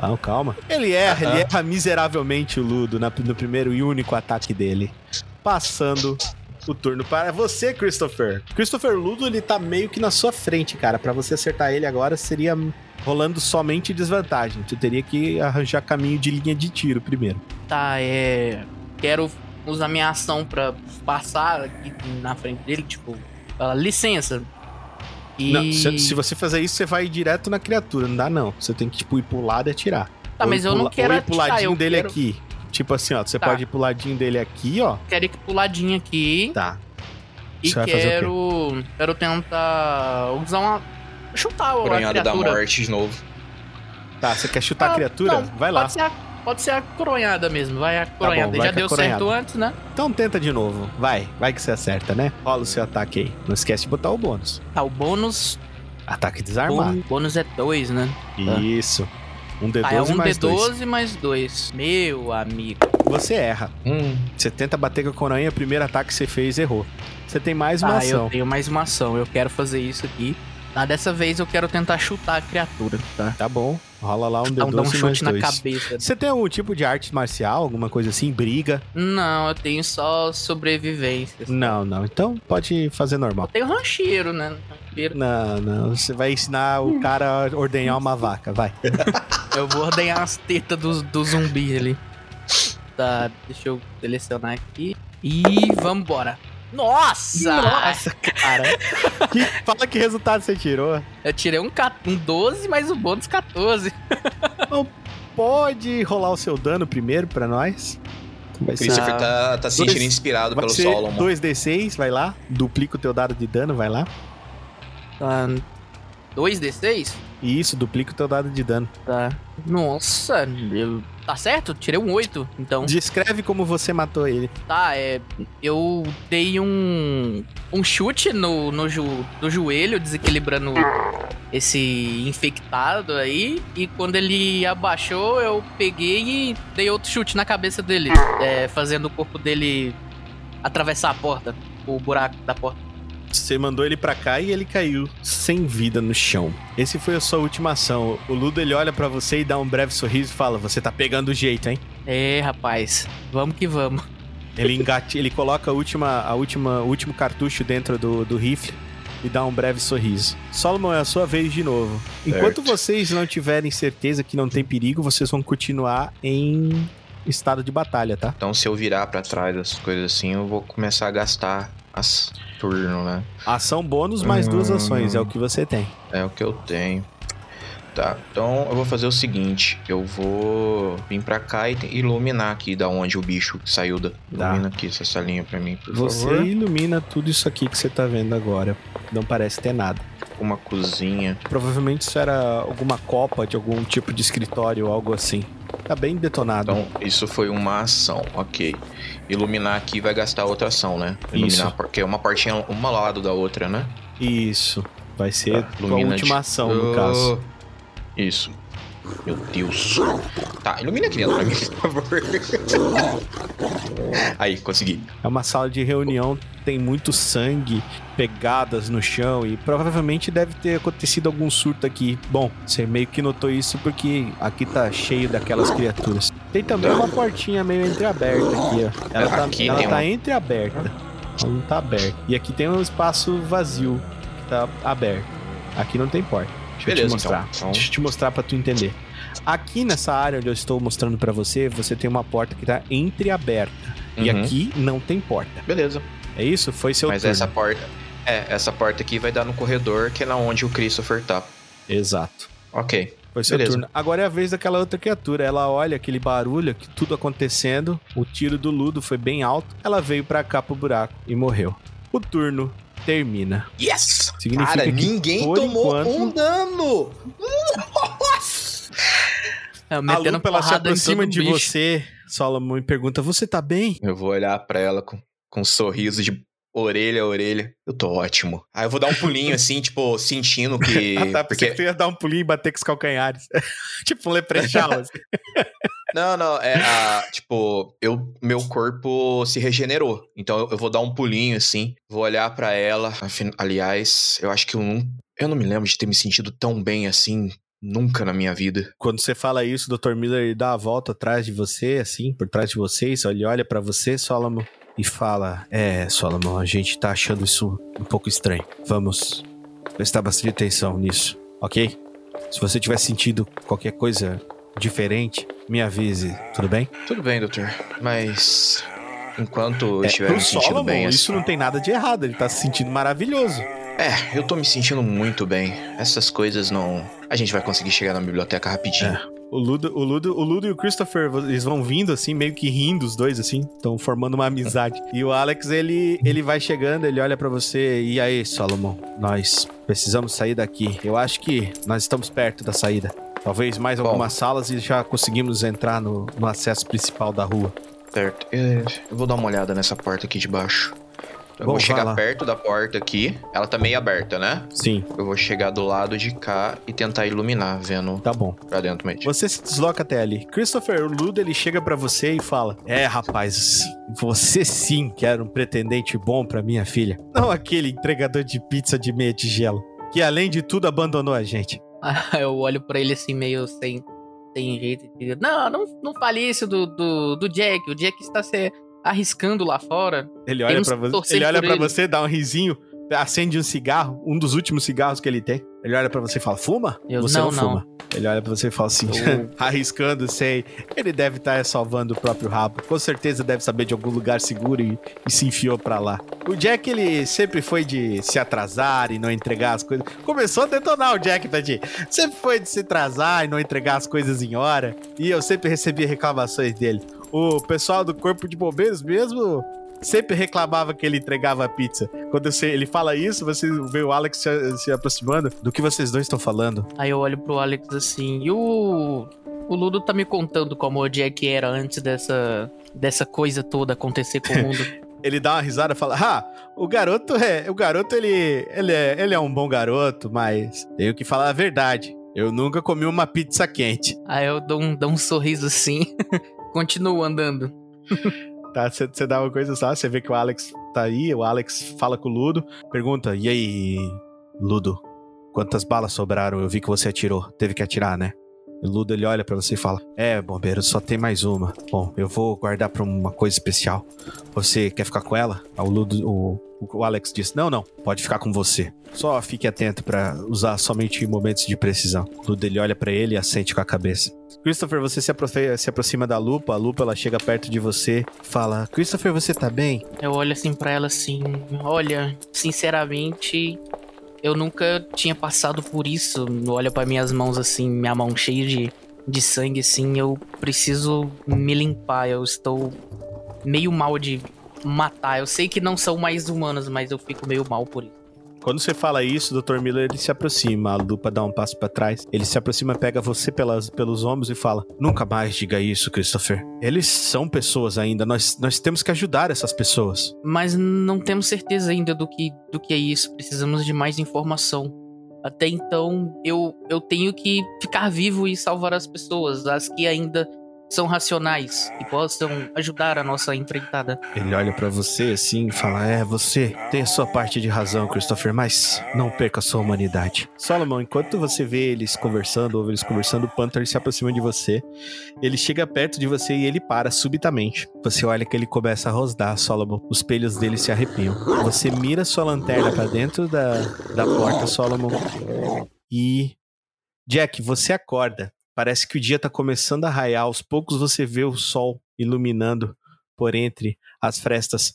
Ah, calma. Ele erra, ele erra miseravelmente o Ludo na- no primeiro e único ataque dele. Passando o turno para você, Christopher. Christopher Ludo, ele tá meio que na sua frente, cara. Pra você acertar ele agora seria rolando somente desvantagem. Tu teria que arranjar caminho de linha de tiro primeiro. Tá, é. Quero usar minha ação pra passar aqui na frente dele, tipo, falar, licença. E. Não, se, se você fazer isso, você vai direto na criatura. Não dá, não. Você tem que, tipo, ir pro lado e atirar. Tá, Ou mas eu pro não quero ou ir pro atirar, ladinho eu dele quero- aqui. Tipo assim, ó. Você Tá. pode ir pro ladinho dele aqui, ó. Quero ir pro ladinho aqui. Tá. E Você vai o quero. Quero tentar usar uma. Chutar a Coronhada da morte de novo. Tá, você quer chutar a Ah, criatura? não, vai lá. Pode ser, a, pode ser a coronhada mesmo. Vai a coronhada. vai Já com a deu coronhada. certo antes, né? Então tenta de novo. Vai, vai que você acerta, né? Rola o seu ataque aí. Não esquece de botar o bônus. Tá, o bônus. Ataque desarmado. bônus é 2, né? Isso. Um D12 Ah, é um mais dois. D12 mais 2. Meu amigo. Você erra. Hum, Você tenta bater com a coroinha, o primeiro ataque que você fez errou. Você tem mais uma Ah, ação. eu tenho mais uma ação. Eu quero fazer isso aqui. Ah, dessa vez eu quero tentar chutar a criatura, tá? Tá bom. Rola lá um Então, dar um D12 chute na dois. cabeça. Você tem algum tipo de arte marcial, alguma coisa assim? Briga? Não, eu tenho só sobrevivência. Não, não. Então pode fazer normal. Eu tenho rancheiro, né? Rancheiro. Não, não. Você vai ensinar o cara a ordenhar uma vaca. Vai. Eu vou ordenhar as tetas do, do zumbi ali. Tá, deixa eu selecionar aqui. E vambora. Nossa! Nossa, cara. Que- fala que resultado você tirou. Eu tirei um, um 12 mais o bônus 14. Pode rolar o seu dano primeiro pra nós? Vai ser, Christopher tá, tá se sentindo inspirado vai pelo ser Solomon. 2d6, vai lá. Duplica o teu dado de dano, vai lá. Tá. 2d6? E isso, duplica o teu dado de dano. Tá. Nossa, eu... tá certo? Tirei um 8, então. Descreve como você matou ele. Tá, é. Eu dei um. Um chute no, no, jo- no joelho, desequilibrando esse infectado aí. E quando ele abaixou, eu peguei e dei outro chute na cabeça dele. é, fazendo o corpo dele atravessar a porta. O buraco da porta. Você mandou ele pra cá e ele caiu sem vida no chão. Esse foi a sua última ação. O Ludo ele olha pra você e dá um breve sorriso e fala: Você tá pegando o jeito, hein? É, rapaz. Vamos que vamos. Ele engate, ele coloca a última, a última, o último cartucho dentro do, do rifle e dá um breve sorriso. Solomon, é a sua vez de novo. Enquanto vocês não tiverem certeza que não tem perigo, vocês vão continuar em estado de batalha, tá? Então, se eu virar pra trás das coisas assim, eu vou começar a gastar as turno, né? Ação bônus mais duas Hum. ações, é o que você tem. É o que eu tenho. Tá, então eu vou fazer o seguinte: eu vou vir pra cá e iluminar aqui da onde o bicho saiu. Da... Tá. Ilumina aqui essa salinha pra mim, por Você favor. ilumina tudo isso aqui que você tá vendo agora. Não parece ter nada. Uma cozinha. Provavelmente isso era alguma copa de algum tipo de escritório ou algo assim. Tá bem detonado. Então, isso foi uma ação, ok. Iluminar aqui vai gastar outra ação, né? Iluminar, Isso. porque é uma partinha uma ao lado da outra, né? Isso. Vai ser Tá, a última ação, no Oh, caso. Isso. Meu Deus. Tá, ilumina aqui dentro pra mim, por favor. Aí, consegui. É uma sala de reunião, tem muito sangue, pegadas no chão e provavelmente deve ter acontecido algum surto aqui. Bom, você meio que notou isso porque aqui tá cheio daquelas criaturas. Tem também uma portinha meio entreaberta aqui, ó. Ela tá, Aqui ela tá entreaberta. Ela não tá aberta. E aqui tem um espaço vazio que tá aberto. Aqui não tem porta. Deixa eu Beleza, te mostrar. então. Deixa eu te mostrar pra tu entender. Aqui nessa área onde eu estou mostrando pra você, você tem uma porta que tá entreaberta. E Uhum. aqui não tem porta. Beleza. É isso? Foi seu Mas turno. essa porta. É, essa porta aqui vai dar no corredor, que é na onde o Christopher tá. Exato. Ok. Foi seu Beleza. turno. Agora é a vez daquela outra criatura. Ela olha aquele barulho, que tudo acontecendo. O tiro do Ludo foi bem alto. Ela veio pra cá pro buraco e morreu. O turno termina. Yes! Significa Cara, ninguém tomou enquanto- um dano! É, A metendo Lupa ela se aproxima de bicho. você, Solomon, e pergunta: Você tá bem? Eu vou olhar pra ela com, com um sorriso de orelha a orelha. Eu tô ótimo. Aí eu vou dar um pulinho assim, tipo, sentindo que. ah, tá. Porque... que tu ia dar um pulinho e bater com os calcanhares. tipo um leprechaun. assim. Não, não, é a, tipo, eu, meu corpo se regenerou. Então eu, vou dar um pulinho assim, vou olhar pra ela. Aliás, eu acho que eu não, eu não me lembro de ter me sentido tão bem assim nunca na minha vida. Quando você fala isso, o Dr. Miller dá a volta atrás de você, assim, por trás de vocês. Ele olha pra você, Solomon, e fala: É, Solomon, a gente tá achando isso um pouco estranho. Vamos prestar bastante atenção nisso, ok? Se você tiver sentido qualquer coisa diferente, me avise, tudo bem? Tudo bem, doutor, mas enquanto É, estiver me sentindo Solomon, bem, isso não tem nada de errado, ele tá se sentindo maravilhoso. é, eu tô me sentindo muito bem. Essas coisas não, a gente vai conseguir chegar na biblioteca rapidinho. É. O Ludo, o, Ludo, o Ludo e o Christopher, eles vão vindo assim, meio que rindo os dois, assim, estão formando uma amizade. E o Alex, ele, ele vai chegando, ele olha pra você, e aí, Solomon, nós precisamos sair daqui. Eu acho que nós estamos perto da saída. Talvez mais Bom. algumas salas e já conseguimos entrar no, no acesso principal da rua. Certo. É, Eu vou dar uma olhada nessa porta aqui de baixo. Eu Bom, vou chegar lá. perto da porta aqui. Ela tá meio aberta, né? Sim, Eu vou chegar do lado de cá e tentar iluminar, vendo tá bom. pra dentro mesmo. Você se desloca até ali. Christopher, o Ludo, ele chega pra você e fala: É, rapaz, você sim que era um pretendente bom pra minha filha. Não aquele entregador de pizza de meia tigela, que além de tudo abandonou a gente. Aí eu olho pra ele assim, meio sem, sem jeito. Não, não, não fale isso do, do, do Jack. O Jack está se arriscando lá fora. Ele olha que você, ele olha para você, dá um risinho, acende um cigarro, um dos últimos cigarros que ele tem. Ele olha pra você e fala: "Fuma?" Eu, você não, não, não. fuma. Ele olha pra você e fala assim, arriscando, sei. Ele deve estar salvando o próprio rabo. Com certeza deve saber de algum lugar seguro e, e se enfiou pra lá. O Jack, ele sempre foi de se atrasar e não entregar as coisas. Começou a detonar o Jack, Tati. Sempre foi de se atrasar e não entregar as coisas em hora. E eu sempre recebia reclamações dele. O pessoal do Corpo de Bombeiros mesmo sempre reclamava que ele entregava a pizza. Quando você- ele fala isso, você vê o Alex se, se aproximando. Do que vocês dois estão falando? Aí eu olho pro Alex assim, e o. O Ludo tá me contando como o Jack era antes dessa, dessa coisa toda acontecer com o mundo. ele dá uma risada e fala: Ah, o garoto é. O garoto, ele, ele, é, ele é um bom garoto, mas tenho que falar a verdade. Eu nunca comi uma pizza quente. Aí eu dou um, dou um sorriso assim, continuo andando. Tá? Você dá uma coisa só, você vê que o Alex tá aí, o Alex fala com o Ludo, pergunta: E aí, Ludo, quantas balas sobraram? Eu vi que você atirou. Teve que atirar, né? O Ludo ele olha pra você e fala: É, bombeiro, só tem mais uma. Bom, eu vou guardar pra uma coisa especial. Você quer ficar com ela? O Ludo, o, o Alex diz: Não, não, pode ficar com você. Só fique atento pra usar somente em momentos de precisão. Ludo ele olha pra ele e assente com a cabeça. Christopher, você se, aprofe- se aproxima da lupa, a lupa ela chega perto de você, fala: Christopher, você tá bem? Eu olho assim pra ela assim, olha, sinceramente, eu nunca tinha passado por isso. Olha pra minhas mãos assim, minha mão cheia de, de sangue assim, eu preciso me limpar. Eu estou meio mal de matar. Eu sei que não são mais humanos, mas eu fico meio mal por isso. Quando você fala isso, o Dr. Miller ele se aproxima, a lupa dá um passo pra trás. Ele se aproxima, pega você pelas, pelos ombros e fala: Nunca mais diga isso, Christopher. Eles são pessoas ainda, nós, nós temos que ajudar essas pessoas. Mas não temos certeza ainda do que, do que é isso. Precisamos de mais informação. Até então, eu, eu tenho que ficar vivo e salvar as pessoas, as que ainda são racionais e possam ajudar a nossa empreitada. Ele olha pra você assim e fala: É, você tem a sua parte de razão, Christopher, mas não perca a sua humanidade. Solomon, enquanto você vê eles conversando, ouve eles conversando, o Panther se aproxima de você. Ele chega perto de você e ele para subitamente. Você olha que ele começa a rosnar, Solomon. Os pelos dele se arrepiam. Você mira sua lanterna pra dentro da, da porta, Solomon. E. Jack, você acorda. Parece que o dia tá começando a raiar. Aos poucos você vê o sol iluminando por entre as frestas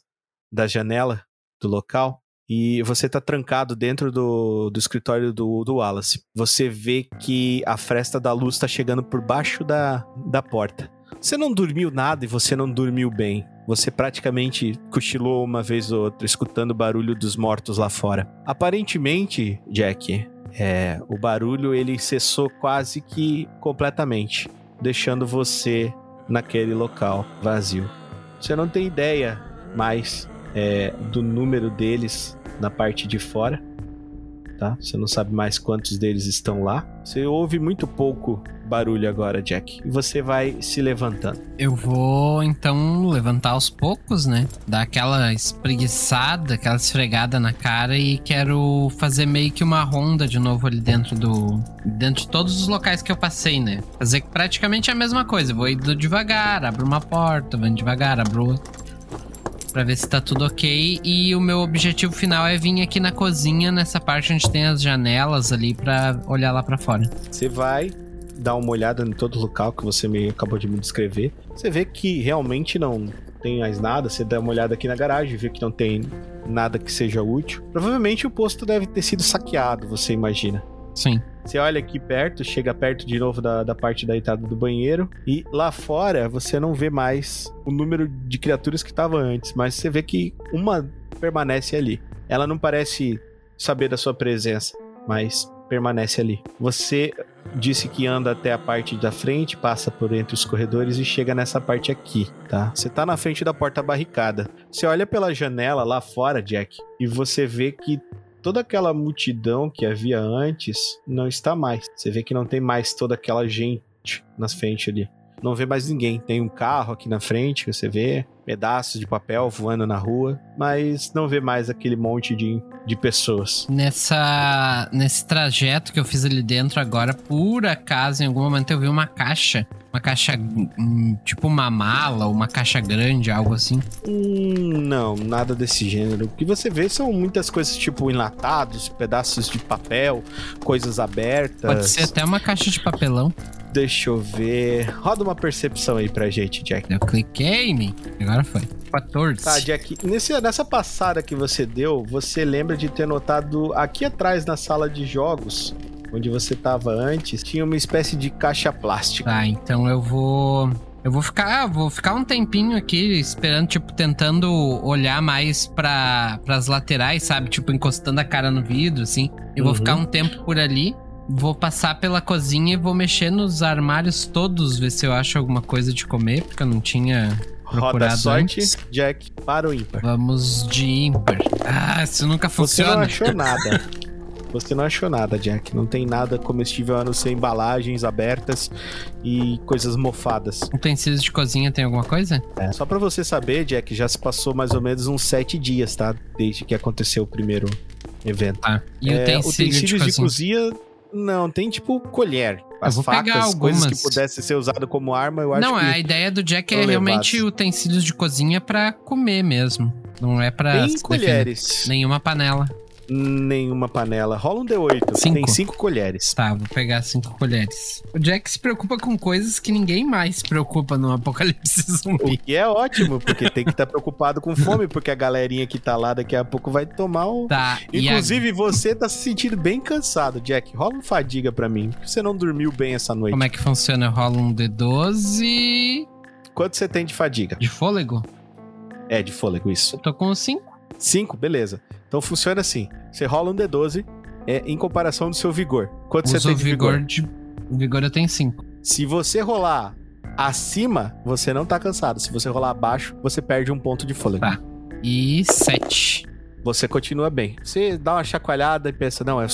da janela do local. E você tá trancado dentro do, do escritório do, do Wallace. Você vê que a fresta da luz tá chegando por baixo da, da porta. Você não dormiu nada e você não dormiu bem. Você praticamente cochilou uma vez ou outra, escutando o barulho dos mortos lá fora. Aparentemente, Jack, é, o barulho ele cessou quase que completamente, deixando você naquele local vazio. Você não tem ideia mais é, do número deles na parte de fora, tá? Você não sabe mais quantos deles estão lá. Você ouve muito pouco barulho agora, Jack. E você vai se levantando. Eu vou então levantar aos poucos, né? Dar aquela espreguiçada, aquela esfregada na cara e quero fazer meio que uma ronda de novo ali dentro do. Dentro de todos os locais que eu passei, né? Fazer praticamente a mesma coisa. Vou indo devagar, abro uma porta, vou indo devagar, abro outra. Pra ver se tá tudo ok. E o meu objetivo final é vir aqui na cozinha, nessa parte onde tem as janelas ali, pra olhar lá pra fora. Você vai dar uma olhada em todo o local que você me acabou de me descrever. Você vê que realmente não tem mais nada. Você dá uma olhada aqui na garagem, vê que não tem nada que seja útil. Provavelmente o posto deve ter sido saqueado, você imagina. Sim. Você olha aqui perto, chega perto de novo da, da parte da entrada do banheiro. E lá fora você não vê mais o número de criaturas que estava antes, mas você vê que uma permanece ali. Ela não parece saber da sua presença, mas permanece ali. Você disse que anda até a parte da frente, passa por entre os corredores e chega nessa parte aqui, tá? Você tá na frente da porta barricada. Você olha pela janela lá fora, Jack, e você vê que toda aquela multidão que havia antes não está mais. Você vê que não tem mais toda aquela gente na frente ali. Não vê mais ninguém. Tem um carro aqui na frente, você vê pedaços de papel voando na rua, mas não vê mais aquele monte de, de pessoas. Nessa, nesse trajeto que eu fiz ali dentro agora, por acaso, em algum momento eu vi uma caixa. Uma caixa, tipo uma mala, uma caixa grande, algo assim. Hum, não, nada desse gênero. O que você vê são muitas coisas tipo enlatados, pedaços de papel, coisas abertas. Pode ser até uma caixa de papelão. Deixa eu ver. Roda uma percepção aí pra gente, Jack. Eu cliquei em mim. Agora foi. 14. Tá, Jack, nesse, nessa passada que você deu, você lembra de ter notado aqui atrás na sala de jogos, onde você tava antes, tinha uma espécie de caixa plástica. Tá, então eu vou. Eu vou ficar, vou ficar um tempinho aqui esperando, tipo, tentando olhar mais para as laterais, sabe? Tipo, encostando a cara no vidro, assim. Eu vou Uhum. ficar um tempo por ali. Vou passar pela cozinha e vou mexer nos armários todos, ver se eu acho alguma coisa de comer, porque eu não tinha Roda procurado sorte, antes. Jack, para o ímpar. Vamos de ímpar. Ah, isso nunca Você não funciona. achou nada. Você não achou nada, Jack. Não tem nada comestível a não ser embalagens abertas e coisas mofadas. Utensílios de cozinha tem alguma coisa? É, Só pra você saber, Jack, já se passou mais ou menos uns sete dias, tá? Desde que aconteceu o primeiro evento. Tá. E É, utensílio de utensílios de cozinha? cozinha, não, tem tipo colher. As facas, coisas que pudessem ser usadas como arma, eu acho Não, que a ideia do Jack é realmente levasse. utensílios de cozinha pra comer mesmo. Não é pra defender. colheres. Nenhuma panela. Nenhuma panela. Rola um D8. Cinco. Tem cinco colheres. Tá, vou pegar cinco colheres. O Jack se preocupa com coisas que ninguém mais se preocupa no apocalipse O zumbi. que é ótimo, porque tem que estar preocupado com fome, porque a galerinha que tá lá daqui a pouco vai tomar o. Tá, e a- Inclusive, você tá se sentindo bem cansado, Jack. Rola uma fadiga pra mim. Você não dormiu bem essa noite. como é que funciona? Eu rolo um D12 Quanto você tem de fadiga? de fôlego? É, de fôlego, isso. Eu tô com cinco. 5, beleza. Então funciona assim: você rola um D12 é, em comparação do seu vigor. Quanto você Uso tem de vigor? vigor de... Vigor eu tenho cinco. Se você rolar acima, você não tá cansado. Se você rolar abaixo, você perde um ponto de fôlego. Tá. E sete. Você continua bem. Você dá uma chacoalhada e pensa: não, eu,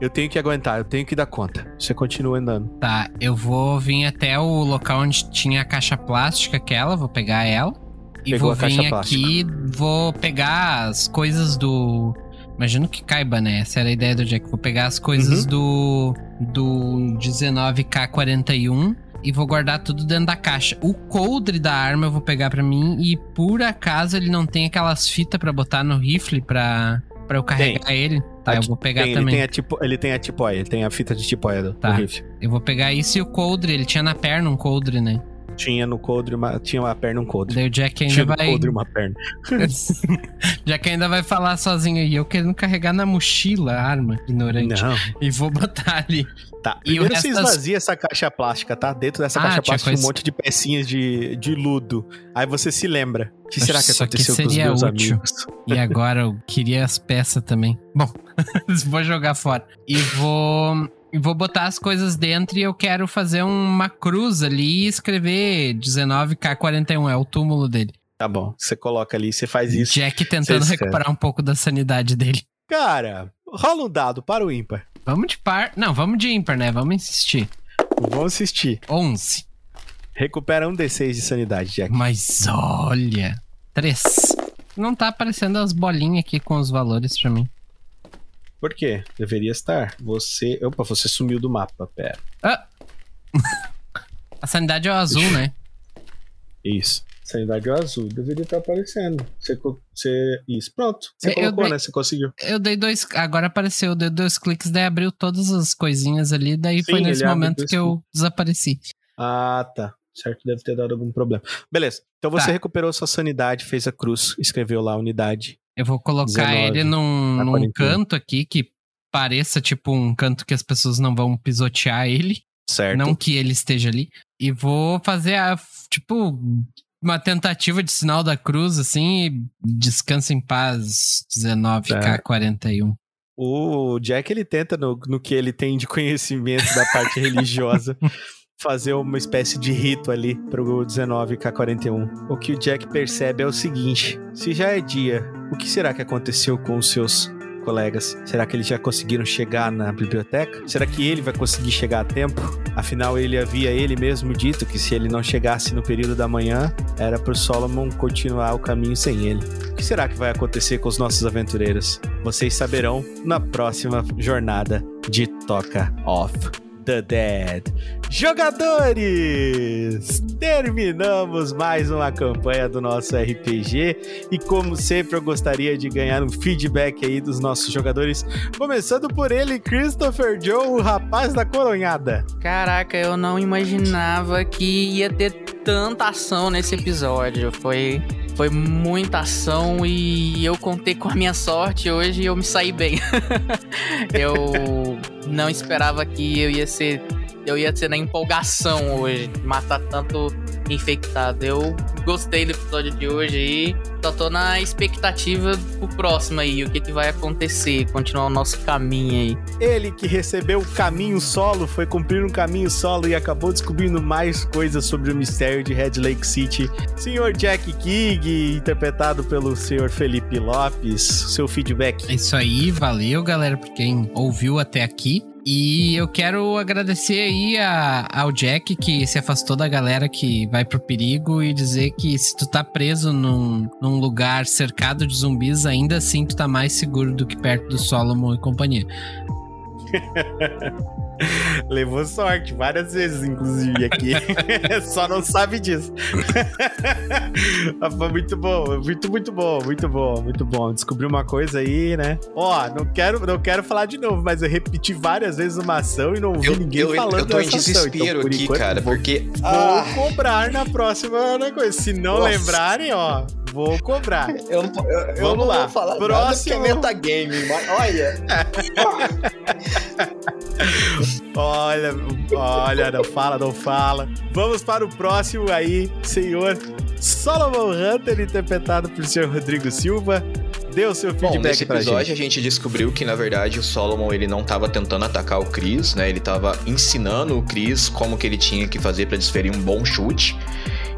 eu tenho que aguentar, eu tenho que dar conta. Você continua andando. Tá, eu vou vir até o local onde tinha a caixa plástica aquela, vou pegar ela. E vou a vir aqui, vou pegar as coisas do. Imagino que caiba, né? Essa era a ideia do Jack. Vou pegar as coisas do. do 19K41 e vou guardar tudo dentro da caixa. O coldre da arma eu vou pegar pra mim e por acaso ele não tem aquelas fitas pra botar no rifle pra, pra eu carregar ele. Tá, Ah, eu vou pegar Tem- ele, também. tem a tipo, ele tem a tipóia, ele tem a fita de tipóia do, Tá. do rifle. Eu vou pegar isso e o coldre. Ele tinha na perna um coldre, né? Tinha no coldre, uma, tinha uma perna um coldre. Daí o Jack ainda Tinha vai. coldre uma perna. Jack ainda vai falar sozinho aí. Eu querendo carregar na mochila a arma, ignorante. Não. E vou botar ali. Tá. E Primeiro você resto esvazia essa caixa plástica, tá? Dentro dessa Ah, caixa plástica tem um coisa- monte de pecinhas de, de ludo. Aí você se lembra. O que será que isso aconteceu com os meus útil. amigos? E agora eu queria as peças também. Bom, vou jogar fora. E vou. E vou botar as coisas dentro e eu quero fazer uma cruz ali e escrever 19K41. É o túmulo dele. Tá bom. Você coloca ali, você faz isso. Jack tentando recuperar um pouco da sanidade dele. Cara, rola um dado para o ímpar. Vamos de par. Não, vamos de ímpar, né? Vamos insistir. Vamos assistir. 11. Recupera um D6 de sanidade, Jack. Mas olha. 3. Não tá aparecendo as bolinhas aqui com os valores pra mim. Por quê? Deveria estar. Você. Opa, você sumiu do mapa. Pera. Ah! A sanidade é o azul, né? Isso. Sanidade é o azul. Deveria estar aparecendo. Você. você... Isso, pronto. Você Eu- colocou, dei- né? Você conseguiu. Eu dei dois. Agora apareceu, eu dei dois cliques, daí abriu todas as coisinhas ali, daí Sim, foi nesse momento que eu desapareci. Ah, tá. Certo, deve ter dado algum problema. Beleza. Então você Tá. recuperou sua sanidade, fez a cruz, escreveu lá a unidade. Eu vou colocar 19, ele num, tá num 41. canto aqui que pareça tipo um canto que as pessoas não vão pisotear ele. Certo. Não que ele esteja ali. E vou fazer a, tipo, uma tentativa de sinal da cruz, assim, e descansa em paz, 19K41. O Jack ele tenta, no, no que ele tem de conhecimento da parte religiosa, fazer uma espécie de rito ali pro 19K41. O que o Jack percebe é o seguinte: se já é dia, o que será que aconteceu com os seus colegas? Será que eles já conseguiram chegar na biblioteca? Será que ele vai conseguir chegar a tempo? Afinal, ele havia ele mesmo dito que se ele não chegasse no período da manhã, era pro Solomon continuar o caminho sem ele. O que será que vai acontecer com os nossos aventureiros? Vocês saberão na próxima jornada de Toca Off the Dead. Jogadores! Terminamos mais uma campanha do nosso RPG e como sempre eu gostaria de ganhar um feedback aí dos nossos jogadores, começando por ele, Christopher Joe, o rapaz da coronhada. Caraca, eu não imaginava que ia ter tanta ação nesse episódio. Foi foi muita ação e eu contei com a minha sorte hoje eu me saí bem. eu não esperava que eu ia ser eu ia ser na empolgação hoje, matar tanto infectado. Eu gostei do episódio de hoje aí. Só tô na expectativa pro próximo aí, o que, que vai acontecer, continuar o nosso caminho aí. Ele que recebeu o caminho solo, foi cumprir um caminho solo e acabou descobrindo mais coisas sobre o mistério de Red Lake City. Senhor Jack King, interpretado pelo senhor Felipe Lopes, seu feedback. É isso aí, valeu galera por quem ouviu até aqui. E eu quero agradecer aí a, ao Jack que se afastou da galera que vai pro perigo e dizer que se tu tá preso num, num lugar cercado de zumbis, ainda assim tu tá mais seguro do que perto do Solomon e companhia. Levou sorte várias vezes, inclusive, aqui. Só não sabe disso. Foi muito bom, muito, muito bom, muito bom, muito bom. Descobri uma coisa aí, né? Ó, não quero, não quero falar de novo, mas eu repeti várias vezes uma ação e não ouvi Eu, ninguém eu, falando eu tô em dessa ação. desespero Então, por aqui, enquanto, cara, vou, porque. vou Ah, cobrar na próxima né, coisa. Se não Nossa. lembrarem, ó, vou cobrar. eu eu, eu Vamos não lá. vou falar nada Próximo. porque é metagame, mas olha. Olha, olha, não fala, não fala. Vamos para o próximo aí, senhor Solomon Hunter, interpretado por senhor Rodrigo Silva. O seu Bom, feedback nesse pra episódio gente. a gente descobriu que, na verdade, o Solomon ele não tava tentando atacar o Chris, né? Ele tava ensinando o Chris como que ele tinha que fazer pra desferir um bom chute.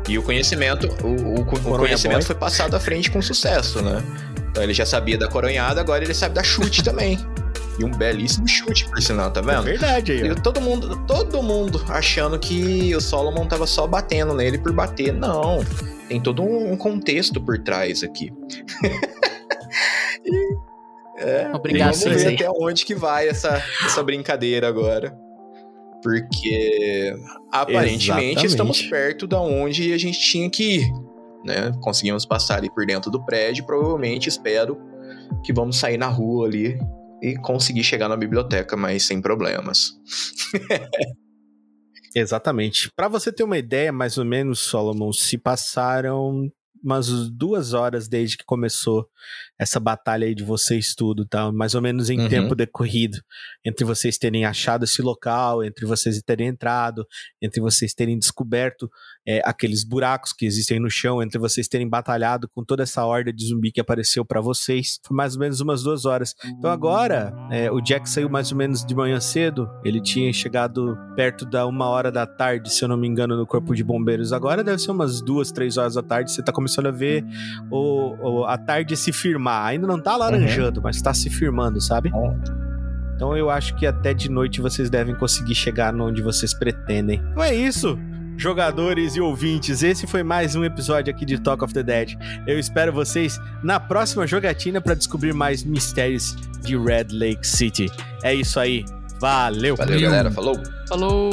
E o conhecimento, o, o- o conhecimento foi passado à frente com sucesso, né? Então ele já sabia da coronhada, agora ele sabe da chute também. E um belíssimo chute, por sinal, tá É vendo? verdade aí, E todo mundo, todo mundo achando que o Solomon tava só batendo nele por bater. Não. Tem todo um contexto por trás aqui. É, vamos Obrigações ver aí. até onde que vai essa, essa brincadeira agora. Porque aparentemente Exatamente. estamos perto da onde a gente tinha que ir. Né? Conseguimos passar ali por dentro do prédio. Provavelmente espero que vamos sair na rua ali e conseguir chegar na biblioteca, mas sem problemas. Exatamente. Pra você ter uma ideia, mais ou menos, Solomon, se passaram umas duas horas desde que começou essa batalha aí de vocês tudo, tá? Mais ou menos em Uhum. tempo decorrido. Entre vocês terem achado esse local, entre vocês terem entrado, entre vocês terem descoberto é, aqueles buracos que existem no chão, entre vocês terem batalhado com toda essa horda de zumbi que apareceu pra vocês. Foi mais ou menos umas duas horas. Então agora, é, o Jack saiu mais ou menos de manhã cedo. Ele tinha chegado perto da uma hora da tarde, se eu não me engano, no corpo de bombeiros. Agora deve ser umas duas, três horas da tarde. Você tá começando a ver o, o- a tarde se firmar. Ainda não tá laranjando, mas tá se firmando, sabe? Então eu acho que até de noite vocês devem conseguir chegar onde vocês pretendem. Então é isso. Jogadores e ouvintes, esse foi mais um episódio aqui de Talk of the Dead. Eu espero vocês na próxima jogatina para descobrir mais mistérios de Red Lake City. É isso aí. Valeu. Valeu, Valeu. galera. Falou! Falou!